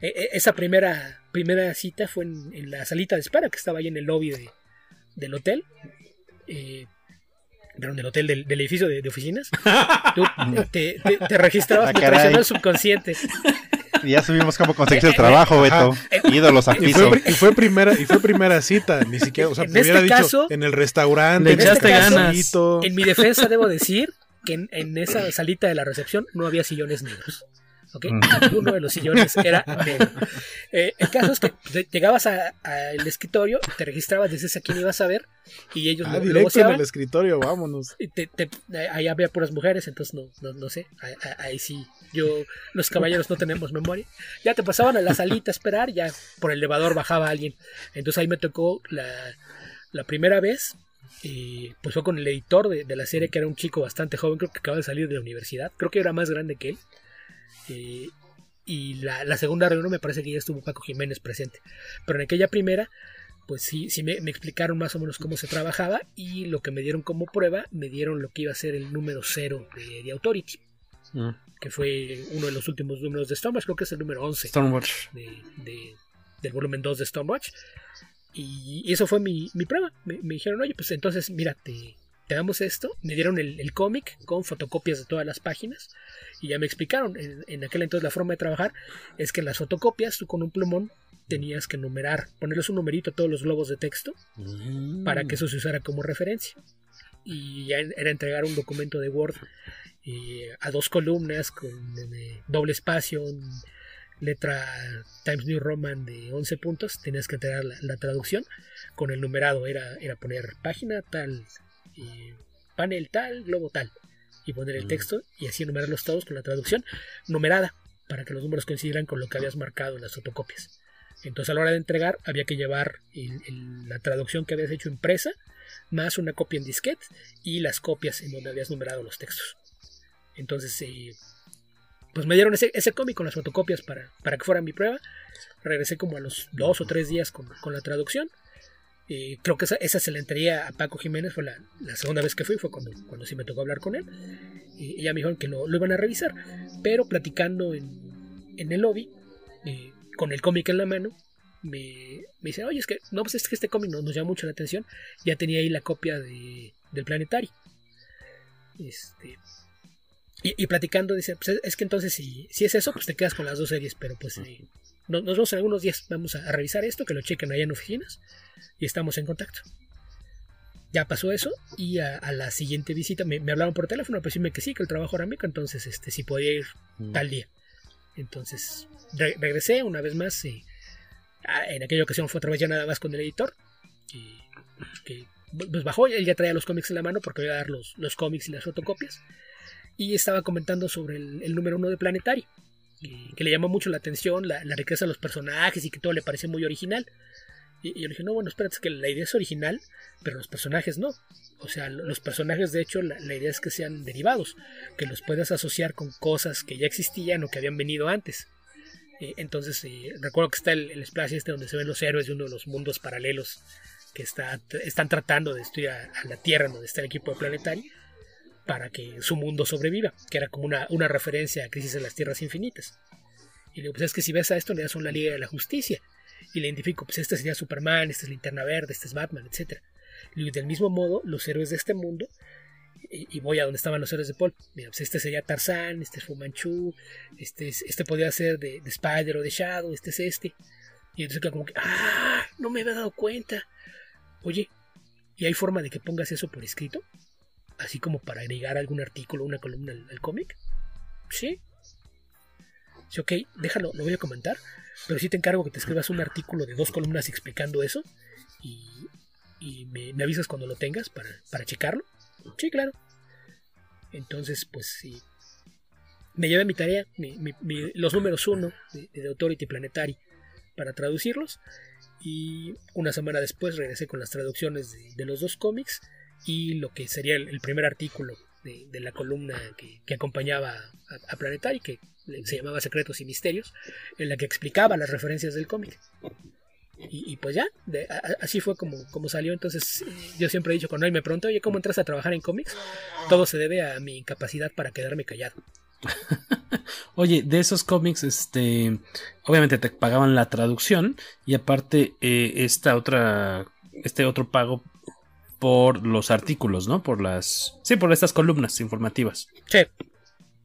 E, e, esa primera, primera cita fue en, la salita de espera que estaba ahí en el lobby de, del hotel. Eh, perdón, del hotel del, edificio de, oficinas. Tú te, registrabas, ah, el subconsciente. Y ya subimos cómo conseguiste el trabajo, Beto. Ídolos a piso. Y fue, primera, y fue primera cita, ni siquiera, o sea, en este dicho en el restaurante. Le echaste ganas. En mi defensa debo decir que en, esa salita de la recepción no había sillones negros. ¿Ok? Mm. Uno de los sillones era negro. Eh, el caso es que llegabas al escritorio, te registrabas, dices a quién ibas a ver, y ellos ah, directo en el escritorio, vámonos. Y ahí había puras mujeres, entonces no, no, sé, ahí, sí, yo, los caballeros no tenemos memoria. Ya te pasaban a la salita a esperar, ya por el elevador bajaba alguien. Entonces ahí me tocó la, la primera vez pues fue con el editor de, la serie, que era un chico bastante joven, creo que acaba de salir de la universidad, creo que era más grande que él. Eh, y la, segunda reunión me parece que ya estuvo Paco Jiménez presente. Pero en aquella primera, pues sí, sí me, explicaron más o menos cómo se trabajaba y lo que me dieron como prueba, me dieron lo que iba a ser el número cero de, Authority. Mm. Que fue uno de los últimos números de Stormwatch, creo que es el número 11 del volumen 2 de Stormwatch. Y eso fue mi, prueba. Me, dijeron, oye, pues entonces, mira, te, damos esto. Me dieron el, cómic con fotocopias de todas las páginas. Y ya me explicaron. En, aquel entonces la forma de trabajar es que las fotocopias, tú con un plumón tenías que numerar, ponerles un numerito a todos los globos de texto para que eso se usara como referencia. Y ya era entregar un documento de Word a dos columnas con doble espacio, letra Times New Roman de 11 puntos, tenías que entregar la, traducción con el numerado, era, era poner página tal, panel tal, globo tal, y poner el mm. texto y así enumerarlos todos con la traducción numerada para que los números coincidieran con lo que habías marcado en las fotocopias. Entonces a la hora de entregar había que llevar la traducción que habías hecho impresa, más una copia en disquete y las copias en donde habías numerado los textos. Entonces eh, pues me dieron ese, ese cómic con las fotocopias para, para que fuera mi prueba. Regresé como a los dos o tres días con, la traducción. Y creo que esa, esa, se la entregué a Paco Jiménez, fue la, segunda vez que fui, fue cuando, cuando sí me tocó hablar con él. Y, ya me dijeron que lo, lo, iban a revisar. Pero platicando en, en el lobby, eh, con el cómic en la mano, me, me dice, oye, es que, no, pues es que este cómic nos, nos llama mucho la atención. Ya tenía ahí la copia de, del planetario. Este, y, platicando, dice, pues es que entonces si, si es eso, pues te quedas con las dos series, pero pues eh, nos, vemos en algunos días, vamos a, revisar esto, que lo chequen allá en oficinas y estamos en contacto. Ya pasó eso y a, la siguiente visita me, hablaron por teléfono para decirme que sí, que el trabajo era mío, entonces este, si podía ir tal día. Entonces regresé una vez más. y en aquella ocasión fue otra vez ya nada más con el editor. que pues bajó, él ya traía los cómics en la mano porque iba a dar los, los cómics y las fotocopias. Y estaba comentando sobre el, el número uno de Planetary, que le llamó mucho la atención, la, riqueza de los personajes y que todo le parecía muy original. Y, yo le dije, no, bueno, espérate, es que la idea es original, pero los personajes no. O sea, los personajes, de hecho, la, idea es que sean derivados, que los puedas asociar con cosas que ya existían o que habían venido antes. Eh, entonces, eh, recuerdo que está el, el splash este donde se ven los héroes de uno de los mundos paralelos que está, están tratando de destruir a, a, la Tierra, donde está el equipo de Planetary, para que su mundo sobreviva, que era como una, referencia a Crisis en las Tierras Infinitas. Y le digo, pues es que si ves a esto, le das una Liga de la Justicia. Y le identifico, pues este sería Superman, este es Linterna Verde, este es Batman, etc. Y del mismo modo, los héroes de este mundo, y, voy a donde estaban los héroes de Paul, mira, pues este sería Tarzán, este es Fumanchu, este, es, este podría ser de, de Spider o de Shadow, este es este. Y entonces como que, ah, no me había dado cuenta. Oye, ¿y hay forma de que pongas eso por escrito? Así como para agregar algún artículo, una columna al, cómic. Sí. Sí, ok, déjalo, lo voy a comentar. Pero sí te encargo que te escribas un artículo de dos columnas explicando eso. Y, me, avisas cuando lo tengas para, para checarlo. Sí, claro. Entonces, pues sí. Me llevé mi tarea, los números 1 de, Authority Planetary para traducirlos. Y una semana después regresé con las traducciones de los dos cómics y lo que sería el, primer artículo de, la columna que, acompañaba a, a, Planetary, que se llamaba Secretos y Misterios, en la que explicaba las referencias del cómic. Y, y, pues ya, así fue como, como salió. Entonces, yo siempre he dicho, cuando él me pregunta, oye, ¿cómo entras a trabajar en cómics? Todo se debe a mi incapacidad para quedarme callado. Oye, de esos cómics, este, obviamente te pagaban la traducción y aparte eh, esta otra, este otro pago por los artículos, ¿no? Por las, sí, por estas columnas informativas. Sí.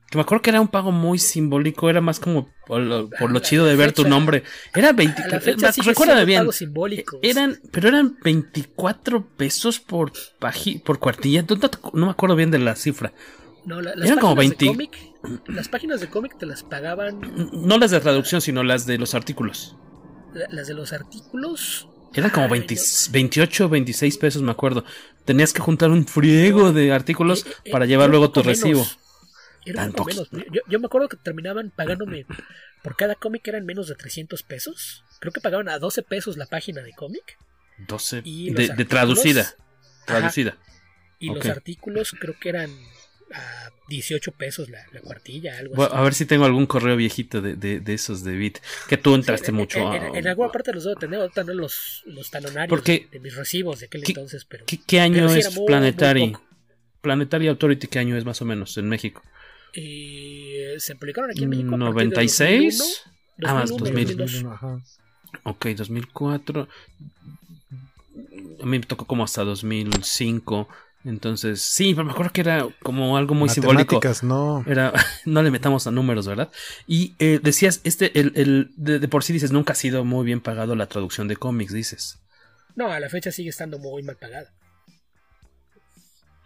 Que me acuerdo que era un pago muy simbólico, era más como por lo, por lo chido de ver tu nombre. Era 20, sí recuérdame bien. Eran, pero eran 24 pesos por por cuartilla. No, no, me acuerdo bien de la cifra. No, la, las eran como 20. De cómic, las páginas de cómic te las pagaban. No las de traducción, sino las de los artículos. La, las de los artículos. Eran como 20, 28, 26 pesos, me acuerdo. Tenías que juntar un friego de artículos eh, eh, para llevar luego tu recibo. Era un poco menos. Yo, yo, me acuerdo que terminaban pagándome por cada cómic eran menos de 300 pesos. Creo que pagaban a 12 pesos la página de cómic. 12 de, de, traducida. Traducida. Ajá, y okay. los artículos creo que eran a 18 pesos la, la cuartilla, algo bueno, así. A ver si tengo algún correo viejito de, de, de esos de Bit. Que tú entraste sí, en, mucho. En, a... en, en, alguna parte los debo tener, ahorita no los, los talonarios Porque, de, de, mis recibos de aquel ¿qué, entonces, pero. ¿Qué, qué año pero sí es muy, Planetary? muy Planetary Authority, ¿qué año es más o menos en México? Eh, se publicaron aquí en México. ¿96? A ah, más 2000. 2001. Ajá. Ok, 2004. A mí me tocó como hasta 2005. Entonces, sí, pero me acuerdo que era como algo muy simbólico. no. Era, no le metamos a números, ¿verdad? Y eh, decías, este, el, el de, de, por sí dices, nunca ha sido muy bien pagado la traducción de cómics, dices. No, a la fecha sigue estando muy mal pagada.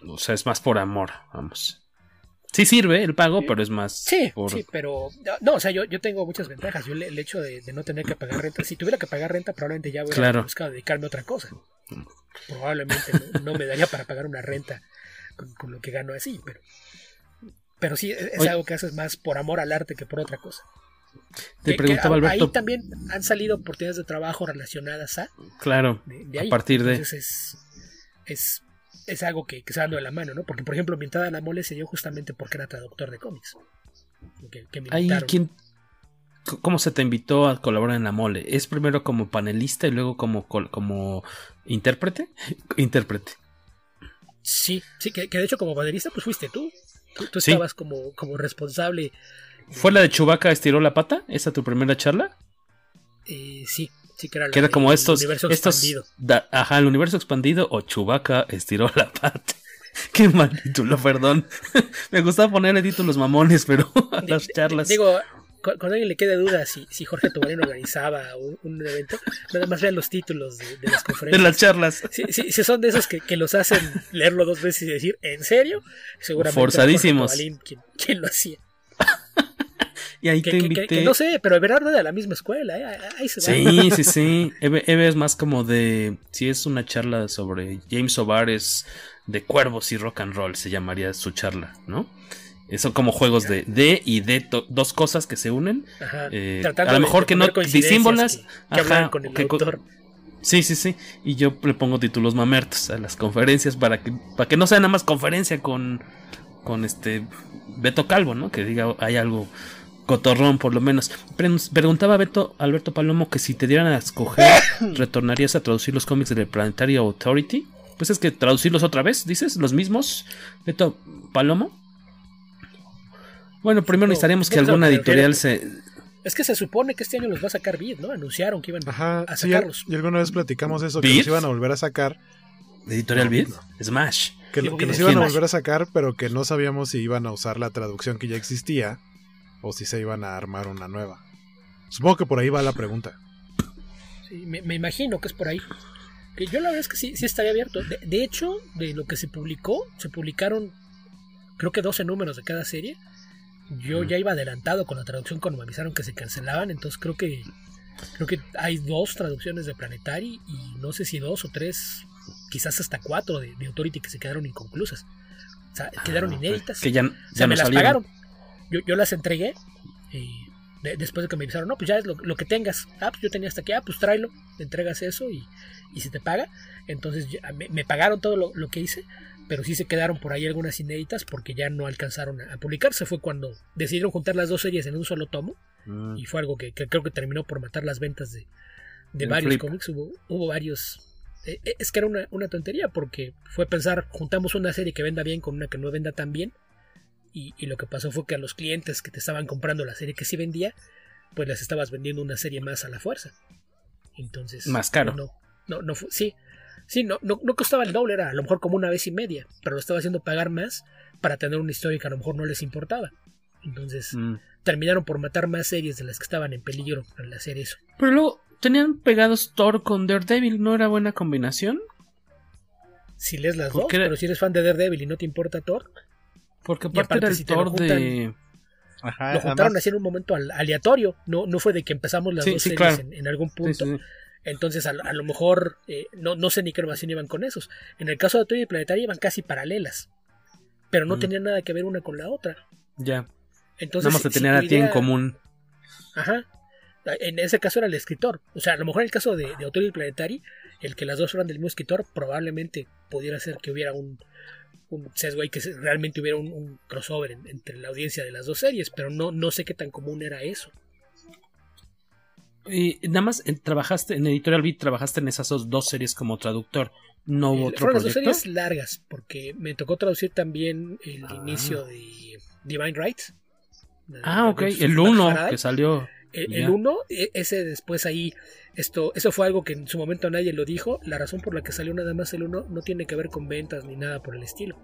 O sea, es más por amor, vamos. Sí sirve el pago, sí. pero es más. Sí, por... sí, pero. No, o sea, yo, yo tengo muchas ventajas. Yo el, el hecho de, de, no tener que pagar renta, si tuviera que pagar renta, probablemente ya hubiera claro. buscado dedicarme a otra cosa. Probablemente no, no me daría para pagar una renta con, con, lo que gano así, pero. Pero sí, es Oye, algo que haces más por amor al arte que por otra cosa. Te que, preguntaba, que Alberto. Ahí también han salido oportunidades de trabajo relacionadas a. Claro, de, de ahí. a partir de. Entonces es, es es algo que, que se dando de la mano, ¿no? Porque, por ejemplo, mi entrada a la mole se dio justamente porque era traductor de cómics. Que, que me Ahí, ¿quién, ¿Cómo se te invitó a colaborar en la mole? ¿Es primero como panelista y luego como, como intérprete? intérprete. Sí, sí, que, que, de hecho como panelista pues fuiste tú. Tú, tú estabas sí. como, como responsable. ¿Fue la de Chubaca estiró la pata? ¿Esa tu primera charla? Eh, sí, Sí, que era, que era como el, estos, universo estos expandido. Da, ajá, el universo expandido o Chubaca estiró la pata. Qué mal título, perdón. Me gustaba ponerle títulos mamones, pero a las charlas. Digo, cuando alguien le quede duda si, si Jorge Tobalín organizaba un, un, evento, nada más vean los títulos de, de las conferencias. De las charlas. Si, si, si son de esos que, que, los hacen leerlo dos veces y decir, ¿en serio? Seguramente. Forzadísimos. Tobalín, quien, quien lo hacía. Y ahí que, te invité. que- que no sé, pero Everardo era de la misma escuela. ¿eh? Ahí se va. Sí, sí, sí. Eve, Eve es más como de. Si es una charla sobre James O'Barres de cuervos y rock and roll, se llamaría su charla, ¿no? Eh, Son como juegos de de y to- dos cosas que se unen. Ajá, Eh, a lo mejor de que no disímbolas. que- con el autor. Sí, sí, sí. Y yo le pongo títulos mamertos a las conferencias para que, para que no sea nada más conferencia con, con este Beto Calvo, ¿no? Que diga hay algo cotorrón por lo menos. Pre- Preguntaba Beto, Alberto Palomo que si te dieran a escoger, ¿retornarías a traducir los cómics del Planetary Authority? Pues es que traducirlos otra vez, dices, los mismos, Beto Palomo. Bueno, primero No, necesitaríamos que no, no, alguna pero editorial se... Es que se supone que este año los va a sacar Vid, ¿no? Anunciaron que iban Ajá, a sí, sacarlos. y alguna vez platicamos eso, que nos iban a volver a sacar. ¿Editorial Vid? Smash. Que, que nos ¿quién? iban a volver a sacar, pero que no sabíamos si iban a usar la traducción que ya existía o si se iban a armar una nueva. Supongo que por ahí va la pregunta. Sí, me, me imagino que es por ahí. Que yo la verdad es que sí, sí estaría abierto. De, de hecho, de lo que se publicó, se publicaron creo que 12 números de cada serie. Yo ya iba adelantado con la traducción cuando me avisaron que se cancelaban, entonces creo que creo que hay dos traducciones de Planetary y no sé si dos o tres, quizás hasta cuatro de, de Authority que se quedaron inconclusas. O sea, quedaron Ah, inéditas. Que ya- o ya sea, no me las salieron. pagaron. Yo, yo las entregué y de- después de que me avisaron, no, pues ya es lo, lo que tengas. Ah, pues yo tenía hasta aquí, ah, pues tráelo, entregas eso y, y se te paga. Entonces ya me, me pagaron todo lo, lo que hice, pero sí se quedaron por ahí algunas inéditas porque ya no alcanzaron a, a publicarse. Fue cuando decidieron juntar las dos series en un solo tomo Mm. y fue algo que, que creo que terminó por matar las ventas de, de varios cómics. Hubo, hubo varios. eh, eh, es que era una, una tontería porque fue pensar, juntamos una serie que venda bien con una que no venda tan bien. Y, y lo que pasó fue que a los clientes que te estaban comprando la serie que sí vendía, pues les estabas vendiendo una serie más a la fuerza. Entonces. Más caro. No, no, no fue. Sí, sí, no, no, no costaba el doble, era a lo mejor como una vez y media, pero lo estaba haciendo pagar más para tener una historia que a lo mejor no les importaba. Entonces, Mm. terminaron por matar más series de las que estaban en peligro al hacer eso. Pero luego tenían pegados Thor con Daredevil, ¿no era buena combinación? Si lees las dos, era- pero si eres fan de Daredevil y no te importa Thor, Porque aparte, aparte, era el si te lo Thor juntan- de... Ajá, lo juntaron además- así en un momento al- aleatorio, no, no fue de que empezamos las Sí, dos sí, series claro. en, en algún punto. sí, sí. Entonces, a, a lo mejor, eh, no, no sé ni qué renovación iban con esos. En el caso de Toy y Planetaria iban casi paralelas, pero no Mm. tenían nada que ver una con la otra. Ya. Entonces, Nada más si- te si tenían tu a ti en común. Ajá. En ese caso era el escritor. O sea, a lo mejor en el caso de, de Autor y Planetary, el que las dos fueran del mismo escritor, probablemente pudiera ser que hubiera un, un sesgo ahí, que realmente hubiera un, un crossover en- entre la audiencia de las dos series, pero no, no sé qué tan común era eso. Y nada más eh, trabajaste en Editorial Beat, trabajaste en esas dos, dos series como traductor. No hubo Eh, otro fueron las dos series largas, porque me tocó traducir también el Ah. inicio de Divine Rights. Ah, ok. El Matt 1 Faraday. que salió. El Ya. el 1, ese después ahí, esto, eso fue algo que en su momento nadie lo dijo. La razón por la que salió nada más el 1 no tiene que ver con ventas ni nada por el estilo.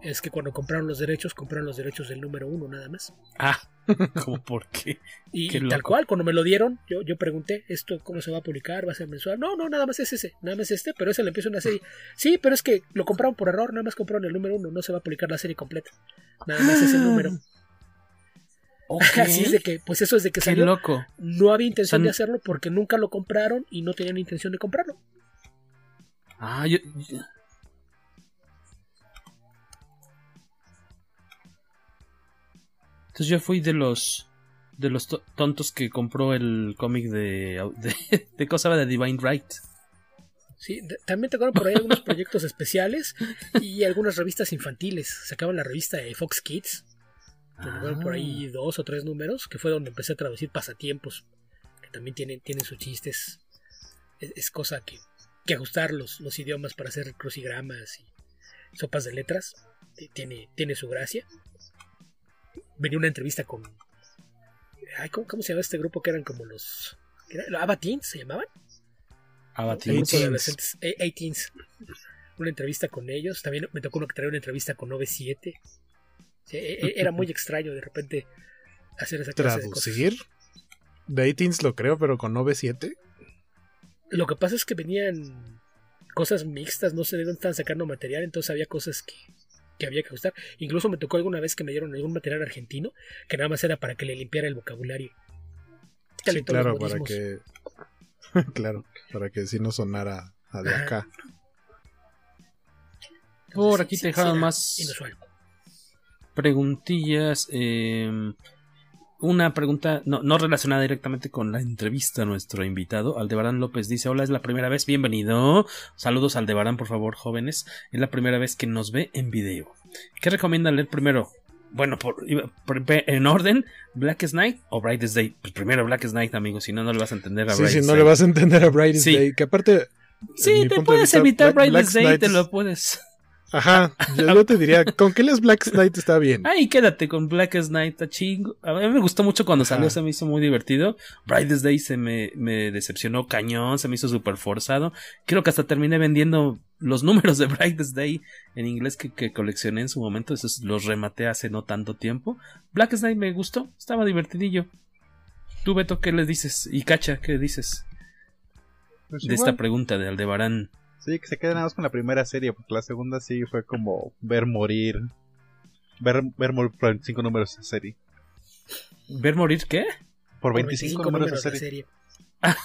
Es que cuando compraron los derechos, compraron los derechos del número 1 nada más. Ah, ¿cómo por qué? Y, Qué y tal cual, cuando me lo dieron, yo, yo pregunté, ¿esto cómo se va a publicar? ¿Va a ser mensual? No, no, nada más es ese, nada más este, pero ese le empieza una serie. Sí, pero es que lo compraron por error, nada más compraron el número 1, no se va a publicar la serie completa. Nada más ese número. Ok. Así es de que, pues eso es de que salió. loco. No había intención de hacerlo porque nunca lo compraron y no tenían intención de comprarlo. Ah, yo. yo- Entonces yo fui de los de los to- tontos que compró el cómic de de, de cosa de Divine Right. Sí, de- también tocaron por ahí algunos proyectos especiales y algunas revistas infantiles. Sacaban la revista de Fox Kids. Me tocaron por ahí dos o tres números, que fue donde empecé a traducir pasatiempos, que también tienen, tienen sus chistes. Es, es cosa que, que ajustar los, los idiomas para hacer crucigramas y sopas de letras. T- Tiene, tiene su gracia. Venía una entrevista con... Ay, ¿cómo, cómo se llama este grupo que eran como los... ¿qué era? ¿Los Abatins se llamaban? Avatar. El grupo de 18s. adolescentes, eh, 18s. Una entrevista con ellos. También me tocó uno que traía una entrevista con 97. E- e- era muy extraño de repente hacer esa clase de cosas. ¿Traducir? Datings lo creo, pero con 9.7. Lo que pasa es que venían cosas mixtas, no sé de dónde estaban sacando material, entonces había cosas que, que había que ajustar. Incluso me tocó alguna vez que me dieron algún material argentino que nada más era para que le limpiara el vocabulario. Sí, claro, para que. claro, para que si no sonara a de acá. Por aquí te dejaron más preguntillas. Eh, una pregunta no, no, relacionada directamente con la entrevista a nuestro invitado. Aldebarán López dice: Hola, es la primera vez, bienvenido. Saludos, Aldebarán, por favor, jóvenes. Es la primera vez que nos ve en video. ¿Qué recomiendan leer primero? Bueno, por, en orden, Blackest Night o Brightest Day. Pues primero Blackest Night, amigo, si no, no le vas a entender a sí, Sí, no le vas a entender a Brightest Day. Que aparte. Sí, te puedes evitar Brightest Day, te lo puedes. Ajá, yo, te diría, ¿con qué les Black Knight está bien? Ay, quédate con Black Knight, está chingo. A mí me gustó mucho cuando salió, se me hizo muy divertido. Brightest Day se me, me decepcionó cañón, se me hizo súper forzado. Creo que hasta terminé vendiendo los números de Brightest Day en inglés que, que coleccioné en su momento, esos los rematé hace no tanto tiempo. Black Knight me gustó, estaba divertidillo. Tú, Beto, ¿qué le dices? Y Cacha, ¿qué dices? Pues de esta pregunta de Aldebarán. Sí, que se quede nada más con la primera serie, porque la segunda sí fue como ver morir. Ver, ver morir por 25 números de serie. ¿Ver morir qué? Por 25, números, de serie.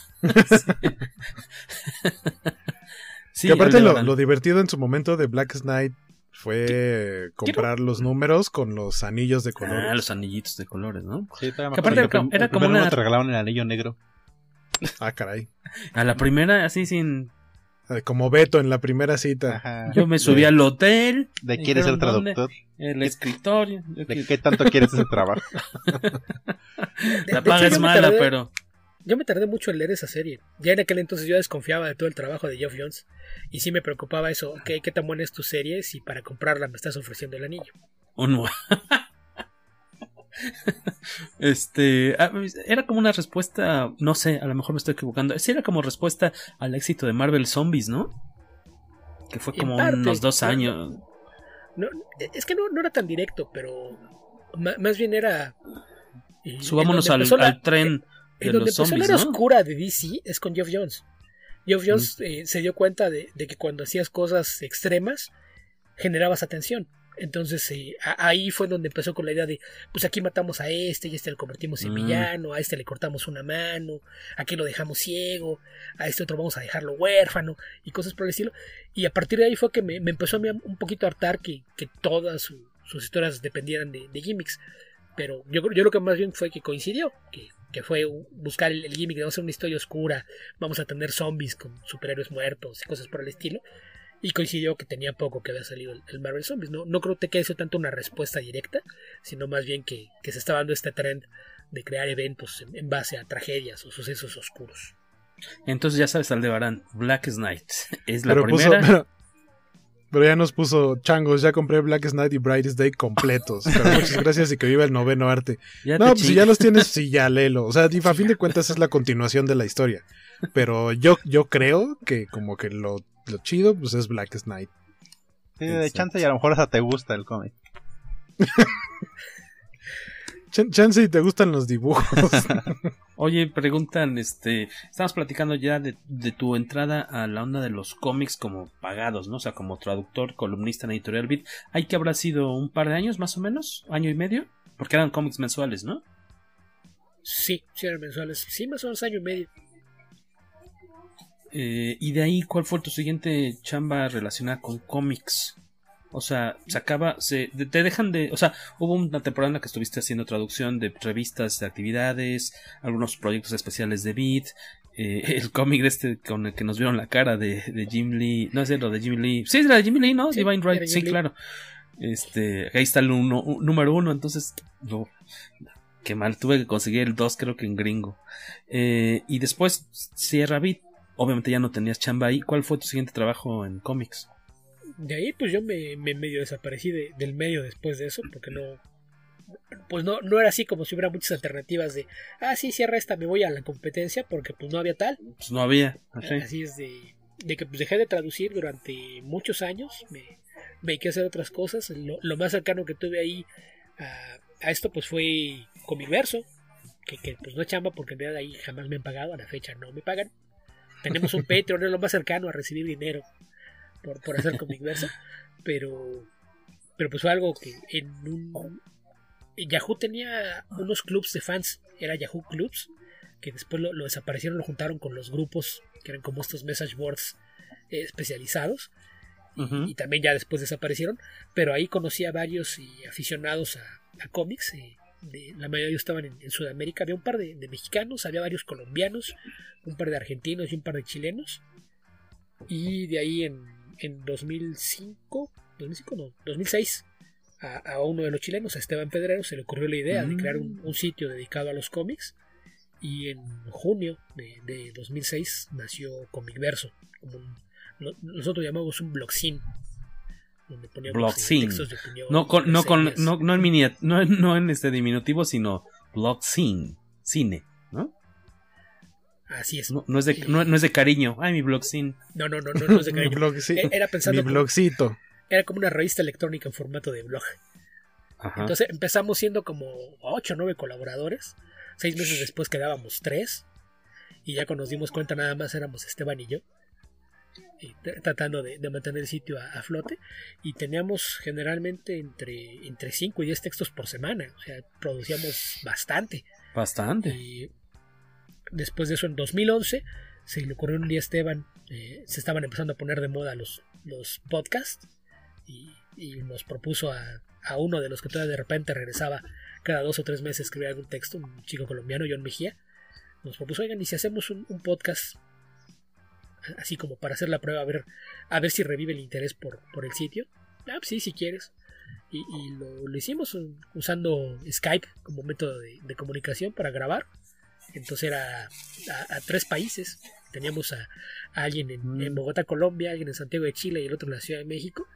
sí. que aparte lo, divertido en su momento de Black Knight fue comprar los números con los anillos de colores. Ah, los anillitos de colores, ¿no? Sí, que aparte era, como una... te regalaban el anillo negro. Ah, caray. A la primera, así sin como Beto en la primera cita. Yo me subí al hotel. ¿De quieres ser traductor? El escritorio. ¿De qué tanto quieres ese trabajo? la paga es mala, pero. Yo me tardé mucho en leer esa serie. Ya en aquel entonces yo desconfiaba de todo el trabajo de Geoff Jones. Y sí me preocupaba eso. ¿Qué tan buena es tu serie si para comprarla me estás ofreciendo el anillo? Un... este ah, era como una respuesta, no sé, a lo mejor me estoy equivocando. Sí, era como respuesta al éxito de Marvel Zombies, ¿no? Que fue como unos dos años. No, es que no, era tan directo, pero más bien era. Subámonos al, tren de los zombies. La oscura de DC es con Geoff Jones. Geoff Jones eh, se dio cuenta de que cuando hacías cosas extremas generabas atención. Entonces ahí fue donde empezó con la idea de, pues aquí matamos a este y este lo convertimos en mm. villano, a este le cortamos una mano, aquí lo dejamos ciego, a este otro vamos a dejarlo huérfano y cosas por el estilo. Y a partir de ahí fue que me, empezó a mí un poquito a hartar que, que todas sus historias dependieran de, gimmicks. Pero yo, yo creo que más bien fue que coincidió, que, que fue buscar el, el, gimmick de vamos a hacer una historia oscura, vamos a tener zombies con superhéroes muertos y cosas por el estilo y coincidió que tenía poco que había salido el, Marvel Zombies. No, no creo que sea tanto una respuesta directa, sino más bien que, se está dando este trend de crear eventos en, base a tragedias o sucesos oscuros. Entonces ya sabes, Aldebarán, Black Knight es la primera. pero, ya nos puso changos, ya compré Black Knight y Brightest Day completos. muchas gracias y que viva el noveno arte. no, pues si ya los tienes, sí, ya léelo. O sea, a fin de cuentas es la continuación de la historia. Pero yo, yo creo que como que lo lo chido, pues es Black Knight. Sí, de chance y a lo mejor hasta te gusta el cómic. chance y te gustan los dibujos. Oye, preguntan, este, estamos platicando ya de, tu entrada a la onda de los cómics como pagados, ¿no? O sea, como traductor, columnista en Editorial Beat. ¿Hay que habrá sido un par de años más o menos? ¿Año y medio? Porque eran cómics mensuales, ¿no? Sí, sí eran mensuales. Sí, más o menos año y medio. Eh, y de ahí, ¿cuál fue tu siguiente chamba relacionada con cómics? O sea, se acaba, se, te dejan de, o sea, hubo una temporada que estuviste haciendo traducción de revistas de actividades, algunos proyectos especiales de Beat, eh, el cómic de este con el que nos vieron la cara de, Jim Lee, no es lo de Jim Lee, sí es la de Jim Lee, ¿no? Divine Right, sí, claro. Este, ahí está el uno, número uno, entonces, no, qué mal, tuve que conseguir el dos creo que en gringo. Eh, y después cierra Beat obviamente ya no tenías chamba ahí. ¿Cuál fue tu siguiente trabajo en cómics? De ahí pues yo me, medio desaparecí del medio después de eso porque no pues no, no era así como si hubiera muchas alternativas de ah sí cierra esta me voy a la competencia porque pues no había tal. Pues no había así, es de, de que pues dejé de traducir durante muchos años me, me a hacer otras cosas. Lo, más cercano que tuve ahí a, esto pues fue Comicverso que, que pues no es chamba porque en realidad ahí jamás me han pagado a la fecha no me pagan. Tenemos un Patreon, es lo más cercano a recibir dinero por, por hacer Comic Verso. Pero, pero pues fue algo que en un... Yahoo tenía unos clubs de fans, era Yahoo Clubs, que después lo, lo desaparecieron, lo juntaron con los grupos, que eran como estos message boards eh, especializados, y, y, también ya después desaparecieron, pero ahí conocí a varios y aficionados a, a cómics, eh, de, la mayoría estaban en, en, Sudamérica, había un par de, de, mexicanos, había varios colombianos, un par de argentinos y un par de chilenos, y de ahí en, en 2005, 2005 no, 2006, a, a, uno de los chilenos, a Esteban Pedrero, se le ocurrió la idea mm. de crear un, un, sitio dedicado a los cómics. Y en junio de, de 2006 nació Comicverso, como un, nosotros llamamos un blogzine. Donde poníamos textos de opinión, no, con, no, con, no, no, en mini, no, no en este diminutivo, sino blogzine, cine. Así es. No, no, es de, no, no, es de cariño. Ay, mi blogzine. No, no, no, no, no es de cariño. blogcito. Era pensando. Mi blogcito. Como, era como una revista electrónica en formato de blog. Ajá. Entonces empezamos siendo como 8 o 9 colaboradores. Seis meses después quedábamos 3. Y ya cuando nos dimos cuenta nada más éramos Esteban y yo. Y tratando de, de, mantener el sitio a, a, flote. Y teníamos generalmente entre, entre 5 y 10 textos por semana. O sea, producíamos bastante. Bastante. Y después de eso, en 2011, se le ocurrió un día a Esteban. Eh, se estaban empezando a poner de moda los, los podcasts. Y, y, nos propuso a, a, uno de los que todavía de repente regresaba cada dos o tres meses escribir algún texto, un chico colombiano, John Mejía, nos propuso, oigan, y si hacemos un, podcast así como para hacer la prueba, a ver, a ver si revive el interés por, por el sitio. Ah, sí, si quieres. Y, y lo, lo, hicimos usando Skype como método de comunicación para grabar. Entonces era a, a tres países. Teníamos a, a alguien en, mm. en, Bogotá, Colombia, alguien en Santiago de Chile y el otro en la Ciudad de México.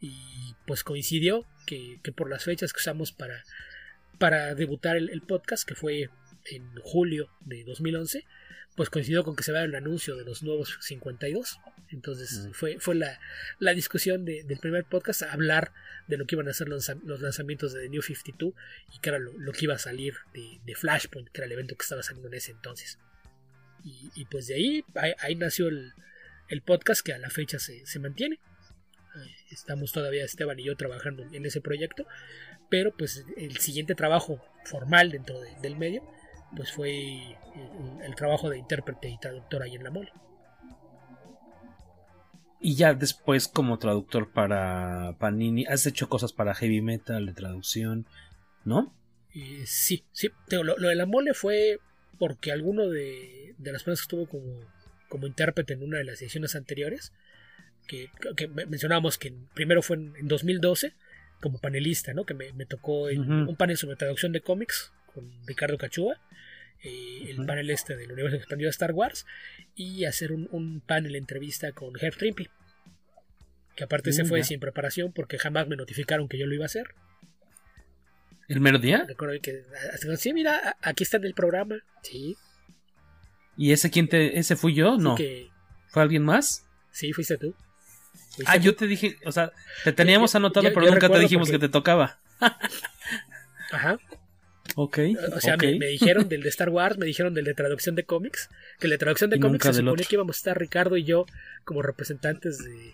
Y pues coincidió que, que por las fechas que usamos para, para debutar el, el, podcast, que fue en julio de 2011, pues coincidió con que se vea el anuncio de los nuevos 52. Entonces fue, fue la, la discusión de, del primer podcast, hablar de lo que iban a ser los, los lanzamientos de The New 52 y que era lo, lo que iba a salir de, de, Flashpoint, que era el evento que estaba saliendo en ese entonces. Y, y pues de ahí, ahí, ahí nació el, el, podcast que a la fecha se, se mantiene. Estamos todavía Esteban y yo trabajando en ese proyecto, pero pues el siguiente trabajo formal dentro de, del medio pues fue el, el, trabajo de intérprete y traductor ahí en la mole. Y ya después como traductor para Panini, has hecho cosas para heavy metal de traducción, ¿no? Eh, sí, sí. Lo, lo, de la mole fue porque alguno de, de las personas que estuvo como, como intérprete en una de las ediciones anteriores, que, que mencionábamos que primero fue en, en 2012 como panelista, ¿no? Que me, me tocó en, uh -huh. un panel sobre traducción de cómics con Ricardo Cachúa, eh, el uh -huh. panel este del universo expandido de Star Wars, y hacer un, un panel entrevista con Herb Trimpy, que aparte uh, se fue ya. sin preparación porque jamás me notificaron que yo lo iba a hacer. ¿El mero día? Recuerdo que, sí, mira, aquí está en el programa, sí. ¿Y ese quién te, ese fui yo? No. Que... ¿Fue alguien más? Sí, fuiste tú. Ah, yo te dije, o sea, te teníamos anotado, yo, yo, pero yo nunca te dijimos porque... que te tocaba. Ajá. Ok. O sea, okay. Me, me, dijeron del de Star Wars, me dijeron del de traducción de cómics, que el de traducción de cómics se supone que íbamos a estar Ricardo y yo como representantes de,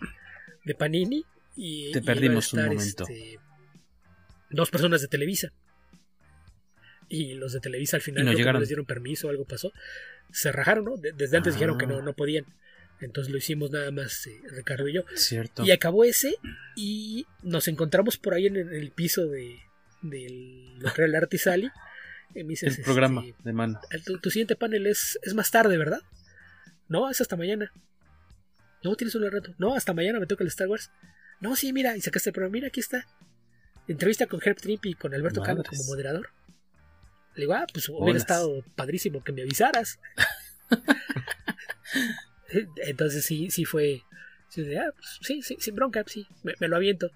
de Panini. Y, te perdimos estar, un momento. Este, dos personas de Televisa. Y los de Televisa al final no, les dieron permiso, algo pasó. Se rajaron, ¿no? Desde antes ah. dijeron que no, no podían. Entonces lo hicimos nada más eh, Ricardo y yo. Cierto. Y acabó ese y nos encontramos por ahí en el piso de del Real Artisali. Y me dices, el programa este, de man. Tu, tu, siguiente panel es, es más tarde, ¿verdad? No, es hasta mañana. No, tienes un rato. No, hasta mañana me toca el Star Wars. No, sí, mira, y sacaste el programa. Mira, aquí está. Entrevista con Herb Tripp y con Alberto Cano como moderador. Le digo, ah, pues hubiera estado padrísimo que me avisaras. Entonces sí, sí fue. Sí, ah, pues, sí, sí, sin bronca, sí, me, me, lo aviento.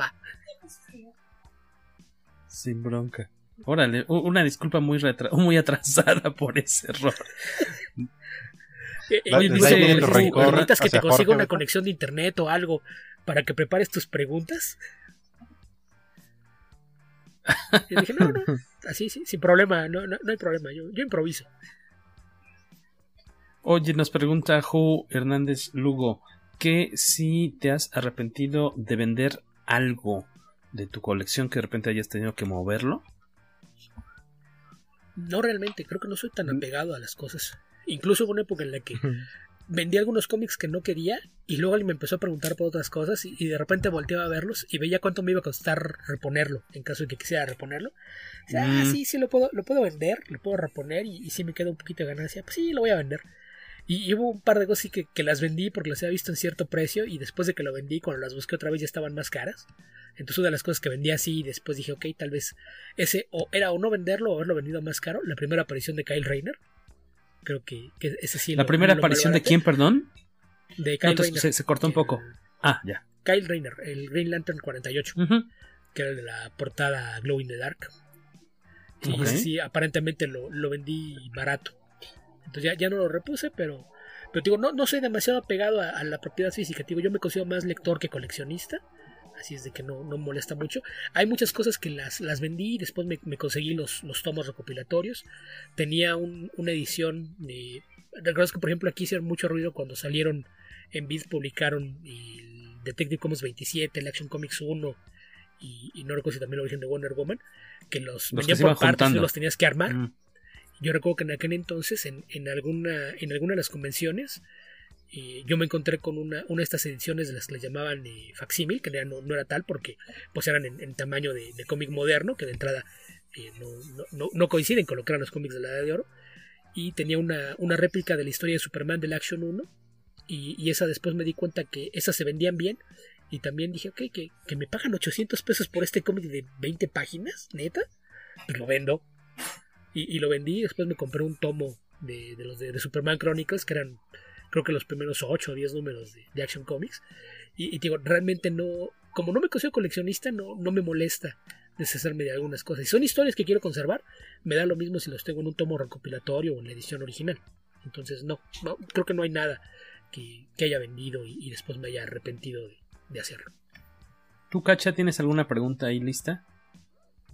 Va. Sin bronca. Órale, una disculpa muy, retra muy atrasada por ese error. Oye, dice, necesitas que te consiga Jorge, una conexión de internet o algo para que prepares tus preguntas. Y dije, no, no, así, sí, sin problema, no, no, no hay problema, yo, yo improviso. Oye, nos pregunta Ju Hernández Lugo que si te has arrepentido de vender algo de tu colección que de repente hayas tenido que moverlo? No realmente, creo que no soy tan apegado a las cosas. Incluso hubo una época en la que vendí algunos cómics que no quería y luego alguien me empezó a preguntar por otras cosas y, de repente volteaba a verlos y veía cuánto me iba a costar reponerlo en caso de que quisiera reponerlo. Ah, mm. sí, sí, lo puedo, lo puedo vender, lo puedo reponer y, si me queda un poquito de ganancia, pues sí, lo voy a vender. Y, hubo un par de cosas que, que, las vendí porque las había visto en cierto precio y después de que lo vendí, cuando las busqué otra vez ya estaban más caras. Entonces una de las cosas que vendí así y después dije, ok, tal vez ese o era o no venderlo o haberlo vendido más caro. La primera aparición de Kyle Rayner. Creo que, que ese sí. ¿La primera aparición de quién, perdón? De Kyle Se, se, cortó un poco. Ah, ya. Kyle Rayner, el Green Lantern 48. Que era de la portada Glow in the Dark. Y sí, aparentemente lo, lo, vendí barato. Entonces ya, ya no lo repuse, pero, pero digo, no, no soy demasiado apegado a, a la propiedad física. Digo, yo me considero más lector que coleccionista así es de que no, no molesta mucho. Hay muchas cosas que las, las vendí y después me, conseguí los, los, tomos recopilatorios. Tenía una edición de... Recuerdo que por ejemplo aquí hicieron mucho ruido cuando salieron en Beat, publicaron el Detective Comics 27, el Action Comics 1 y, no recuerdo si también la origen de Wonder Woman, que los, venían por partes y los tenías que armar. Mm. Yo recuerdo que en aquel entonces, en, en, alguna, en alguna de las convenciones, yo me encontré con una, una de estas ediciones de las que le llamaban eh, facsímil, que no, era tal porque pues eran en, tamaño de, cómic moderno, que de entrada eh, no, no, coinciden con lo que eran los cómics de la Edad de Oro. Y tenía una, una réplica de la historia de Superman del Action 1. Y, y, esa después me di cuenta que esas se vendían bien. Y también dije, ok, que, me pagan 800 pesos por este cómic de 20 páginas, neta. Pues lo vendo. Y, y, lo vendí. Después me compré un tomo de, los de Superman Chronicles, que eran creo que los primeros 8 o 10 números de, Action Comics. Y, digo, realmente no, como no me considero coleccionista, no, no me molesta deshacerme de algunas cosas. Y son historias que quiero conservar, me da lo mismo si los tengo en un tomo recopilatorio o en la edición original. Entonces, no, no creo que no hay nada que, haya vendido y, después me haya arrepentido de, hacerlo. ¿Tú, Cacha, tienes alguna pregunta ahí lista?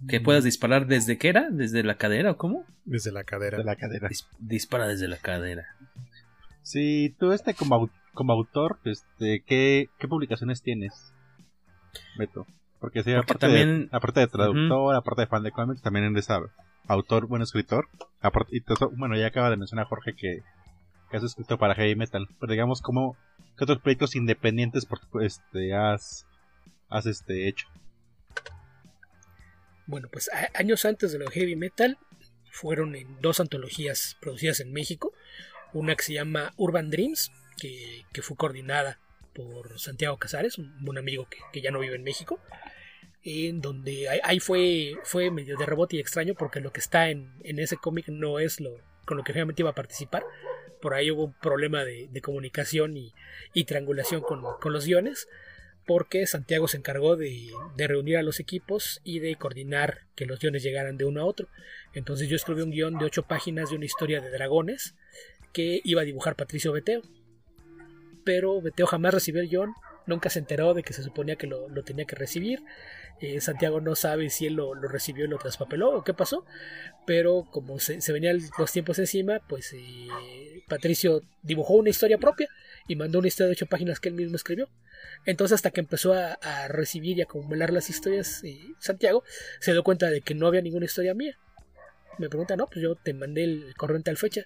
¿Que mm. puedas disparar desde qué era? ¿Desde la cadera o cómo? Desde la cadera. De la cadera. dispara desde la cadera. Sí, tú este como, como autor, este, ¿qué, ¿qué publicaciones tienes, Beto? Porque sí, aparte, también... de, aparte de traductor, aparte de fan de cómics, también eres autor, buen escritor. Aparte, y bueno, ya acaba de mencionar Jorge que, que has escrito para heavy metal. Pero digamos, ¿cómo, ¿qué otros proyectos independientes este, has, has este, hecho? Bueno, pues años antes de lo heavy metal fueron en dos antologías producidas en México una que se llama Urban Dreams, que, fue coordinada por Santiago Casares, un, amigo que, ya no vive en México, en donde ahí, fue, fue medio de rebote y extraño porque lo que está en, ese cómic no es lo con lo que realmente iba a participar. Por ahí hubo un problema de, comunicación y, triangulación con, los guiones, porque Santiago se encargó de, de, reunir a los equipos y de coordinar que los guiones llegaran de uno a otro. Entonces yo escribí un guion de ocho páginas de una historia de dragones que iba a dibujar Patricio Beteo. Pero Beteo jamás recibió el guion, nunca se enteró de que se suponía que lo, tenía que recibir. Eh, Santiago no sabe si él lo, recibió y lo traspapeló o qué pasó, pero como se, venían los tiempos encima, pues eh, Patricio dibujó una historia propia y mandó una historia de ocho páginas que él mismo escribió. Entonces hasta que empezó a, recibir y acumular las historias, eh, Santiago se dio cuenta de que no había ninguna historia mía. Me pregunta, no, pues yo te mandé el correo en tal fecha.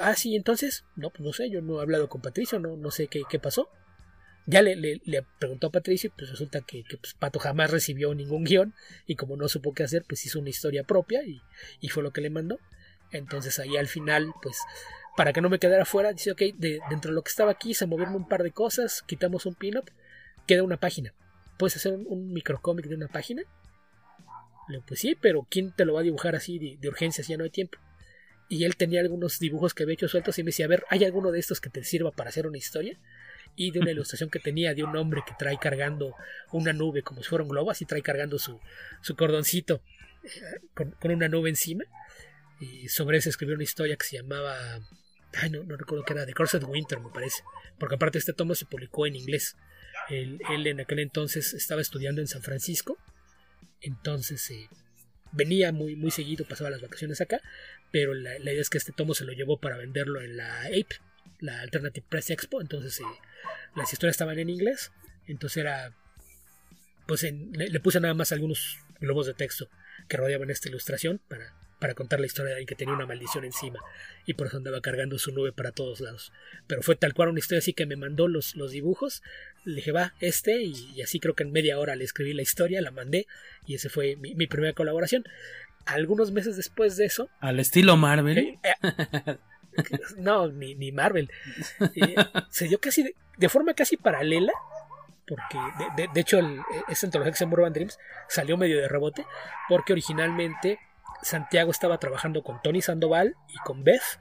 Ah, sí, entonces, no, pues no sé, yo no he hablado con Patricio, no, no sé qué, pasó. Ya le, le, preguntó a Patricio, pues resulta que, pues, Pato jamás recibió ningún guion y como no supo qué hacer, pues hizo una historia propia y, y fue lo que le mandó. Entonces ahí al final, pues para que no me quedara fuera, dice, ok, de, dentro de lo que estaba aquí se movieron un par de cosas, quitamos un pin-up, queda una página. ¿Puedes hacer un, microcómic de una página? Le digo, pues sí, pero ¿quién te lo va a dibujar así de, de urgencia si ya no hay tiempo? Y él tenía algunos dibujos que había hecho sueltos y me decía, a ver, ¿hay alguno de estos que te sirva para hacer una historia? Y de una ilustración que tenía de un hombre que trae cargando una nube como si fuera un globo, así trae cargando su, su cordoncito eh, con, una nube encima. Y sobre eso escribió una historia que se llamaba... Ay, no, no recuerdo qué era, The Corset Winter, me parece. Porque aparte este tomo se publicó en inglés. Él, él en aquel entonces estaba estudiando en San Francisco. Entonces... Eh, venía muy, muy seguido, pasaba las vacaciones acá, pero la, idea es que este tomo se lo llevó para venderlo en la APE, la Alternative Press Expo, entonces eh, las historias estaban en inglés, entonces era pues le, puse nada más algunos globos de texto que rodeaban esta ilustración para, para contar la historia de que tenía una maldición encima y por eso andaba cargando su nube para todos lados. Pero fue tal cual una historia así que me mandó los, los dibujos, le dije va, este, y, así creo que en media hora le escribí la historia, la mandé y ese fue mi primera colaboración. Algunos meses después de eso... Al estilo Marvel. Eh, no, ni, ni Marvel. Eh, se dio casi de, forma casi paralela porque de, de, hecho el, esa antología que se llama Urban Dreams salió medio de rebote porque originalmente Santiago estaba trabajando con Tony Sandoval y con Beth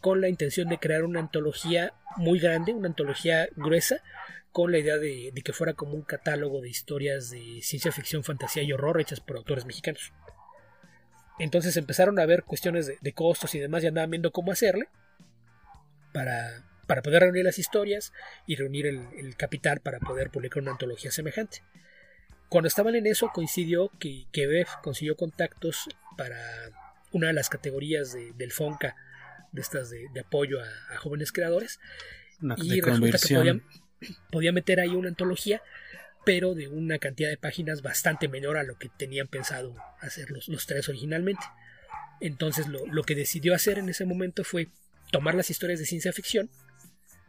con la intención de crear una antología muy grande, una antología gruesa, con la idea de, que fuera como un catálogo de historias de ciencia ficción, fantasía y horror hechas por autores mexicanos. Entonces empezaron a ver cuestiones de, costos y demás y andaban viendo cómo hacerle para, para poder reunir las historias y reunir el, capital para poder publicar una antología semejante. Cuando estaban en eso coincidió que, que consiguió contactos para una de las categorías del FONCA, de estas de, apoyo a, jóvenes creadores, y resulta que podía, meter ahí una antología, pero de una cantidad de páginas bastante menor a lo que tenían pensado hacer los, tres originalmente. Entonces lo, lo que decidió hacer en ese momento fue tomar las historias de ciencia ficción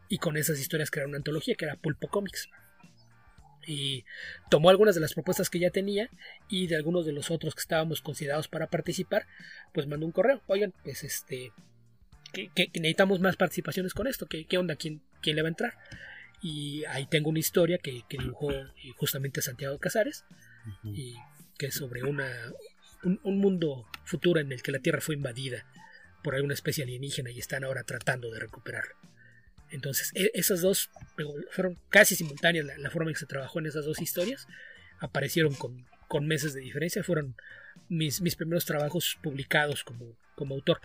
y con esas historias crear una antología que era Pulpo Comics y tomó algunas de las propuestas que ya tenía y de algunos de los otros que estábamos considerados para participar, pues mandó un correo, oigan, pues este, que, necesitamos más participaciones con esto, ¿qué, qué onda? ¿Quién, ¿Quién, le va a entrar? Y ahí tengo una historia que, dibujó eh, justamente Santiago Casares, y que es sobre una, un, un mundo futuro en el que la Tierra fue invadida por alguna especie alienígena y están ahora tratando de recuperarlo. Entonces, e, esas dos fueron casi simultáneas la, forma en que se trabajó en esas dos historias. Aparecieron con, meses de diferencia. Fueron mis, mis primeros trabajos publicados como, como autor.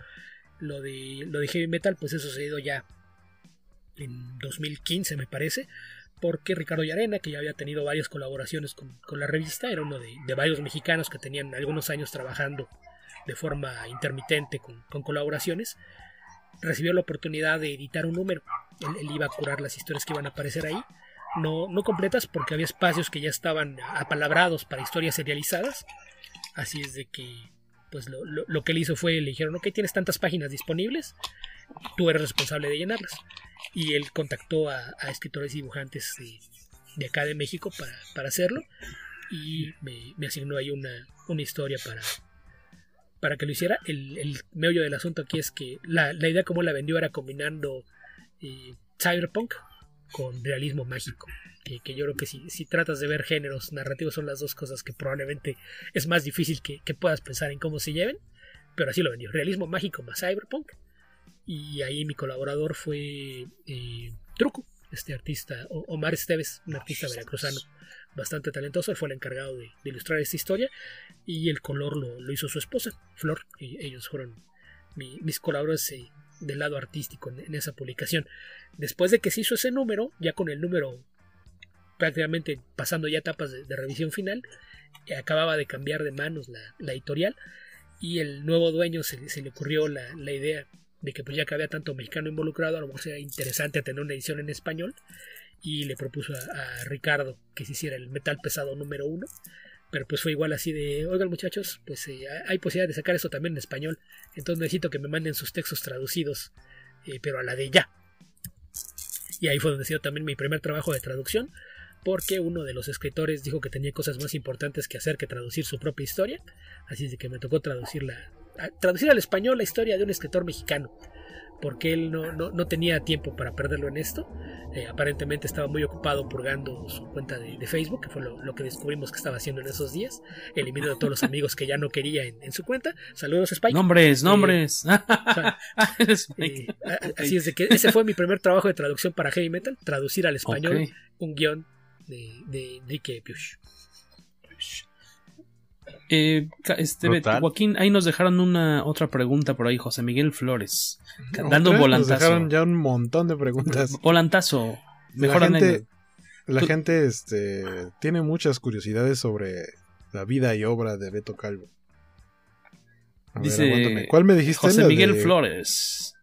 Lo de, lo de Heavy Metal, pues eso sucedido ya en 2015, me parece. Porque Ricardo Yarena, que ya había tenido varias colaboraciones con, la revista, era uno de, varios mexicanos que tenían algunos años trabajando de forma intermitente con, con colaboraciones recibió la oportunidad de editar un número. Él, iba a curar las historias que iban a aparecer ahí. No, no completas porque había espacios que ya estaban apalabrados para historias serializadas. Así es de que pues lo, lo, que él hizo fue, le dijeron, ok, tienes tantas páginas disponibles, tú eres responsable de llenarlas. Y él contactó a, escritores y dibujantes de, acá de México para, para hacerlo y me, asignó ahí una, una historia para, para que lo hiciera. El, el meollo del asunto aquí es que la, idea como la vendió era combinando eh, cyberpunk con realismo mágico. Que, yo creo que si, si, tratas de ver géneros narrativos son las dos cosas que probablemente es más difícil que, puedas pensar en cómo se lleven. Pero así lo vendió. Realismo mágico más cyberpunk. Y ahí mi colaborador fue eh, Truco, este artista, Omar Esteves, un artista veracruzano bastante talentoso, fue el encargado de, ilustrar esta historia y el color lo, hizo su esposa, Flor, y ellos fueron mis colaboradores eh, del lado artístico en, esa publicación. Después de que se hizo ese número, ya con el número prácticamente pasando ya etapas de, revisión final, acababa de cambiar de manos la, editorial y el nuevo dueño se, le ocurrió la, idea de que pues ya que había tanto mexicano involucrado, a lo mejor sería interesante tener una edición en español y le propuso a, Ricardo que se hiciera el metal pesado número uno. Pero pues fue igual así de, oigan muchachos, pues eh, hay posibilidad de sacar eso también en español. Entonces necesito que me manden sus textos traducidos, eh, pero a la de ya. Y ahí fue donde se también mi primer trabajo de traducción, porque uno de los escritores dijo que tenía cosas más importantes que hacer que traducir su propia historia. Así de que me tocó traducirla, traducir al español la historia de un escritor mexicano porque él no, no, tenía tiempo para perderlo en esto. Eh, aparentemente estaba muy ocupado purgando su cuenta de, Facebook, que fue lo, que descubrimos que estaba haciendo en esos días. Eliminando a todos los amigos que ya no quería en, su cuenta. Saludos, Spike. Nombres, eh, nombres. Eh, así es de que ese fue mi primer trabajo de traducción para heavy metal, traducir al español un guion de, de Enrique Piush. Eh, este, Joaquín, ahí nos dejaron una otra pregunta por ahí, José Miguel Flores. dando volantazo. Nos dejaron ya un montón de preguntas. Volantazo. Mejor la gente, la gente este, tiene muchas curiosidades sobre la vida y obra de Beto Calvo. dice, ¿Cuál me dijiste? José Miguel Flores.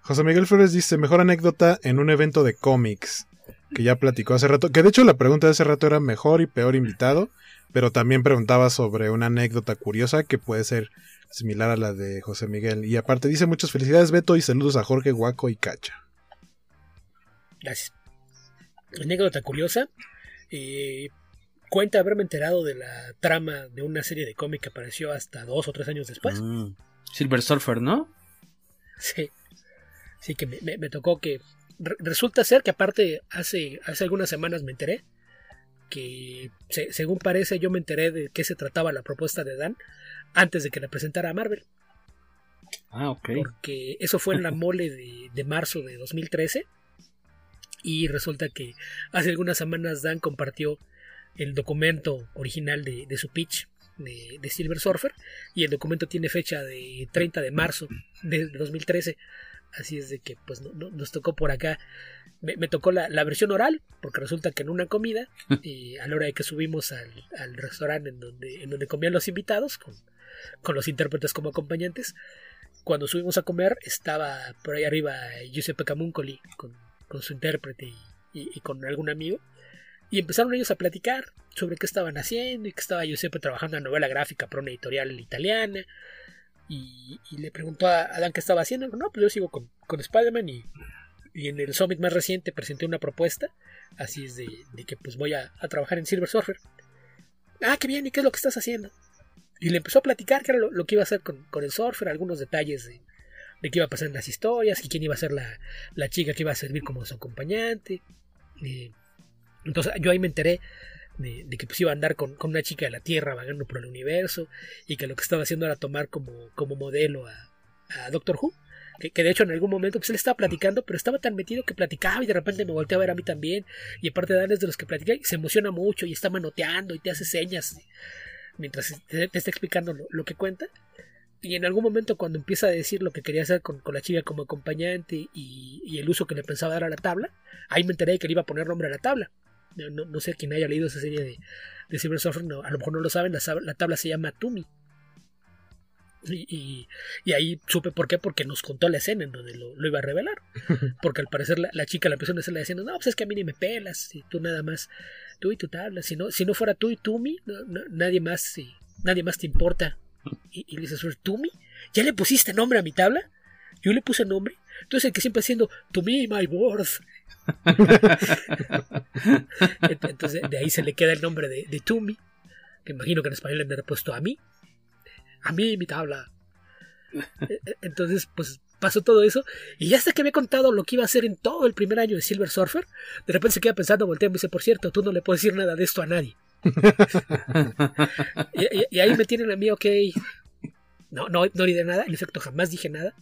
José Miguel Flores dice, mejor anécdota en un evento de cómics. que ya platicó hace rato. Que de hecho la pregunta de hace rato era mejor y peor invitado, pero también preguntaba sobre una anécdota curiosa que puede ser similar a la de José Miguel. Y aparte dice muchas felicidades Beto y saludos a Jorge, Guaco y Cacha. Gracias. Anécdota curiosa. Eh, cuenta haberme enterado de la trama de una serie de cómic que apareció hasta dos o tres años después. Mm. Silver Surfer, ¿no? Sí. Sí, que me, me, tocó que. Re resulta ser que aparte hace, hace algunas semanas me enteré que se, según parece yo me enteré de qué se trataba la propuesta de Dan antes de que la presentara a Marvel. Ah, ok. Porque eso fue en la mole de, de marzo de 2013 y resulta que hace algunas semanas Dan compartió el documento original de, de su pitch de, de, Silver Surfer y el documento tiene fecha de 30 de marzo de 2013 así es de que pues no, no, nos tocó por acá me, me tocó la, la, versión oral porque resulta que en una comida y a la hora de que subimos al, al restaurante en donde, en donde comían los invitados con, con los intérpretes como acompañantes cuando subimos a comer estaba por ahí arriba Giuseppe Camuncoli con, con su intérprete y, y, y con algún amigo y empezaron ellos a platicar sobre qué estaban haciendo y que estaba Giuseppe trabajando en novela gráfica para una editorial italiana. Y, le preguntó a Adán qué estaba haciendo. No, pues yo sigo con, con Spider-Man y, y, en el Summit más reciente presenté una propuesta. Así es de, de que pues voy a, a, trabajar en Silver Surfer. Ah, qué bien, ¿y qué es lo que estás haciendo? Y le empezó a platicar qué era lo, que iba a hacer con, con, el Surfer, algunos detalles de, de qué iba a pasar en las historias quién iba a ser la, la chica que iba a servir como su acompañante. Entonces yo ahí me enteré de, de que pues iba a andar con, una chica de la Tierra vagando por el universo y que lo que estaba haciendo era tomar como, como modelo a, Doctor Who. Que, de hecho en algún momento pues él estaba platicando, pero estaba tan metido que platicaba y de repente me volteó a ver a mí también. Y aparte de de los que platica y se emociona mucho y está manoteando y te hace señas mientras te, está explicando lo, que cuenta. Y en algún momento cuando empieza a decir lo que quería hacer con, la chica como acompañante y, y, el uso que le pensaba dar a la tabla, ahí me enteré que le iba a poner nombre a la tabla. No, no, sé quién haya leído esa serie de, de Silver Surfer, no, a lo mejor no lo saben, la, la tabla se llama Tumi. Y, y, y, ahí supe por qué, porque nos contó la escena en donde lo, lo iba a revelar. Porque al parecer la, la, chica la empezó a decirle diciendo, no, pues es que a mí ni me pelas, y tú nada más, tú y tu tabla, si no, si no fuera tú y no, no, nadie más, sí, nadie más te importa. Y, y le dice, ¿Tumi? ¿Ya le pusiste nombre a mi tabla? Yo le puse nombre. Entonces el que siempre haciendo, to me, my worth. Entonces de ahí se le queda el nombre de, de Tumi, que imagino que en español le han puesto a mí. A mí, mi tabla. Entonces, pues pasó todo eso. Y ya hasta que me he contado lo que iba a hacer en todo el primer año de Silver Surfer, de repente se queda pensando, voltea y me dice, por cierto, tú no le puedes decir nada de esto a nadie. y, y, y, ahí me tienen a mí, ok. No, no, no di de nada. En efecto, jamás dije nada.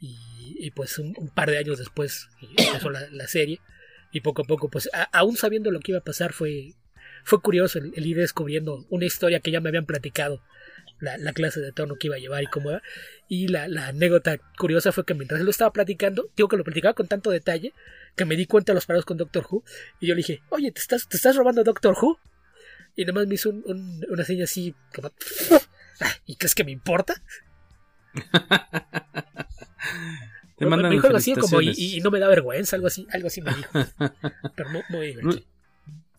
Y, y pues un, un, par de años después empezó la, la, serie. Y poco a poco, pues a, aún sabiendo lo que iba a pasar, fue, fue curioso el, el, ir descubriendo una historia que ya me habían platicado. La, la, clase de tono que iba a llevar y cómo era. Y la, la, anécdota curiosa fue que mientras lo estaba platicando, digo que lo platicaba con tanto detalle, que me di cuenta de los parados con Doctor Who. Y yo le dije, oye, ¿te estás, te estás robando Doctor Who? Y nada más me hizo un, un, una seña así, como, ¿y crees que me importa? Te mandan me dijo algo así como y, y, no me da vergüenza, algo así, algo así me dijo. Pero no, no Lu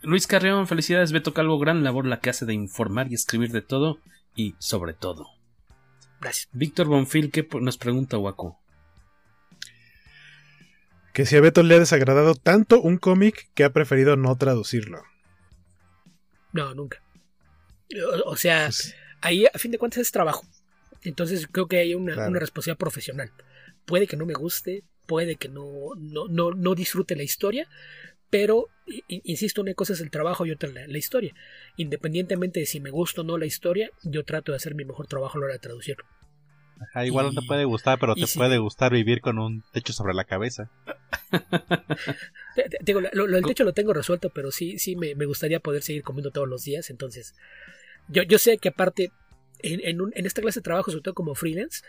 Luis Carreón, felicidades, Beto Calvo, gran labor la que hace de informar y escribir de todo y sobre todo. Gracias. Víctor Bonfil, ¿qué nos pregunta Waco? Que si a Beto le ha desagradado tanto un cómic que ha preferido no traducirlo. No, nunca. O, o sea, pues... ahí a fin de cuentas es trabajo. Entonces creo que hay una, claro. una responsabilidad profesional puede que no me guste, puede que no, no, no, no disfrute la historia, pero, insisto, una cosa es el trabajo y otra la, la, historia. Independientemente de si me gusta o no la historia, yo trato de hacer mi mejor trabajo a la hora de traducirlo. Ajá, igual y, no te puede gustar, pero te si, puede gustar vivir con un techo sobre la cabeza. Digo, lo, lo, el techo lo tengo resuelto, pero sí, sí me, me, gustaría poder seguir comiendo todos los días. Entonces, yo, yo sé que aparte, en, en, un, en esta clase de trabajo, sobre todo como freelance,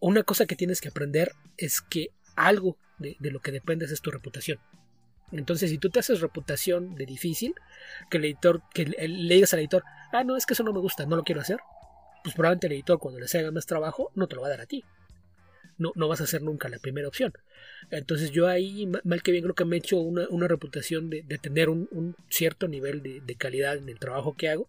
una cosa que tienes que aprender es que algo de, lo que dependes es tu reputación. Entonces, si tú te haces reputación de difícil, que el editor, que le digas al editor, ah, no, es que eso no me gusta, no lo quiero hacer, pues probablemente el editor cuando les haga más trabajo no te lo va a dar a ti. no, no vas a ser nunca la primera opción. Entonces yo ahí, mal que bien, creo que me he hecho una, reputación de, tener un, cierto nivel de, calidad en el trabajo que hago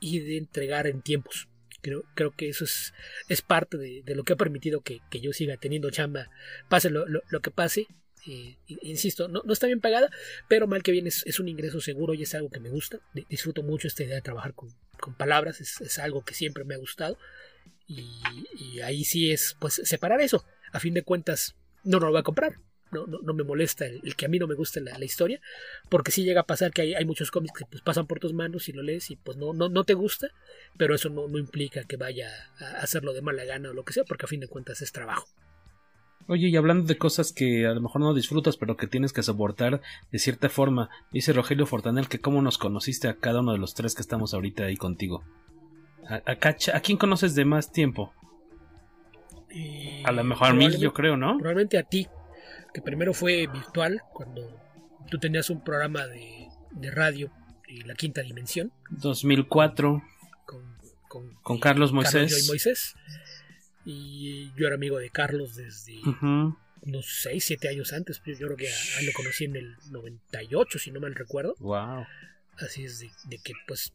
y de entregar en tiempos. Creo, creo que eso es, es parte de, de lo que ha permitido que, que, yo siga teniendo chamba, pase lo, lo, lo que pase. Eh, insisto, no, no, está bien pagada, pero mal que bien es, un ingreso seguro y es algo que me gusta. Disfruto mucho esta idea de trabajar con, con palabras, es, es, algo que siempre me ha gustado. Y, y, ahí sí es, pues, separar eso. A fin de cuentas, no, no lo voy a comprar. No, no, no me molesta el, el, que a mí no me guste la, la, historia, porque sí llega a pasar que hay, hay, muchos cómics que pues, pasan por tus manos y lo lees y pues no, no, no te gusta, pero eso no, no implica que vaya a hacerlo de mala gana o lo que sea, porque a fin de cuentas es trabajo. Oye, y hablando de cosas que a lo mejor no disfrutas, pero que tienes que soportar de cierta forma, dice Rogelio Fortanel que cómo nos conociste a cada uno de los tres que estamos ahorita ahí contigo. A, a, ¿a quién conoces de más tiempo? Eh, a lo mejor a mí, yo creo, ¿no? Probablemente a ti, que primero fue virtual, cuando tú tenías un programa de, de radio, eh, La Quinta Dimensión. 2004. Con, con, con Carlos Moisés. Carlos Moisés. Y yo era amigo de Carlos desde uh -huh. unos 6, 7 años antes. Yo creo que a, a lo conocí en el 98, si no mal recuerdo. Wow. Así es de, de que pues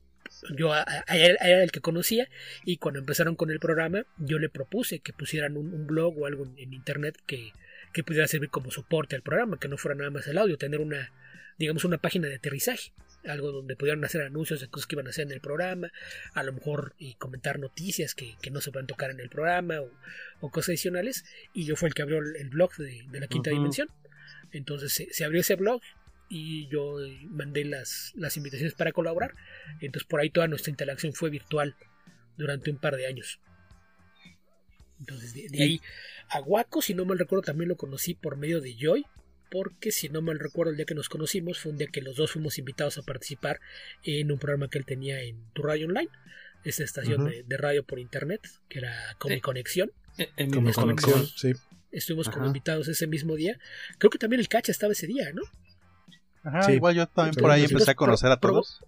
yo a, a, él, era el que conocía y cuando empezaron con el programa yo le propuse que pusieran un, un blog o algo en, en internet que, que, pudiera servir como soporte al programa, que no fuera nada más el audio, tener una, digamos, una página de aterrizaje, algo donde pudieran hacer anuncios de cosas que iban a hacer en el programa, a lo mejor y comentar noticias que, que no se pueden tocar en el programa o, o, cosas adicionales, y yo fue el que abrió el, el blog de, de, la quinta uh -huh. dimensión. Entonces se, se abrió ese blog, y yo mandé las, las invitaciones para colaborar. Entonces por ahí toda nuestra interacción fue virtual durante un par de años. Entonces de, de ahí a Waco, si no mal recuerdo, también lo conocí por medio de Joy. Porque si no mal recuerdo, el día que nos conocimos fue un día que los dos fuimos invitados a participar en un programa que él tenía en Tu Radio Online, esta estación uh -huh. de, de, radio por internet, que era Comic eh, Conexión. Eh, en Comic Conexión, sí. Estuvimos Ajá. como invitados ese mismo día. Creo que también el Cacha estaba ese día, ¿no? Ajá, sí. igual yo también por ahí empecé a conocer a todos.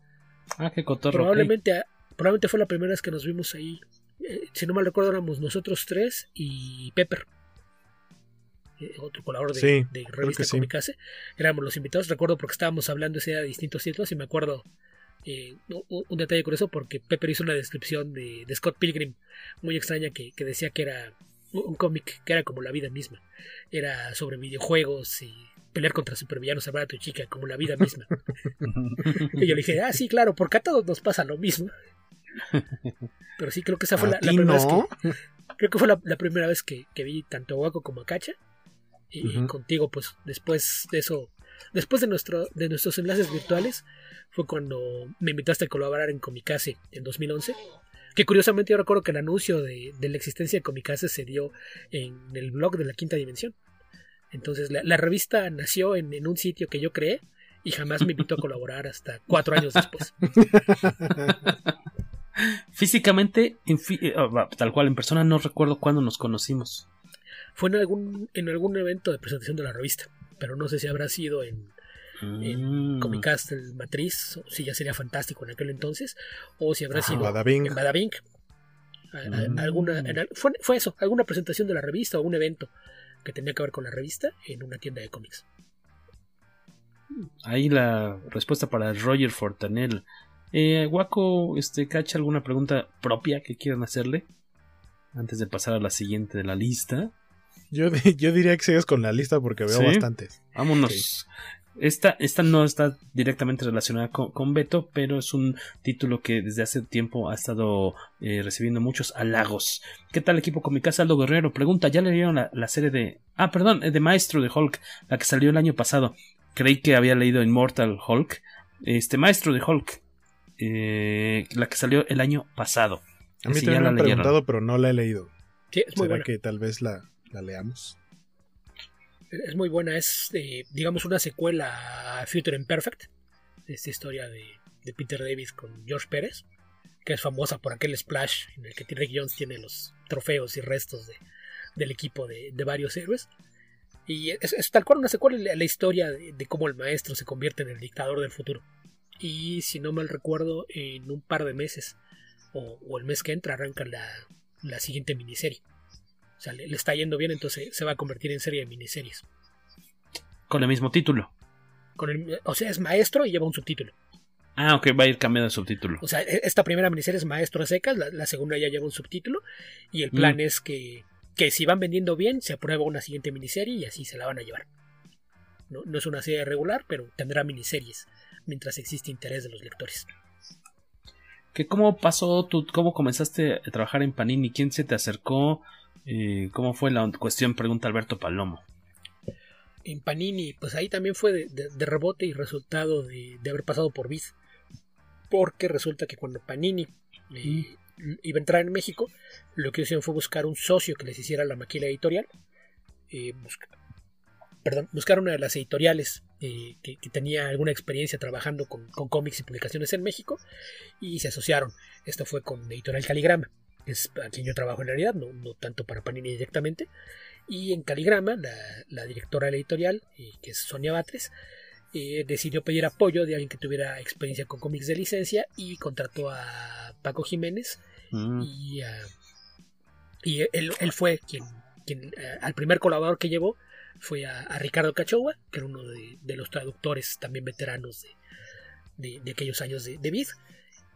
Ah, qué cotorro. Probablemente, okay. probablemente fue la primera vez que nos vimos ahí. Eh, si no mal recuerdo, éramos nosotros tres y Pepper. Eh, otro colaborador de, sí, de revista Comicase. Sí. Éramos los invitados. Recuerdo porque estábamos hablando ese día de distintos títulos y me acuerdo eh, un, un, detalle curioso porque Pepper hizo una descripción de, de Scott Pilgrim muy extraña que, que decía que era un cómic que era como la vida misma. Era sobre videojuegos y pelear contra supervillanos, a tu chica, como la vida misma. y yo le dije, ah, sí, claro, porque a todos nos pasa lo mismo. Pero sí, creo que esa fue la, la, primera no? vez que. Creo que fue la, la primera vez que, que, vi tanto a Waco como a Cacha. Y, uh -huh. contigo, pues, después de eso. Después de, nuestro, de nuestros enlaces virtuales, fue cuando me invitaste a colaborar en Comicase en 2011. Que curiosamente yo recuerdo que el anuncio de, de la existencia de Comicase se dio en el blog de la quinta dimensión. Entonces la, la revista nació en, en, un sitio que yo creé y jamás me invitó a colaborar hasta cuatro años después. Físicamente, en fi eh, oh, tal cual, en persona no recuerdo cuándo nos conocimos. Fue en algún, en algún evento de presentación de la revista, pero no sé si habrá sido en, mm. en Comicastle Matriz, si ya sería fantástico en aquel entonces, o si habrá Ajá, sido Badabing. en Badabing. Mm. Alguna, en, fue, fue eso, alguna presentación de la revista o un evento que tenía que ver con la revista en una tienda de cómics. Ahí la respuesta para Roger Fortanel. Eh, Waco, este, ¿cacha alguna pregunta propia que quieran hacerle? Antes de pasar a la siguiente de la lista. Yo, yo diría que sigas con la lista porque veo ¿Sí? bastantes. Vámonos. Esta, esta no está directamente relacionada con, con, Beto, pero es un título que desde hace tiempo ha estado eh, recibiendo muchos halagos. ¿Qué tal equipo con mi casa? Aldo Guerrero pregunta, ¿ya leyeron la, la, serie de... Ah, perdón, de Maestro de Hulk, la que salió el año pasado. Creí que había leído Immortal Hulk. Este, Maestro de Hulk, eh, la que salió el año pasado. A mí también me han preguntado, pero no la he leído. Sí, es muy ¿Será buena. que tal vez la, la leamos? es muy buena, es eh, digamos una secuela a Future Imperfect, esta historia de, de, Peter Davis con George Pérez, que es famosa por aquel splash en el que Rick Jones tiene los trofeos y restos de, del equipo de, de, varios héroes. Y es, es, tal cual una secuela a la historia de, de, cómo el maestro se convierte en el dictador del futuro. Y si no mal recuerdo, en un par de meses, o, o el mes que entra, arranca la, la siguiente miniserie. O sea, le, le está yendo bien, entonces se va a convertir en serie de miniseries. Con el mismo título. Con el, o sea, es maestro y lleva un subtítulo. Ah, ok, va a ir cambiando de subtítulo. O sea, e, esta primera miniserie es maestro a secas, la, la segunda ya lleva un subtítulo. Y el plan Mm. es que, que si van vendiendo bien, se aprueba una siguiente miniserie y así se la van a llevar. No, no es una serie regular, pero tendrá miniseries mientras existe interés de los lectores. ¿Qué, ¿Cómo pasó tú? ¿Cómo comenzaste a trabajar en Panini? ¿Quién se te acercó? Eh, ¿Cómo fue la cuestión? Pregunta Alberto Palomo. En Panini, pues ahí también fue de, de- de rebote y resultado de, de haber pasado por Viz. Porque resulta que cuando Panini eh, iba a entrar en México, lo que hicieron fue buscar un socio que les hiciera la maquila editorial. eh, busca- perdón, buscar una de las editoriales eh, que, que tenía alguna experiencia trabajando con, con cómics y publicaciones en México y se asociaron. Esto fue con Editorial Caligrama, que es a quien yo trabajo en realidad, no, no tanto para Panini directamente. Y en Caligrama, la, la directora de la editorial, eh, que es Sonia Batres, eh, decidió pedir apoyo de alguien que tuviera experiencia con cómics de licencia y contrató a Paco Jiménez Mm. y, y él, él fue quien, quien eh, al primer colaborador que llevó fue a, Ricardo Cachowa, que era uno de, los traductores también veteranos de, de- aquellos años de, Vid,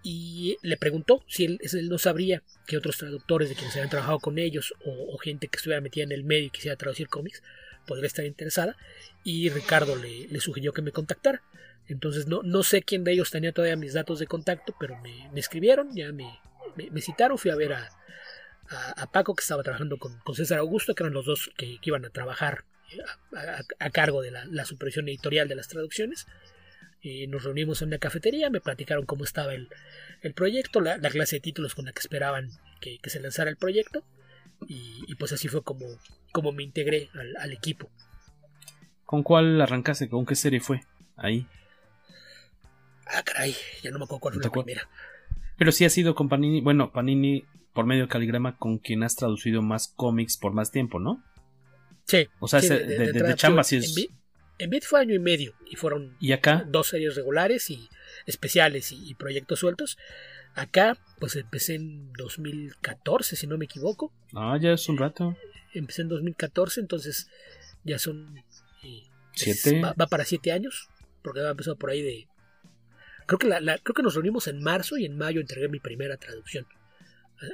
y le preguntó si él, no sabría que otros traductores de quienes habían trabajado con ellos o, gente que estuviera metida en el medio y quisiera traducir cómics podría estar interesada y Ricardo le, sugirió que me contactara. Entonces no, no sé quién de ellos tenía todavía mis datos de contacto, pero me, escribieron, ya me, me, citaron, fui a ver a, a, Paco que estaba trabajando con, con César Augusto, que eran los dos que, iban a trabajar a, cargo de la, la supervisión editorial de las traducciones. Y nos reunimos en una cafetería, me platicaron cómo estaba el, el proyecto, la, la clase de títulos con la que esperaban que, que se lanzara el proyecto. Y, y pues así fue como, como me integré al, al equipo. ¿Con cuál arrancaste? ¿Con qué serie fue? Ahí. Ah, caray, ya no me acuerdo cuál fue ¿No te la primera. Pero sí ha sido con Panini. Bueno, Panini por medio de Caligrama con quien has traducido más cómics por más tiempo, ¿no? Sí. O sea, sí, de- de- chamba pues, sí es- En Bit fue año y medio y fueron ¿Y acá? dos series regulares y especiales y, y proyectos sueltos. Acá, pues empecé en 2014, si no me equivoco. Ah, ya es un rato. Empecé en 2014, entonces ya son. eh, Siete. es- va, va para siete años, porque ha empezado por ahí de. Creo que, la, la- creo que nos reunimos en marzo y en mayo entregué mi primera traducción.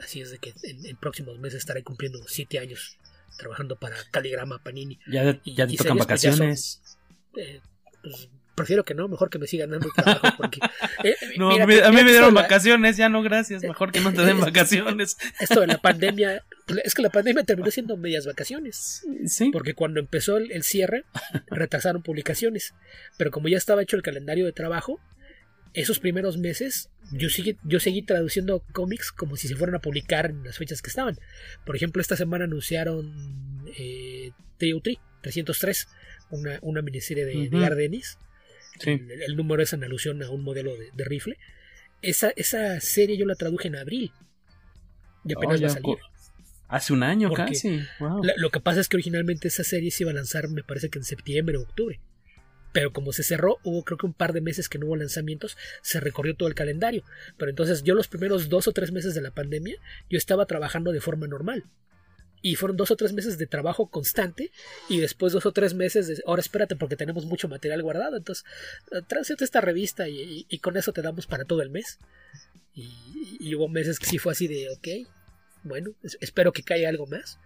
Así es de que en, en próximos meses estaré cumpliendo siete años trabajando para Caligrama Panini. Ya, ya te tocan son- vacaciones. eh, pues, prefiero que no, mejor que me sigan dando trabajo porque eh, No, mira a mí, me dieron la- vacaciones, ya no, gracias. Mejor que no te den vacaciones. esto de la pandemia, pues, es que la pandemia terminó siendo medias vacaciones. Sí. Porque cuando empezó el, el cierre, retrasaron publicaciones. Pero como ya estaba hecho el calendario de trabajo, esos primeros meses yo, sigue, yo seguí traduciendo cómics como si se fueran a publicar en las fechas que estaban. Por ejemplo, esta semana anunciaron eh, TU3 303, una, una miniserie de, de Ujú. Gardenis. Sí. El, el número es en alusión a un modelo de, de rifle. Esa, esa serie yo la traduje en abril. Y apenas Oh, va a salir. Hace un año Porque casi. Wow. la- lo que pasa es que originalmente esa serie se iba a lanzar, me parece que en septiembre o octubre. Pero como se cerró, hubo creo que un par de meses que no hubo lanzamientos, se recorrió todo el calendario. Pero entonces yo los primeros dos o tres meses de la pandemia, yo estaba trabajando de forma normal. Y fueron dos o tres meses de trabajo constante y después dos o tres meses de, ahora espérate porque tenemos mucho material guardado, entonces eh, tránsete esta revista y, con eso te damos para todo el mes. Y, y hubo meses que sí fue así de, ok, bueno, es- espero que caiga algo más.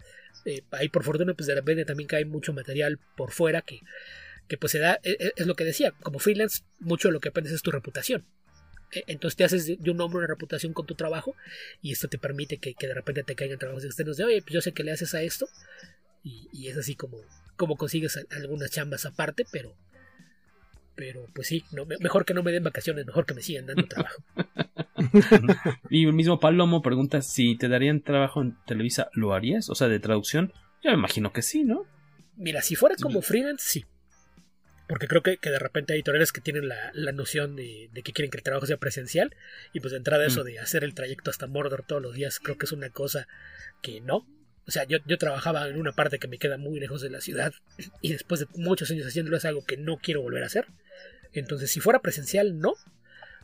Eh, ahí por fortuna pues de repente también cae mucho material por fuera que, que pues se da, e- e- es, lo que decía, como freelance mucho de lo que aprendes es tu reputación. E- Entonces te haces de un nombre, una reputación con tu trabajo y esto te permite que, que de repente te caigan trabajos externos de, oye, pues yo sé que le haces a esto y, y es así como, como consigues algunas chambas aparte, pero pero pues sí, no, me- mejor que no me den vacaciones, mejor que me sigan dando trabajo. Y el mismo Palomo pregunta si te darían trabajo en Televisa, ¿lo harías? O sea, de traducción. Yo me imagino que sí, ¿no? Mira, si fuera como freelance, sí. Porque creo que, que de repente hay editoriales que tienen la, la noción de, de que quieren que el trabajo sea presencial. Y pues de entrada eso Mm. de hacer el trayecto hasta Mordor todos los días, creo que es una cosa que no. O sea, yo, yo trabajaba en una parte que me queda muy lejos de la ciudad. Y después de muchos años haciéndolo es algo que no quiero volver a hacer. Entonces, si fuera presencial, no.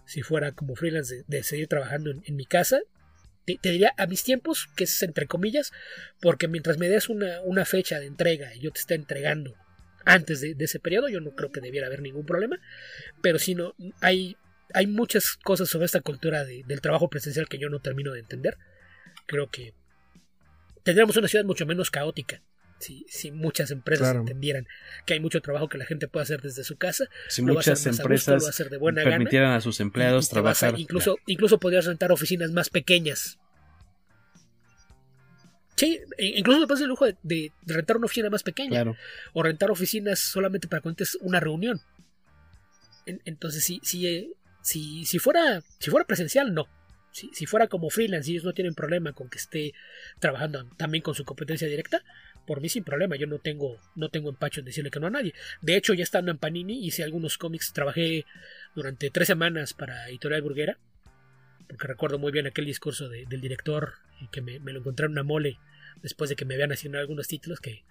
Si fuera como freelance de, de seguir trabajando en, en mi casa, te, diría a mis tiempos, que es entre comillas, porque mientras me des una, una fecha de entrega y yo te esté entregando antes de, ese periodo, yo no creo que debiera haber ningún problema, pero si no, hay, hay muchas cosas sobre esta cultura del trabajo presencial que yo no termino de entender. Creo que tendríamos una ciudad mucho menos caótica si, si muchas empresas entendieran que hay mucho trabajo que la gente puede hacer desde su casa, si muchas empresas permitieran a sus empleados trabajar. incluso, incluso podrías rentar oficinas más pequeñas. Sí, e incluso me pasa el lujo de, rentar una oficina más pequeña. O rentar oficinas solamente para cuando una reunión. entonces, si, si, eh, si, si, fuera, si fuera presencial, no. Si, si, fuera como freelance y ellos no tienen problema con que esté trabajando también con su competencia directa, por mí sin problema, yo no tengo, no tengo empacho en decirle que no a nadie. De hecho, ya estando en Panini, hice algunos cómics, trabajé durante tres semanas para Editorial Burguera, porque recuerdo muy bien aquel discurso del director y que me, lo encontré en una mole después de que me habían asignado algunos títulos que,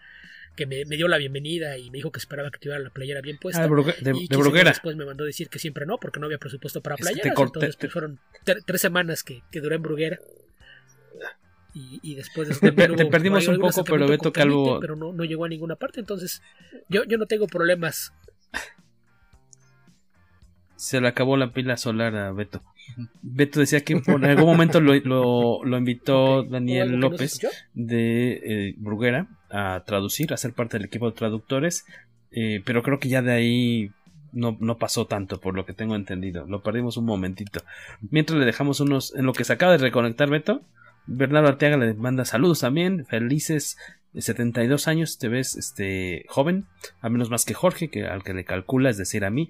que me, dio la bienvenida y me dijo que esperaba que tuviera la playera bien puesta. Ah, de, y Bruguera. Después me mandó decir que siempre no, porque no había presupuesto para playeras. entonces pues, fueron tres semanas que, que duré en Bruguera. Y, después de Te perdimos un poco, pero Beto Calvo. Pero no, no llegó a ninguna parte, entonces yo, yo no tengo problemas. Se le acabó la pila solar a Beto. Beto decía que en algún momento lo, lo, invitó Daniel López de eh, Bruguera a traducir, a ser parte del equipo de traductores, eh, pero creo que ya de ahí no, no, pasó tanto, por lo que tengo entendido. Lo perdimos un momentito. Mientras le dejamos unos, en lo que se acaba de reconectar Beto, Bernardo Arteaga le manda saludos también, felices 72 años, te ves este joven, a menos más que Jorge, que al que le calcula, es decir, a mí,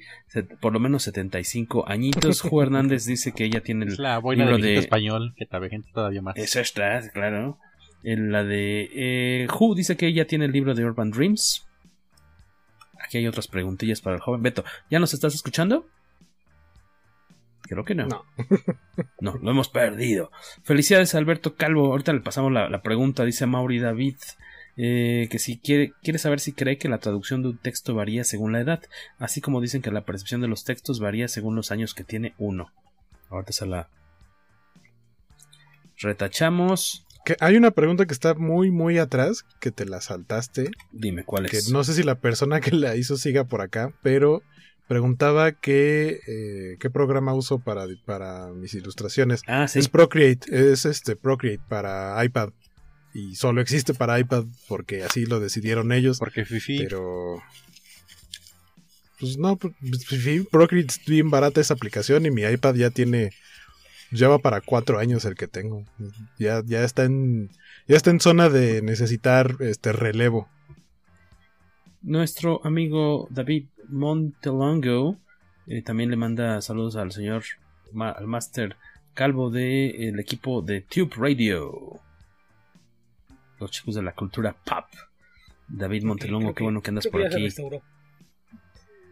por lo menos 75 añitos. Ju Hernández dice que ella tiene el la libro de, español, que gente todavía más. Eso está, claro. En la de eh, Ju dice que ella tiene el libro de Urban Dreams. Aquí hay otras preguntillas para el joven Beto. ¿Ya nos estás escuchando? Creo que no. No. lo hemos perdido. Felicidades Alberto Calvo. Ahorita le pasamos la, pregunta. Dice Mauri David. Eh, que si quiere, quiere saber si cree que la traducción de un texto varía según la edad, así como dicen que la percepción de los textos varía según los años que tiene uno. Ahorita se la retachamos. Que hay una pregunta que está muy, muy atrás, que te la saltaste. Dime cuál es. Que no sé si la persona que la hizo siga por acá, pero preguntaba qué, eh, qué programa uso para, para mis ilustraciones. Ah, sí. Es Procreate, es este Procreate para iPad. Y solo existe para iPad porque así lo decidieron ellos. Porque Fifi. Pero. Pues no, pues, Fifi, Procreate es bien barata esa aplicación y mi iPad ya tiene. Ya va para cuatro años el que tengo. Ya, ya está en. Ya está en zona de necesitar este relevo. Nuestro amigo David Montelongo eh, también le manda saludos al señor al Master Calvo del equipo de Tube Radio. Los chicos de la cultura pop. David Montelongo, qué bueno que andas por aquí.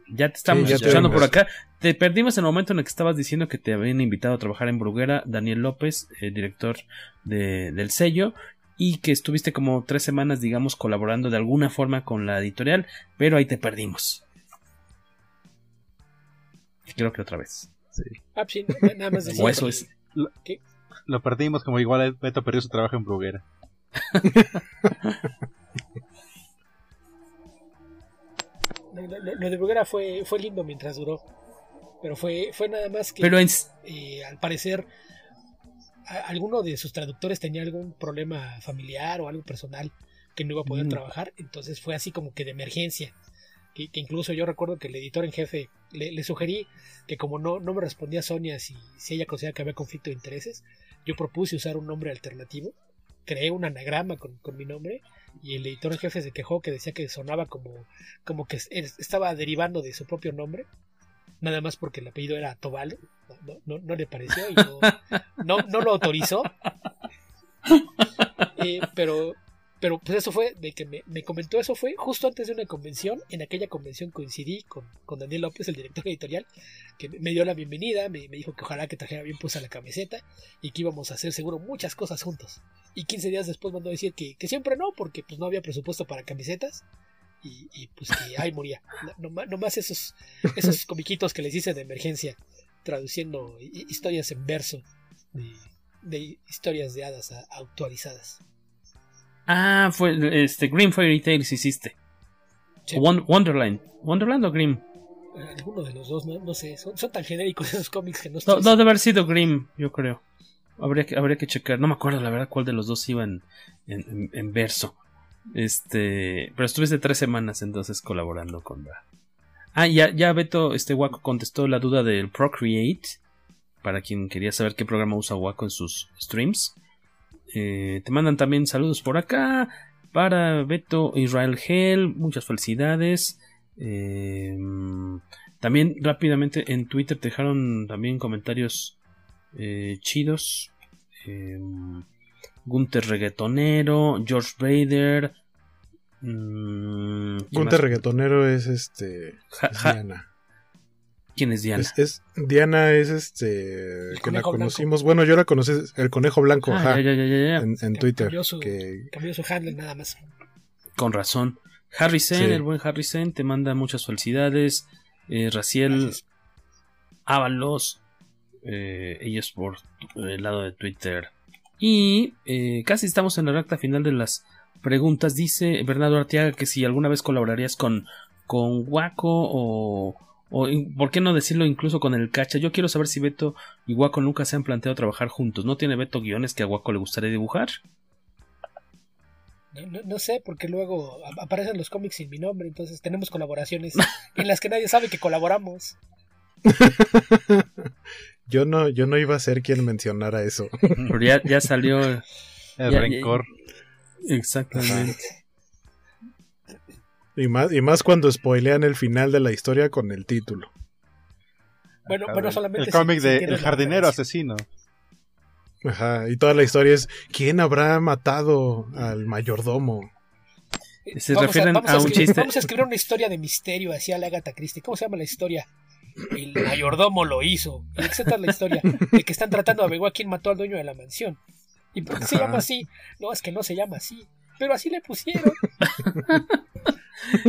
Ya te estamos escuchando por acá. Te perdimos en el momento en el que estabas diciendo que te habían invitado a trabajar en Bruguera, Daniel López, eh, director del sello, y que estuviste como tres semanas, digamos, colaborando de alguna forma con la editorial, pero ahí te perdimos. Creo que otra vez. Sí. Ah, sí, nada más o eso es. Lo, perdimos como igual Beto perdió su trabajo en Bruguera. lo, de Bruguera fue, fue lindo mientras duró. Pero fue, fue nada más que. Pero eh, al parecer alguno de sus traductores tenía algún problema familiar o algo personal que no iba a poder mm. trabajar, entonces fue así como que de emergencia. Que, incluso yo recuerdo que el editor en jefe le, sugerí que como no, no me respondía Sonia si, si ella consideraba que había conflicto de intereses, yo propuse usar un nombre alternativo, creé un anagrama con, con mi nombre y el editor en jefe se quejó que decía que sonaba como, como que estaba derivando de su propio nombre nada más porque el apellido era Tobal, no, no, le pareció y no, no, lo autorizó. Eh, pero, pero pues eso fue, de que me, comentó eso fue justo antes de una convención. En aquella convención coincidí con, con Daniel López, el director editorial, que me dio la bienvenida, me, dijo que ojalá que trajera bien puesta la camiseta y que íbamos a hacer seguro muchas cosas juntos. Y 15 días después mandó a decir que, que siempre no, porque pues no había presupuesto para camisetas y, pues que ay moría. No, más esos, esos comiquitos que les hice de emergencia, traduciendo historias en verso de historias de hadas actualizadas. Ah, fue este Green Fairy Tales hiciste. Wonderland. ¿Wonderland o Grimm? Alguno de los dos, no, sé. Son, tan genéricos esos cómics que no No, no debe haber sido Grimm, yo creo. Habría que, habría que checar. No me acuerdo la verdad cuál de los dos iba en, en, verso. Este. Pero estuviste tres semanas entonces colaborando con la. Ah, ya, ya Beto, este Waco contestó la duda del Procreate. Para quien quería saber qué programa usa Waco en sus streams. Eh, te mandan también saludos por acá. Para Beto Israel Hell, muchas felicidades. Eh, también rápidamente en Twitter te dejaron también comentarios eh, chidos. Eh, Gunther Reggaetonero, George Bader. Mm, Gunther Reggaetonero es este. Diana. ¿Quién es Diana? Es, Diana es este. que la conocimos. Bueno, yo la conocí, el conejo blanco. Ah, en, Twitter. Cambió su, que... handle nada más. Con razón. Harrison, el buen Harrison, te manda muchas felicidades. Eh, Raciel Ábalos, eh, ellos por el lado de Twitter. Y eh, casi estamos en la recta final de las preguntas. Dice Bernardo Arteaga que si alguna vez colaborarías con, con Waco o, o por qué no decirlo incluso con el Cacha. Yo quiero saber si Beto y Waco nunca se han planteado trabajar juntos. ¿No tiene Beto guiones que a Waco le gustaría dibujar? No, sé, porque luego aparecen los cómics sin mi nombre, entonces tenemos colaboraciones en las que nadie sabe que colaboramos. yo no, yo no iba a ser quien mencionara eso. Pero ya, ya salió el rencor. exactamente. Y más, y más cuando spoilean el final de la historia con el título. Bueno, bueno solamente. El cómic de El jardinero asesino. Ajá, y toda la historia es ¿quién habrá matado al mayordomo? Se refieren a, un chiste. Vamos a escribir una historia de misterio así a la Agatha Christie. ¿Cómo se llama la historia? El mayordomo lo hizo. Es la historia de que están tratando de averiguar quién mató al dueño de la mansión. ¿Y por qué se llama así? No, es que no se llama así. Pero así le pusieron.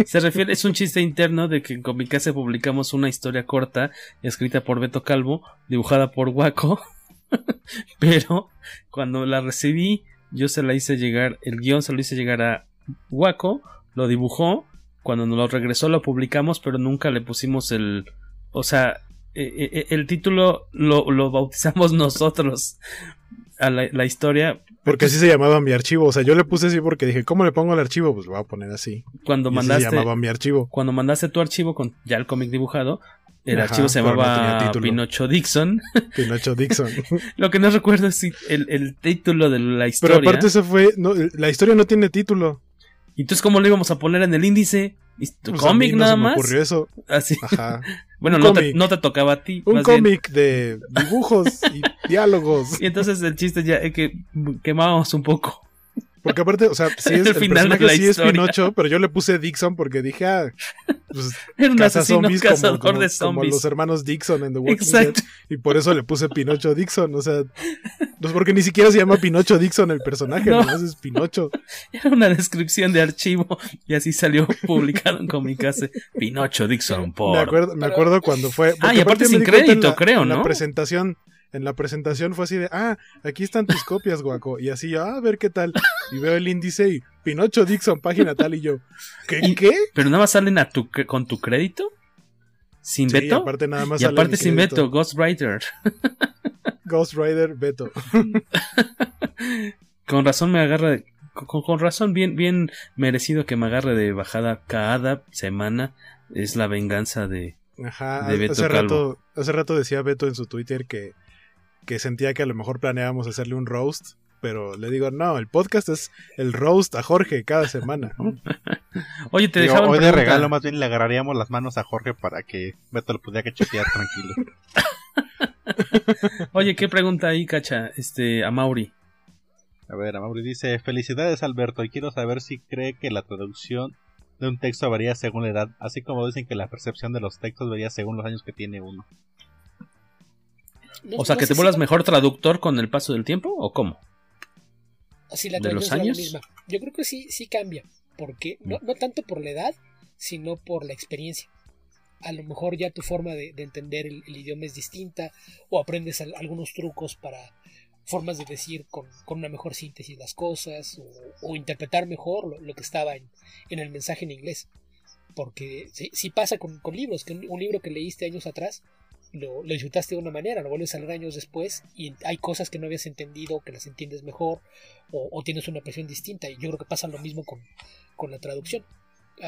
Se refiere, es un chiste interno de que en Comicase publicamos una historia corta escrita por Beto Calvo, dibujada por Waco Pero cuando la recibí, yo se la hice llegar, el guion se lo hice llegar a Waco, lo dibujó, cuando nos lo regresó lo publicamos, pero nunca le pusimos el... O sea, e, e, e, el título lo, lo bautizamos nosotros a la, historia. Porque así se llamaba mi archivo. O sea, yo le puse así porque dije, ¿cómo le pongo el archivo? Pues lo voy a poner así. Cuando mandaste. se llamaba mi archivo. Cuando mandaste tu archivo con ya el cómic dibujado, el archivo se llamaba Pinocho Dixon. Pinocho Dixon. Lo que no recuerdo es el, el, título de la historia. Pero aparte se fue. No, la historia no tiene título. ¿Y entonces cómo lo íbamos a poner en el índice? ¿Tu pues cómic nada más? Me ocurrió eso. Así. Ajá. bueno, no te, no te, tocaba a ti. Un cómic de dibujos y diálogos. Y entonces el chiste ya es que quemábamos un poco. Porque aparte, o sea, sí es, el, final personaje sí es Pinocho, pero yo le puse Dixon porque dije, ah, pues, Era un asesino zombies como, como, de zombies. como, los hermanos Dixon en The Walking Dead. Y por eso le puse Pinocho Dixon, o sea, pues porque ni siquiera se llama Pinocho Dixon el personaje, no. nomás es Pinocho. Era una descripción de archivo y así salió publicado en Comicase Pinocho Dixon por... Me acuerdo, me acuerdo cuando fue... Ah, y aparte sin crédito, creo, ¿no? la presentación en la presentación fue así de, ah, aquí están tus copias, guaco. Y así yo, ah, a ver qué tal. Y veo el índice y Pinocho Dixon, página tal, y yo, ¿qué? ¿Qué? ¿Pero nada más salen a tu, con tu crédito? ¿Sin sí, Beto? aparte nada más y aparte sin Beto, Ghost Rider. Ghost Rider, Beto. con razón me agarra de, con, razón bien, bien merecido que me agarre de bajada cada semana. Es la venganza de, Ajá, de Beto hace rato, hace rato decía Beto en su Twitter que que sentía que a lo mejor planeábamos hacerle un roast, pero le digo, no, el podcast es el roast a Jorge cada semana. Oye, te dejaba Hoy de regalo más bien le agarraríamos las manos a Jorge para que Beto lo pudiera cachetear tranquilo. Oye, ¿qué pregunta ahí, cacha? Este, a Mauri. A ver, a Mauri dice, felicidades Alberto, y quiero saber si cree que la traducción de un texto varía según la edad, así como dicen que la percepción de los textos varía según los años que tiene uno o sea, que te vuelvas mejor traductor con el paso del tiempo, ¿o cómo? Así la ¿De los años? La misma. Yo creo que sí, sí cambia. Porque no, no tanto por la edad, sino por la experiencia. A lo mejor ya tu forma de, entender el, idioma es distinta, o aprendes algunos trucos para formas de decir con, una mejor síntesis las cosas o, interpretar mejor lo, que estaba en, el mensaje en inglés. Porque si, pasa con, libros, que un, libro que leíste años atrás lo, disfrutaste de una manera, lo vuelves a leer años después y hay cosas que no habías entendido, que las entiendes mejor o, tienes una presión distinta. Y yo creo que pasa lo mismo con, la traducción.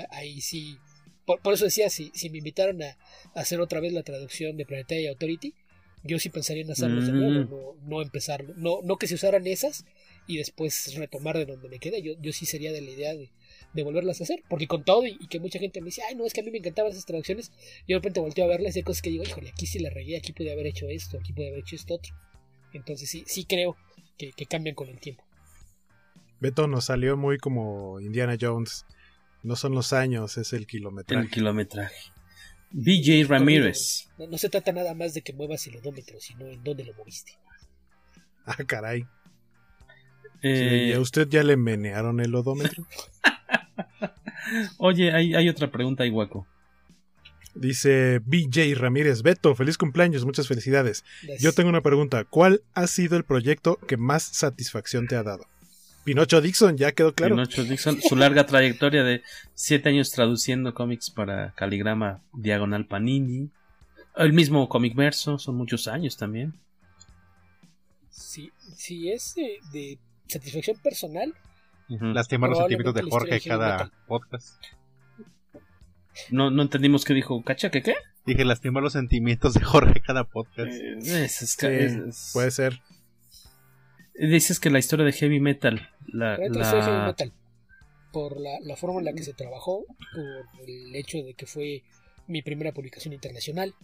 Ahí sí. Por, eso decía, si, si me invitaran a, hacer otra vez la traducción de Planetary Authority, yo sí pensaría en hacerlos de nuevo, no, no empezarlo. No, no que se usaran esas y después retomar de donde me quedé. Yo, yo sí sería de la idea de, de volverlas a hacer. Porque con todo y, que mucha gente me dice, ay, no, es que a mí me encantaban esas traducciones, yo de repente volteo a verlas y hay cosas que digo, híjole, aquí sí la regué, aquí pude haber hecho esto, aquí pude haber hecho esto otro. Entonces sí, sí creo que, cambian con el tiempo. Beto nos salió muy como Indiana Jones. No son los años, es el kilometraje. El kilometraje. BJ Ramírez. No, se trata nada más de que muevas el odómetro, sino en dónde lo moviste. Ah, caray. ¿Y a usted ya le menearon el odómetro? Oye, hay, otra pregunta, Iguaco. Dice BJ Ramírez Beto, feliz cumpleaños, muchas felicidades. Yo tengo una pregunta, ¿cuál ha sido el proyecto que más satisfacción te ha dado? Pinocho Dixon, ya quedó claro. Pinocho Dixon, su larga trayectoria de siete años traduciendo cómics para Caligrama Diagonal Panini. El mismo Comic Verso, son muchos años también. Sí, sí es de satisfacción personal, Lastimar los sentimientos de Jorge cada podcast. No, no entendimos qué dijo. ¿Cacha qué qué? Dije lastimar los sentimientos de Jorge cada podcast. Eh, puede ser. Dices que la historia de heavy metal. La, Heavy metal. Por la, forma en la que se trabajó, por el hecho de que fue mi primera publicación internacional.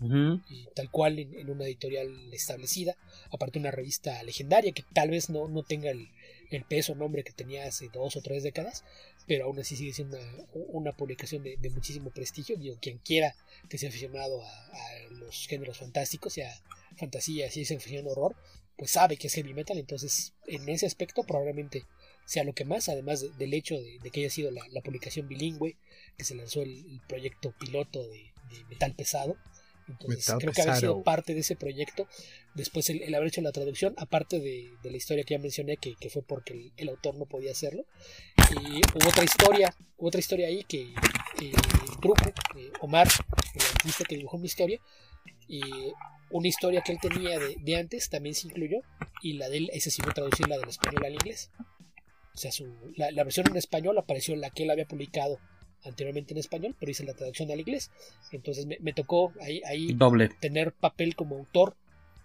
y tal cual en, una editorial establecida, aparte una revista legendaria que tal vez no, no tenga el, el peso nombre que tenía hace dos o tres décadas, pero aún así sigue siendo una, publicación de, muchísimo prestigio. Digo, quien quiera que sea aficionado a, los géneros fantásticos, sea fantasía, ciencia ficción, horror, pues sabe que es heavy metal, entonces en ese aspecto probablemente sea lo que más, además del hecho de, que haya sido la, publicación bilingüe, que se lanzó el, proyecto piloto de, metal pesado, entonces creo que haber sido parte de ese proyecto. Después el, haber hecho la traducción, aparte de, la historia que ya mencioné, que, fue porque el, autor no podía hacerlo. Y hubo otra historia, hubo otra historia ahí que eh, Truco, eh, Omar, el artista que dibujó mi historia, y una historia que él tenía de, antes también se incluyó. Y la de él, ese sí fue traducirla del español al inglés. O sea, su, la, la versión en español apareció en la que él había publicado anteriormente en español, pero hice la traducción al inglés. Entonces me, tocó ahí, ahí tener papel como autor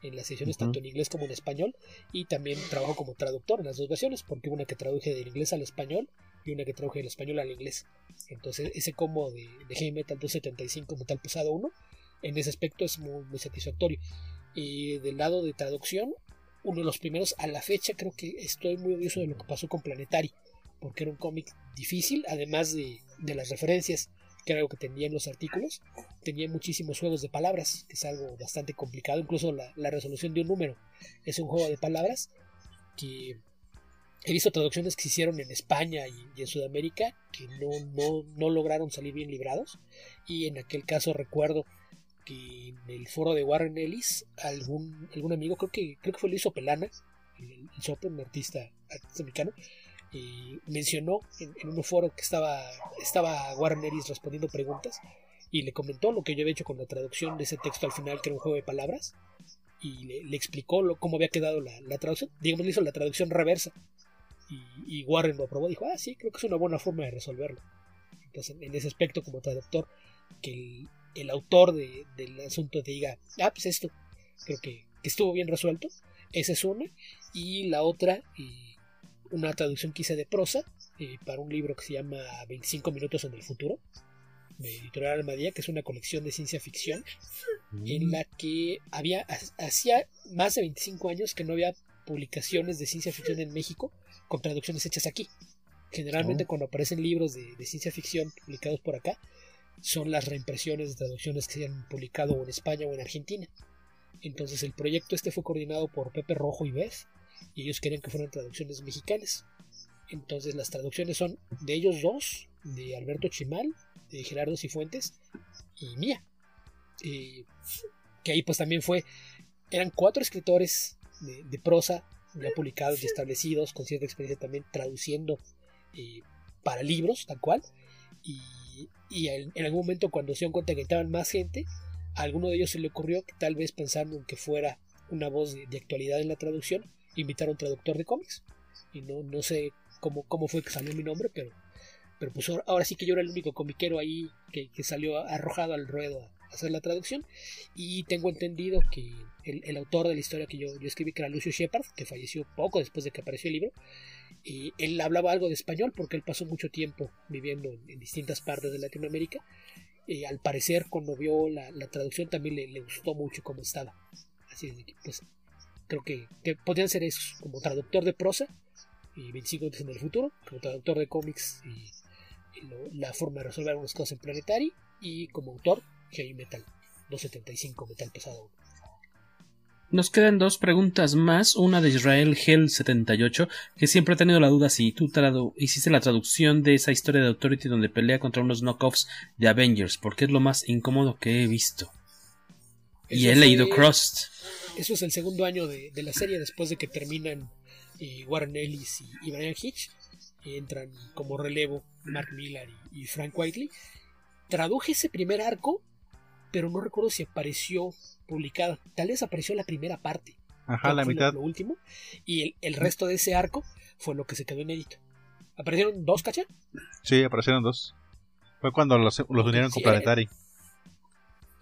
en las ediciones tanto en inglés como en español y también trabajo como traductor en las dos versiones porque una que traduje del inglés al español y una que traduje del español al inglés. Entonces ese combo de, de Heavy Metal 275 Metal Pesado 1 en ese aspecto es muy, muy satisfactorio. Y del lado de traducción uno de los primeros a la fecha creo que estoy muy orgulloso de lo que pasó con Planetary porque era un cómic difícil, además de, las referencias, que era algo que tenía en los artículos, tenía muchísimos juegos de palabras, que es algo bastante complicado, incluso la, resolución de un número es un juego de palabras, que he visto traducciones que se hicieron en España y, en Sudamérica que no, no, lograron salir bien librados, y en aquel caso recuerdo que en el foro de Warren Ellis, algún, algún amigo, creo que, creo que fue Luis Opelana, el, el un artista, artista mexicano, mencionó en, un foro que estaba, estaba Warren Ellis respondiendo preguntas y le comentó lo que yo había hecho con la traducción de ese texto al final, que era un juego de palabras, y le, explicó lo, cómo había quedado la, traducción. Digamos, le hizo la traducción reversa. Y, Warren lo aprobó. Dijo, ah, sí, creo que es una buena forma de resolverlo. Entonces, en ese aspecto, como traductor, que el, autor del asunto te diga, ah, pues esto, creo que, estuvo bien resuelto. Esa es una. Y la otra, y una traducción que hice de prosa eh, para un libro que se llama 25 minutos en el futuro de Editorial Almadía, que es una colección de ciencia ficción en la que había hacía más de 25 años que no había publicaciones de ciencia ficción en México con traducciones hechas aquí. Generalmente oh. cuando aparecen libros de, de, ciencia ficción publicados por acá son las reimpresiones de traducciones que se han publicado en España o en Argentina. Entonces el proyecto este fue coordinado por Pepe Rojo y Beth y ellos querían que fueran traducciones mexicanas. Entonces las traducciones son de ellos dos, de Alberto Chimal, de Gerardo Cifuentes y mía. que ahí pues también fue, eran cuatro escritores de, prosa ya publicados y establecidos, con cierta experiencia también traduciendo eh, para libros, tal cual. Y, en, algún momento cuando se dieron cuenta que estaban más gente, a alguno de ellos se le ocurrió que tal vez pensando en que fuera una voz de, actualidad en la traducción, invitar a un traductor de cómics. Y no, no sé cómo, cómo fue que salió mi nombre, pero, pero pues ahora, sí que yo era el único comiquero ahí que, que salió arrojado al ruedo a hacer la traducción. Y tengo entendido que el, autor de la historia que yo, yo, escribí, que era Lucio Shepard, que falleció poco después de que apareció el libro, y él hablaba algo de español porque él pasó mucho tiempo viviendo en, distintas partes de Latinoamérica. Y al parecer, cuando vio la, traducción, también le, gustó mucho cómo estaba. Así es pues, creo que, podrían ser esos, como traductor de prosa y 25 años en el futuro, como traductor de cómics y, la forma de resolver algunas cosas en Planetary, y como autor, Heavy Metal 275, Metal Pesado nos quedan dos preguntas más, una de Israel Hell 78, que siempre ha tenido la duda si tú hiciste la traducción de esa historia de Authority donde pelea contra unos knockoffs de Avengers, porque es lo más incómodo que he visto. y he leído Crust. Eso es el segundo año de, la serie después de que terminan eh, Warren Ellis y, Brian Hitch. entran como relevo Mark Millar y Frank Whiteley. Traduje ese primer arco, pero no recuerdo si apareció publicada. Tal vez apareció la primera parte. Ajá, la mitad. Lo, último. Y el, resto de ese arco fue lo que se quedó inédito. ¿Aparecieron dos, cacha? Sí, aparecieron dos. Fue cuando los, unieron con Planetary.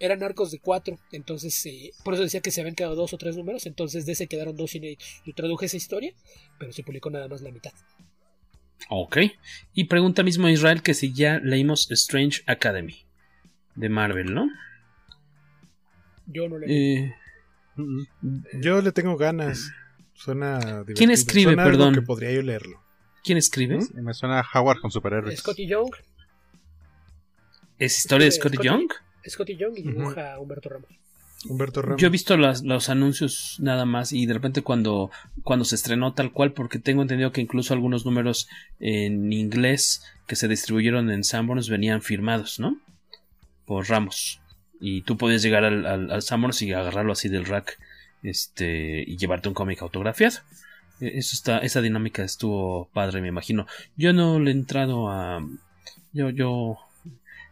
Eran arcos de cuatro, entonces eh, por eso decía que se habían quedado dos o tres números, entonces de ese quedaron dos inéditos. Yo traduje esa historia, pero se publicó nada más la mitad. Ok. Y pregunta mismo a Israel que si ya leímos Strange Academy de Marvel, ¿no? Yo no le. Eh, yo le tengo ganas. Suena divertido. ¿Quién escribe, perdón? Que podría yo leerlo. ¿Quién escribe? Me suena Howard con superhéroes. Scotty Young. ¿Es historia de Scotty, Young? Scotty Young y dibuja Humberto Ramos. Humberto Ramos. Yo he visto los anuncios nada más y de repente cuando, cuando se estrenó tal cual, porque tengo entendido que incluso algunos números en inglés que se distribuyeron en Sanborns venían firmados, ¿no? Por Ramos y tú podías llegar al, al, y agarrarlo así del rack este y llevarte un cómic autografiado. E, eso está, esa dinámica estuvo padre, me imagino. Yo no le he entrado a. Yo, yo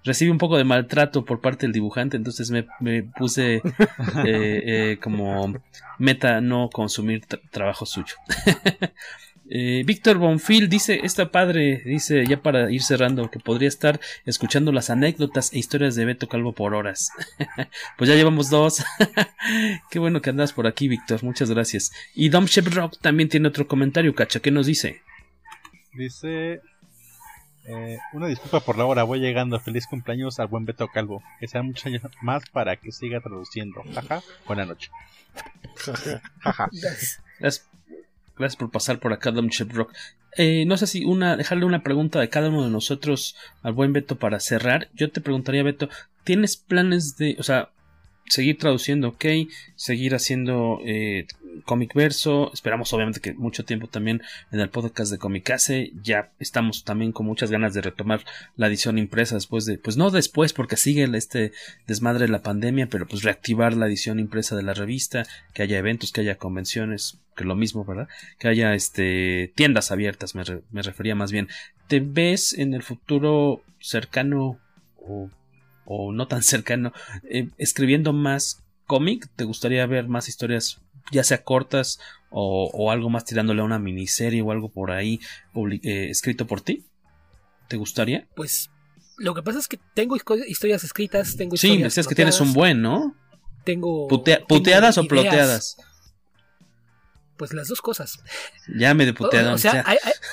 recibí un poco de maltrato por parte del dibujante, entonces me, puse eh, eh, como meta no consumir trabajo suyo. Eh, Víctor Bonfil dice, está padre, dice ya para ir cerrando, que podría estar escuchando las anécdotas e historias de Beto Calvo por horas. pues ya llevamos dos. Qué bueno que andas por aquí, Víctor, muchas gracias. Y Dom Rock también tiene otro comentario, Cacha, ¿qué nos dice? Dice, eh, una disculpa por la hora, voy llegando. Feliz cumpleaños al buen Beto Calvo. Que sea mucho más para que siga traduciendo. Jaja, buena noche. Jaja. Gracias por pasar por acá, Dom Rock. Eh, no sé si una, dejarle una pregunta de cada uno de nosotros al buen Beto para cerrar. Yo te preguntaría, Beto, ¿tienes planes de, o sea, seguir traduciendo, ok, seguir haciendo eh, Comic Verso, esperamos obviamente que mucho tiempo también en el podcast de Comicase, ya estamos también con muchas ganas de retomar la edición impresa después de, pues no después porque sigue este desmadre de la pandemia, pero pues reactivar la edición impresa de la revista, que haya eventos, que haya convenciones, que lo mismo, ¿verdad? Que haya este tiendas abiertas, me, me refería más bien. ¿Te ves en el futuro cercano o o no tan cercano, eh, escribiendo más cómic? ¿Te gustaría ver más historias, ya sea cortas o, algo más tirándole a una miniserie o algo por ahí eh, escrito por ti? ¿Te gustaría? Pues lo que pasa es que tengo historias escritas, tengo historias. Sí, decías que tienes un buen, ¿no? Tengo. ¿Puteadas o ploteadas? Pues las dos cosas. Ya me de puteadas. O, sea,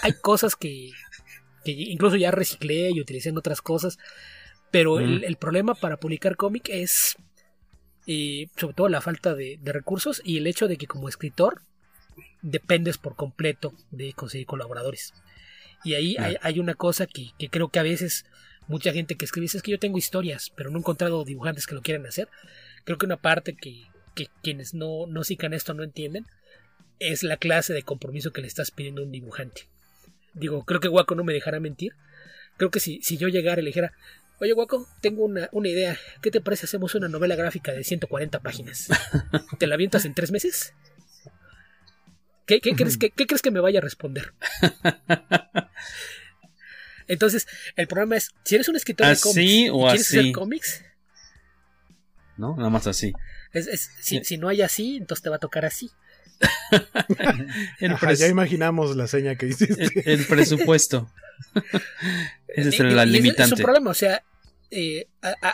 hay, cosas que, que incluso ya reciclé y utilicé en otras cosas. Pero el, problema para publicar cómic es eh, sobre todo la falta de, recursos y el hecho de que como escritor dependes por completo de conseguir colaboradores. Y ahí hay, una cosa que, creo que a veces mucha gente que escribe dice es que yo tengo historias, pero no he encontrado dibujantes que lo quieran hacer. Creo que una parte que, quienes no, no sigan esto no entienden es la clase de compromiso que le estás pidiendo a un dibujante. Digo, creo que Waco no me dejará mentir. Creo que si, si yo llegara y le dijera, Oye, Guaco, tengo una, idea. ¿Qué te parece hacemos una novela gráfica de 140 páginas? ¿Te la avientas en tres meses? ¿Qué, crees, que, ¿Qué crees que me vaya a responder? Entonces, el problema es, si eres un escritor de cómics y quieres hacer cómics, ¿no? Nada más así. Es, si, no hay así, entonces te va a tocar así. ya imaginamos la seña que hiciste. El, presupuesto. Ese es la limitante. Es un problema, o sea, eh,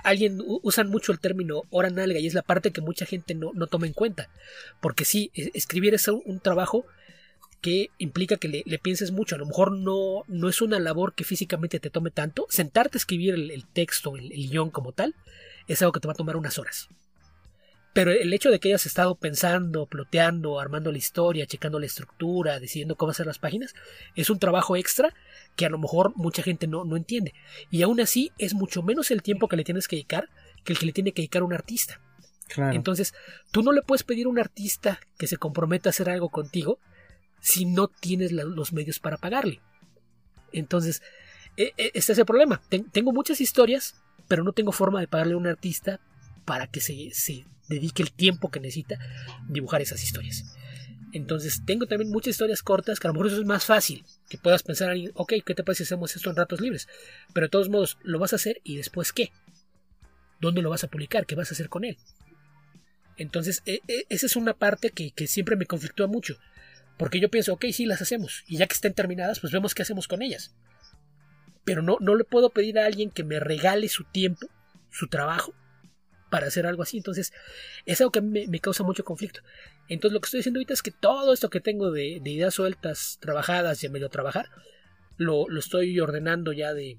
alguien usan mucho el término hora nalga y es la parte que mucha gente no, no toma en cuenta. Porque sí, e, escribir es un, trabajo que implica que le, pienses mucho. A lo mejor no, no es una labor que físicamente te tome tanto. Sentarte a escribir el, texto, el, el guion como tal, es algo que te va a tomar unas horas. Pero el hecho de que hayas estado pensando, ploteando, armando la historia, checando la estructura, decidiendo cómo hacer las páginas, es un trabajo extra que a lo mejor mucha gente no, no entiende. Y aún así es mucho menos el tiempo que le tienes que dedicar que el que le tiene que dedicar un artista. Entonces, tú no le puedes pedir a un artista que se comprometa a hacer algo contigo si no tienes los medios para pagarle. Entonces, e, e, este es el problema. tengo muchas historias, pero no tengo forma de pagarle a un artista para que se, se dedique el tiempo que necesita dibujar esas historias. Entonces tengo también muchas historias cortas que a lo mejor eso es más fácil, que puedas pensar, ok, ¿qué te parece si hacemos esto en ratos libres? Pero de todos modos, lo vas a hacer y después qué? ¿Dónde lo vas a publicar? ¿Qué vas a hacer con él? Entonces, e, e, esa es una parte que, que, siempre me conflictúa mucho. Porque yo pienso, ok, sí, las hacemos. Y ya que estén terminadas, pues vemos qué hacemos con ellas. Pero no, no le puedo pedir a alguien que me regale su tiempo, su trabajo, para hacer algo así. Entonces, es algo que me, causa mucho conflicto. Entonces, lo que estoy diciendo ahorita es que todo esto que tengo de, ideas sueltas, trabajadas y a medio trabajar, lo, estoy ordenando ya de,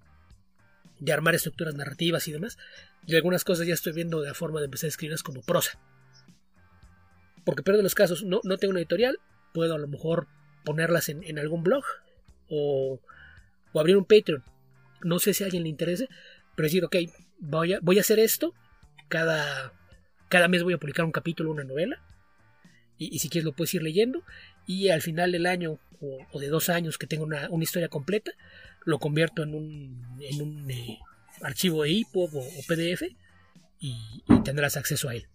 de armar estructuras narrativas y demás. Y algunas cosas ya estoy viendo de la forma de empezar a escribirlas como prosa. Porque, pero los casos, no, no tengo una editorial, puedo a lo mejor ponerlas en, algún blog o, o, abrir un Patreon. No sé si a alguien le interese, pero decir, ok, voy a, voy a hacer esto cada, cada mes voy a publicar un capítulo, una novela. Y, si quieres lo puedes ir leyendo. Y al final del año o, de dos años que tengo una, historia completa, lo convierto en un, en un eh, archivo de EPUB o, PDF y, tendrás acceso a él.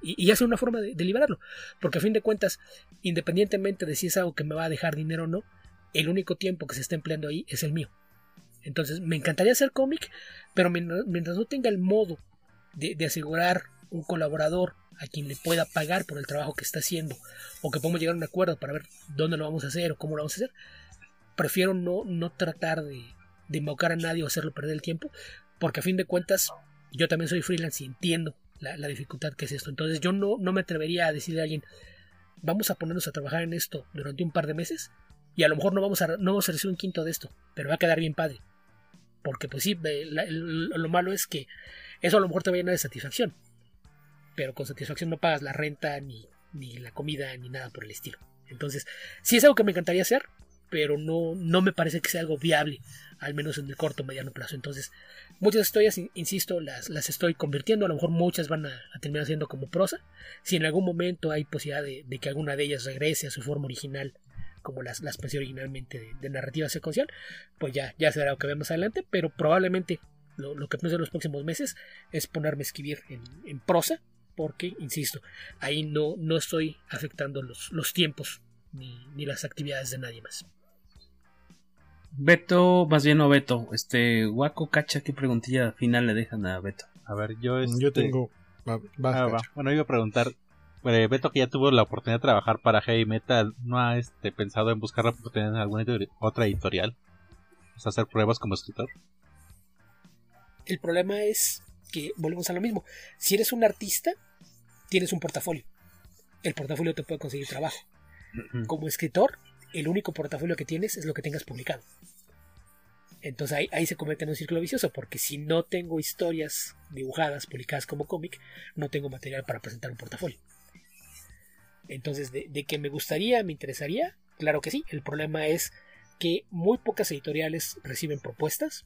Y, y hace una forma de, de, liberarlo. Porque a fin de cuentas, independientemente de si es algo que me va a dejar dinero o no, el único tiempo que se está empleando ahí es el mío. Entonces, me encantaría hacer cómic, pero mientras no tenga el modo de, asegurar un colaborador a quien le pueda pagar por el trabajo que está haciendo o que podemos llegar a un acuerdo para ver dónde lo vamos a hacer o cómo lo vamos a hacer, prefiero no, no tratar de, de embaucar a nadie o hacerlo perder el tiempo, porque a fin de cuentas yo también soy freelance y entiendo la, dificultad que es esto. Entonces yo no, no me atrevería a decirle a alguien, vamos a ponernos a trabajar en esto durante un par de meses y a lo mejor no vamos a, no vamos a recibir un quinto de esto, pero va a quedar bien padre. Porque pues sí, lo malo es que eso a lo mejor te va a llenar de satisfacción. Pero con satisfacción no pagas la renta, ni, ni la comida, ni nada por el estilo. Entonces, sí es algo que me encantaría hacer, pero no, no me parece que sea algo viable, al menos en el corto o mediano plazo. Entonces, muchas historias, insisto, las, las estoy convirtiendo, a lo mejor muchas van a, terminar siendo como prosa. Si en algún momento hay posibilidad de, que alguna de ellas regrese a su forma original, como las, las pensé originalmente de, narrativa secuencial, pues ya, ya será lo que vemos adelante, pero probablemente lo, que pienso en los próximos meses es ponerme a escribir en, prosa, porque, insisto, ahí no, no estoy afectando los, los tiempos ni, las actividades de nadie más. Beto, más bien no Beto, este, Waco Cacha, ¿qué preguntilla final le dejan a Beto? A ver, yo este... Yo tengo... Ah, bueno, iba a preguntar, eh, Beto que ya tuvo la oportunidad de trabajar para Heavy Metal, ¿no ha este, pensado en buscar la oportunidad en alguna otra editorial? O sea, hacer pruebas como escritor. El problema es que volvemos a lo mismo. Si eres un artista, tienes un portafolio. El portafolio te puede conseguir trabajo. Como escritor, el único portafolio que tienes es lo que tengas publicado. Entonces ahí, ahí se convierte en un círculo vicioso, porque si no tengo historias dibujadas, publicadas como cómic, no tengo material para presentar un portafolio. Entonces, de, de que me gustaría, me interesaría, claro que sí. El problema es que muy pocas editoriales reciben propuestas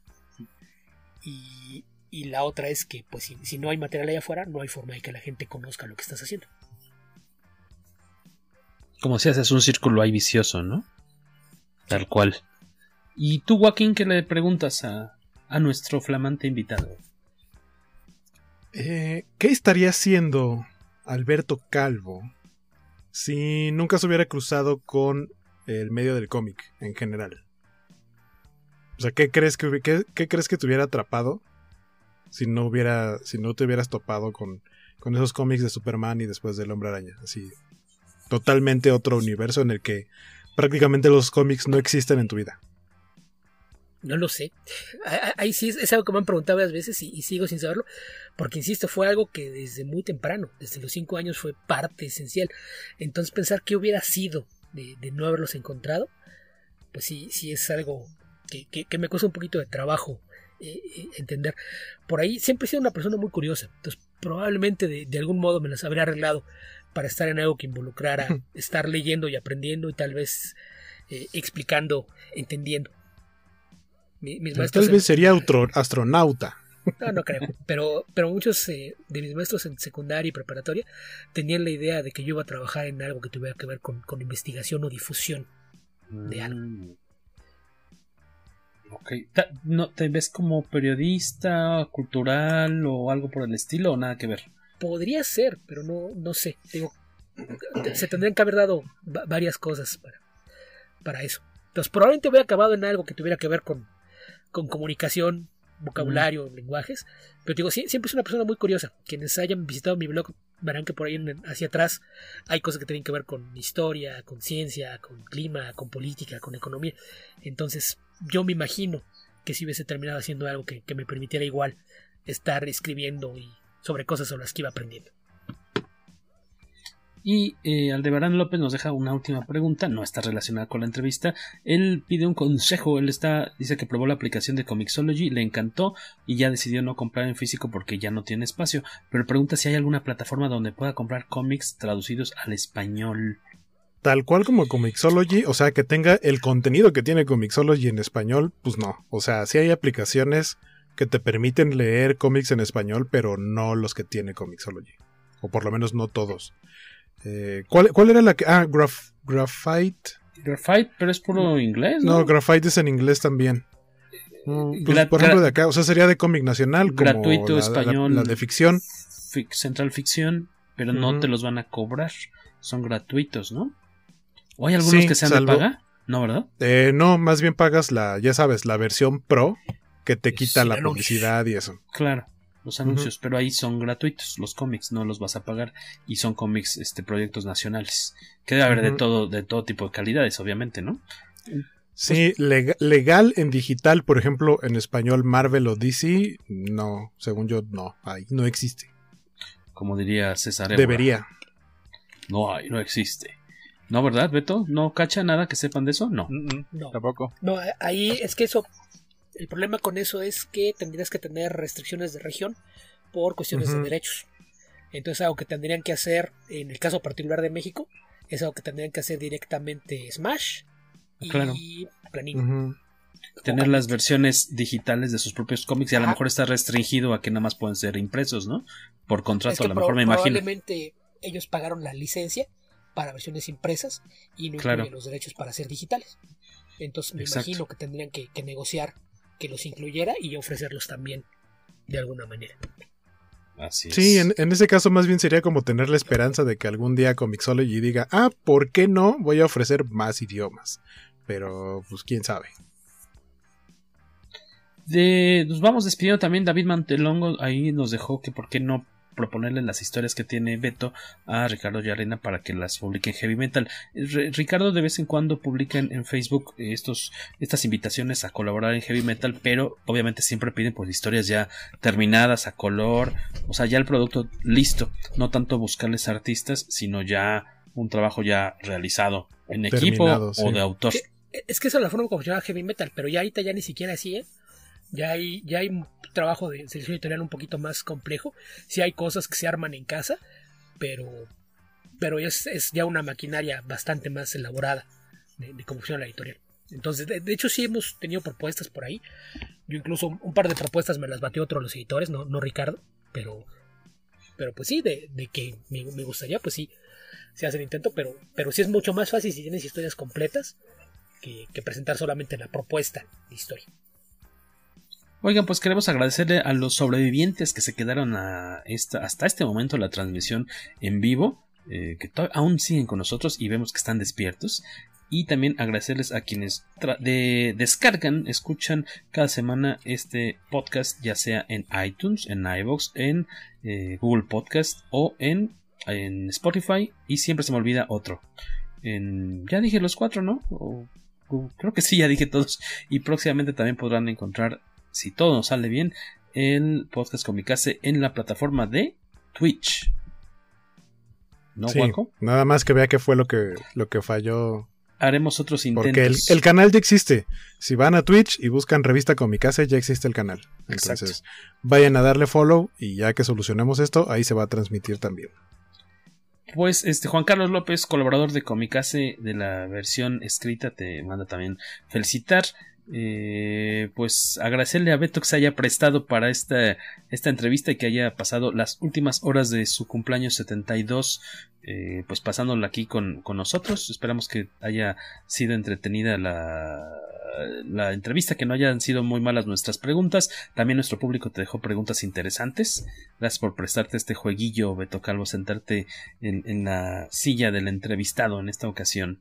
y, la otra es que, pues, si, no hay material allá afuera, no hay forma de que la gente conozca lo que estás haciendo. Como si haces un círculo ahí vicioso, ¿no? Tal cual. ¿Y tú, Joaquín, qué le preguntas a, nuestro flamante invitado? Eh, ¿Qué estaría haciendo Alberto Calvo si nunca se hubiera cruzado con el medio del cómic en general? O sea, ¿qué crees que, qué, crees que te hubiera atrapado si no hubiera, si no te hubieras topado con, con esos cómics de Superman y después del Hombre Araña? Así, totalmente otro universo en el que prácticamente los cómics no existen en tu vida. No lo sé. Ahí sí es, algo que me han preguntado varias veces y, sigo sin saberlo, porque insisto, fue algo que desde muy temprano, desde los cinco años, fue parte esencial. Entonces pensar qué hubiera sido de, no haberlos encontrado, pues sí, sí es algo que, me cuesta un poquito de trabajo eh, eh, entender. Por ahí siempre he sido una persona muy curiosa, entonces probablemente de, algún modo me las habría arreglado para estar en algo que involucrara estar leyendo y aprendiendo y tal vez eh, explicando, entendiendo. Tal vez sería astronauta. No, no creo. Pero, pero muchos eh, de mis maestros en secundaria y preparatoria tenían la idea de que yo iba a trabajar en algo que tuviera que ver con, investigación o difusión de algo. Mm. Ok. ¿No, ¿Te ves como periodista, cultural o algo por el estilo o nada que ver? Podría ser, pero no, no sé. Digo, se tendrían que haber dado varias cosas para, para eso. Entonces probablemente hubiera acabado en algo que tuviera que ver con, con comunicación, vocabulario, lenguajes. Pero digo, siempre es una persona muy curiosa. Quienes hayan visitado mi blog verán que por ahí hacia atrás hay cosas que tienen que ver con historia, con ciencia, con clima, con política, con economía. Entonces yo me imagino que si hubiese terminado haciendo algo que, que me permitiera igual estar escribiendo y sobre cosas sobre las que iba aprendiendo. Y eh, Aldebarán López nos deja una última pregunta, no está relacionada con la entrevista. Él pide un consejo, él está, dice que probó la aplicación de Comixology, le encantó y ya decidió no comprar en físico porque ya no tiene espacio. Pero pregunta si hay alguna plataforma donde pueda comprar cómics traducidos al español. Tal cual como Comixology, o sea, que tenga el contenido que tiene Comixology en español, pues no. O sea, sí hay aplicaciones que te permiten leer cómics en español, pero no los que tiene Comixology. O por lo menos no todos. Eh, ¿cuál, ¿cuál, era la que.? Ah, Graphite. Graphite, pero es puro inglés. No, Graphite es en inglés también. Mm, pues, por ejemplo, de acá, o sea, sería de cómic nacional. gratuito español. La, de ficción. Central Ficción, pero no te los van a cobrar. Son gratuitos, ¿no? ¿O hay algunos que sean de paga? No, ¿verdad? Eh, no, más bien pagas la, ya sabes, la versión pro que te quita la publicidad y eso. Claro los anuncios, pero ahí son gratuitos, los cómics no los vas a pagar y son cómics, este, proyectos nacionales. Que debe haber de todo, de todo tipo de calidades, obviamente, ¿no? Sí, legal en digital, por ejemplo, en español Marvel o DC, no, según yo, no, ahí no existe. Como diría César. Debería. No hay, no existe. ¿No, verdad, Beto? ¿No cacha nada que sepan de eso? No. no. Tampoco. No, ahí es que eso el problema con eso es que tendrías que tener restricciones de región por cuestiones de derechos. Entonces algo que tendrían que hacer, en el caso particular de México, es algo que tendrían que hacer directamente Smash y claro. Tener las versiones digitales de sus propios cómics y a lo mejor está restringido a que nada más pueden ser impresos, ¿no? Por contrato, a lo mejor me imagino. Probablemente ellos pagaron la licencia para versiones impresas y no claro. los derechos para ser digitales. Entonces me imagino que tendrían que negociar que los incluyera y ofrecerlos también de alguna manera. Así sí, en, ese caso más bien sería como tener la esperanza de que algún día Comixology diga, ah, ¿por qué no? Voy a ofrecer más idiomas. Pero, pues, quién sabe. De, nos vamos despidiendo también David Mantelongo, ahí nos dejó que por qué no proponerle las historias que tiene Beto a Ricardo Yarena para que las publique en Heavy Metal. Ricardo de vez en cuando publica en, Facebook estos, estas invitaciones a colaborar en Heavy Metal, pero obviamente siempre piden pues historias ya terminadas a color, o sea, ya el producto listo, no tanto buscarles artistas, sino ya un trabajo ya realizado en equipo o de autor. Es que esa es la forma como funciona Heavy Metal, pero ya ahorita ya ni siquiera así, ¿eh? Ya hay, ya hay trabajo de selección editorial un poquito más complejo. Sí hay cosas que se arman en casa, pero, pero es, es ya una maquinaria bastante más elaborada de, cómo funciona la editorial. Entonces, de, hecho, sí hemos tenido propuestas por ahí. Yo incluso un par de propuestas me las batió otro de los editores, no, no Ricardo, pero, pero pues sí, de, que me, gustaría, pues sí, se hace el intento, pero, pero sí es mucho más fácil si tienes historias completas que presentar solamente la propuesta de historia. Oigan, pues queremos agradecerle a los sobrevivientes que se quedaron hasta este momento la transmisión en vivo. eh, que aún siguen con nosotros y vemos que están despiertos. Y también agradecerles a quienes de descargan, escuchan cada semana este podcast, ya sea en iTunes, en iVoox, en eh, Google Podcast o en, Spotify. Y siempre se me olvida otro. Ya dije los cuatro, ¿no? creo que sí, ya dije todos. Y próximamente también podrán encontrar, si todo nos sale bien, el podcast Comicase en la plataforma de Twitch. ¿No, sí, Nada más que vea qué fue lo que, lo que falló. Haremos otros intentos. Porque el, canal ya existe. Si van a Twitch y buscan revista Comicase, ya existe el canal. Entonces, vayan a darle follow y ya que solucionemos esto, ahí se va a transmitir también. Pues este Juan Carlos López, colaborador de Comicase de la versión escrita, te manda también felicitar. Eh, pues agradecerle a Beto que se haya prestado para esta, esta entrevista y que haya pasado las últimas horas de su cumpleaños 72, eh, pues pasándola aquí con, con, nosotros. Esperamos que haya sido entretenida la, la entrevista, que no hayan sido muy malas nuestras preguntas. También nuestro público te dejó preguntas interesantes. Gracias por prestarte este jueguillo, Beto Calvo, sentarte en, en la silla del entrevistado en esta ocasión.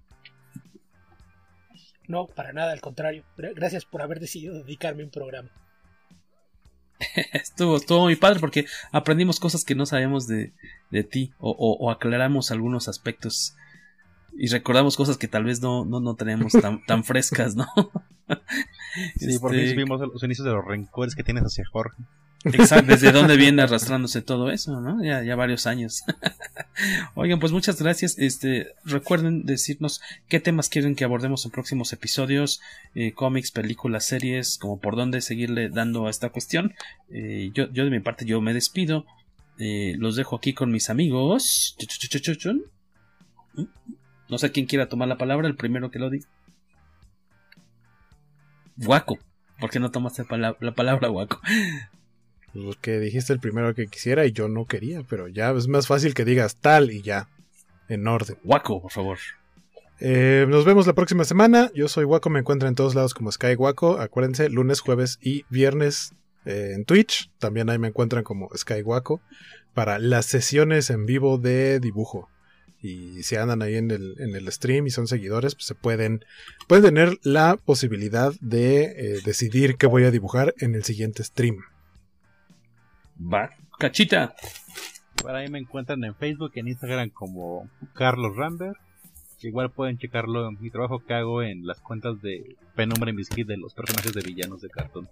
No, para nada, al contrario. Gracias por haber decidido dedicarme un programa. estuvo, estuvo muy padre porque aprendimos cosas que no sabíamos de, de ti o, o, aclaramos algunos aspectos y recordamos cosas que tal vez no, no, no tenemos tan, tan frescas, ¿no? sí, por fin este, vimos los inicios de los rencores que tienes hacia Jorge. Exacto, desde dónde viene arrastrándose todo eso, ¿no? Ya, ya varios años. Oigan, pues muchas gracias. Este, recuerden decirnos qué temas quieren que abordemos en próximos episodios, eh, cómics, películas, series, como por dónde seguirle dando a esta cuestión. Eh, yo, yo de mi parte, yo me despido. Eh, los dejo aquí con mis amigos. No sé quién quiera tomar la palabra, el primero que lo di. Guaco. ¿Por qué no tomaste la palabra, Guaco? Porque dijiste el primero que quisiera y yo no quería, pero ya es más fácil que digas tal y ya. En orden. Waco, por favor. Eh, nos vemos la próxima semana. Yo soy Waco, me encuentran en todos lados como Sky Waco. Acuérdense, lunes, jueves y viernes eh, en Twitch. También ahí me encuentran como Sky Waco para las sesiones en vivo de dibujo. Y si andan ahí en el, en el stream y son seguidores, pues se pueden, pueden tener la posibilidad de eh, decidir qué voy a dibujar en el siguiente stream. Va, cachita. Por ahí me encuentran en Facebook y en Instagram como Carlos Rambert. Igual pueden checarlo en mi trabajo que hago en las cuentas de Penumbra y de los personajes de villanos de cartón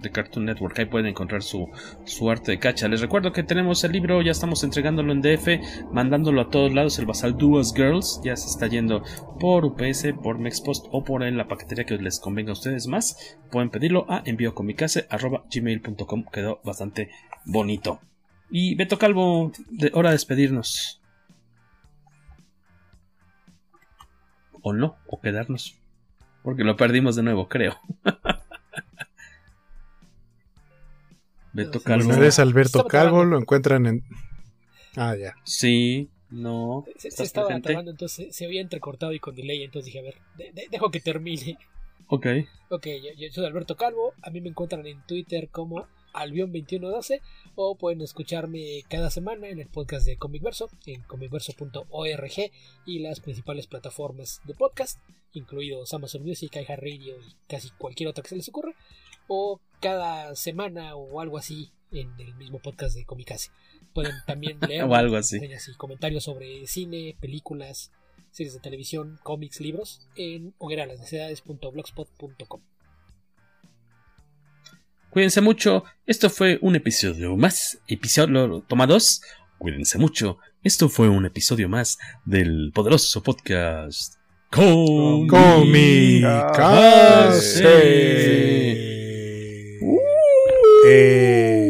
de Cartoon Network. Ahí pueden encontrar su, su arte de cacha. Les recuerdo que tenemos el libro, ya estamos entregándolo en DF, mandándolo a todos lados. El Basal Duas Girls ya se está yendo por UPS, por Mexpost o por la paquetería que les convenga a ustedes más. Pueden pedirlo a enviocomicase.gmail.com. Quedó bastante bonito. Y Beto Calvo, de, hora de despedirnos. O no, o quedarnos. Porque lo perdimos de nuevo, creo. Beto Calvo. Pues Alberto Calvo, lo encuentran en. Ah, ya. Sí, no. Se, estaba trabando, entonces se había entrecortado y con delay, entonces dije, a ver, dejo que termine. Ok. Ok, yo, soy Alberto Calvo, a mí me encuentran en Twitter como Albion2112 o pueden escucharme cada semana en el podcast de Comicverso en comicverso.org y las principales plataformas de podcast, incluidos Amazon Music, iHeartRadio y casi cualquier otra que se les ocurra o cada semana o algo así en el mismo podcast de Comicase. Pueden también leer o algo así. comentarios sobre cine, películas, series de televisión, cómics, libros en hogueralasnecesidades.blogspot.com. Cuídense mucho. Esto fue un episodio más. Episodio toma dos. Cuídense mucho. Esto fue un episodio más del poderoso podcast. Comicase. Hey.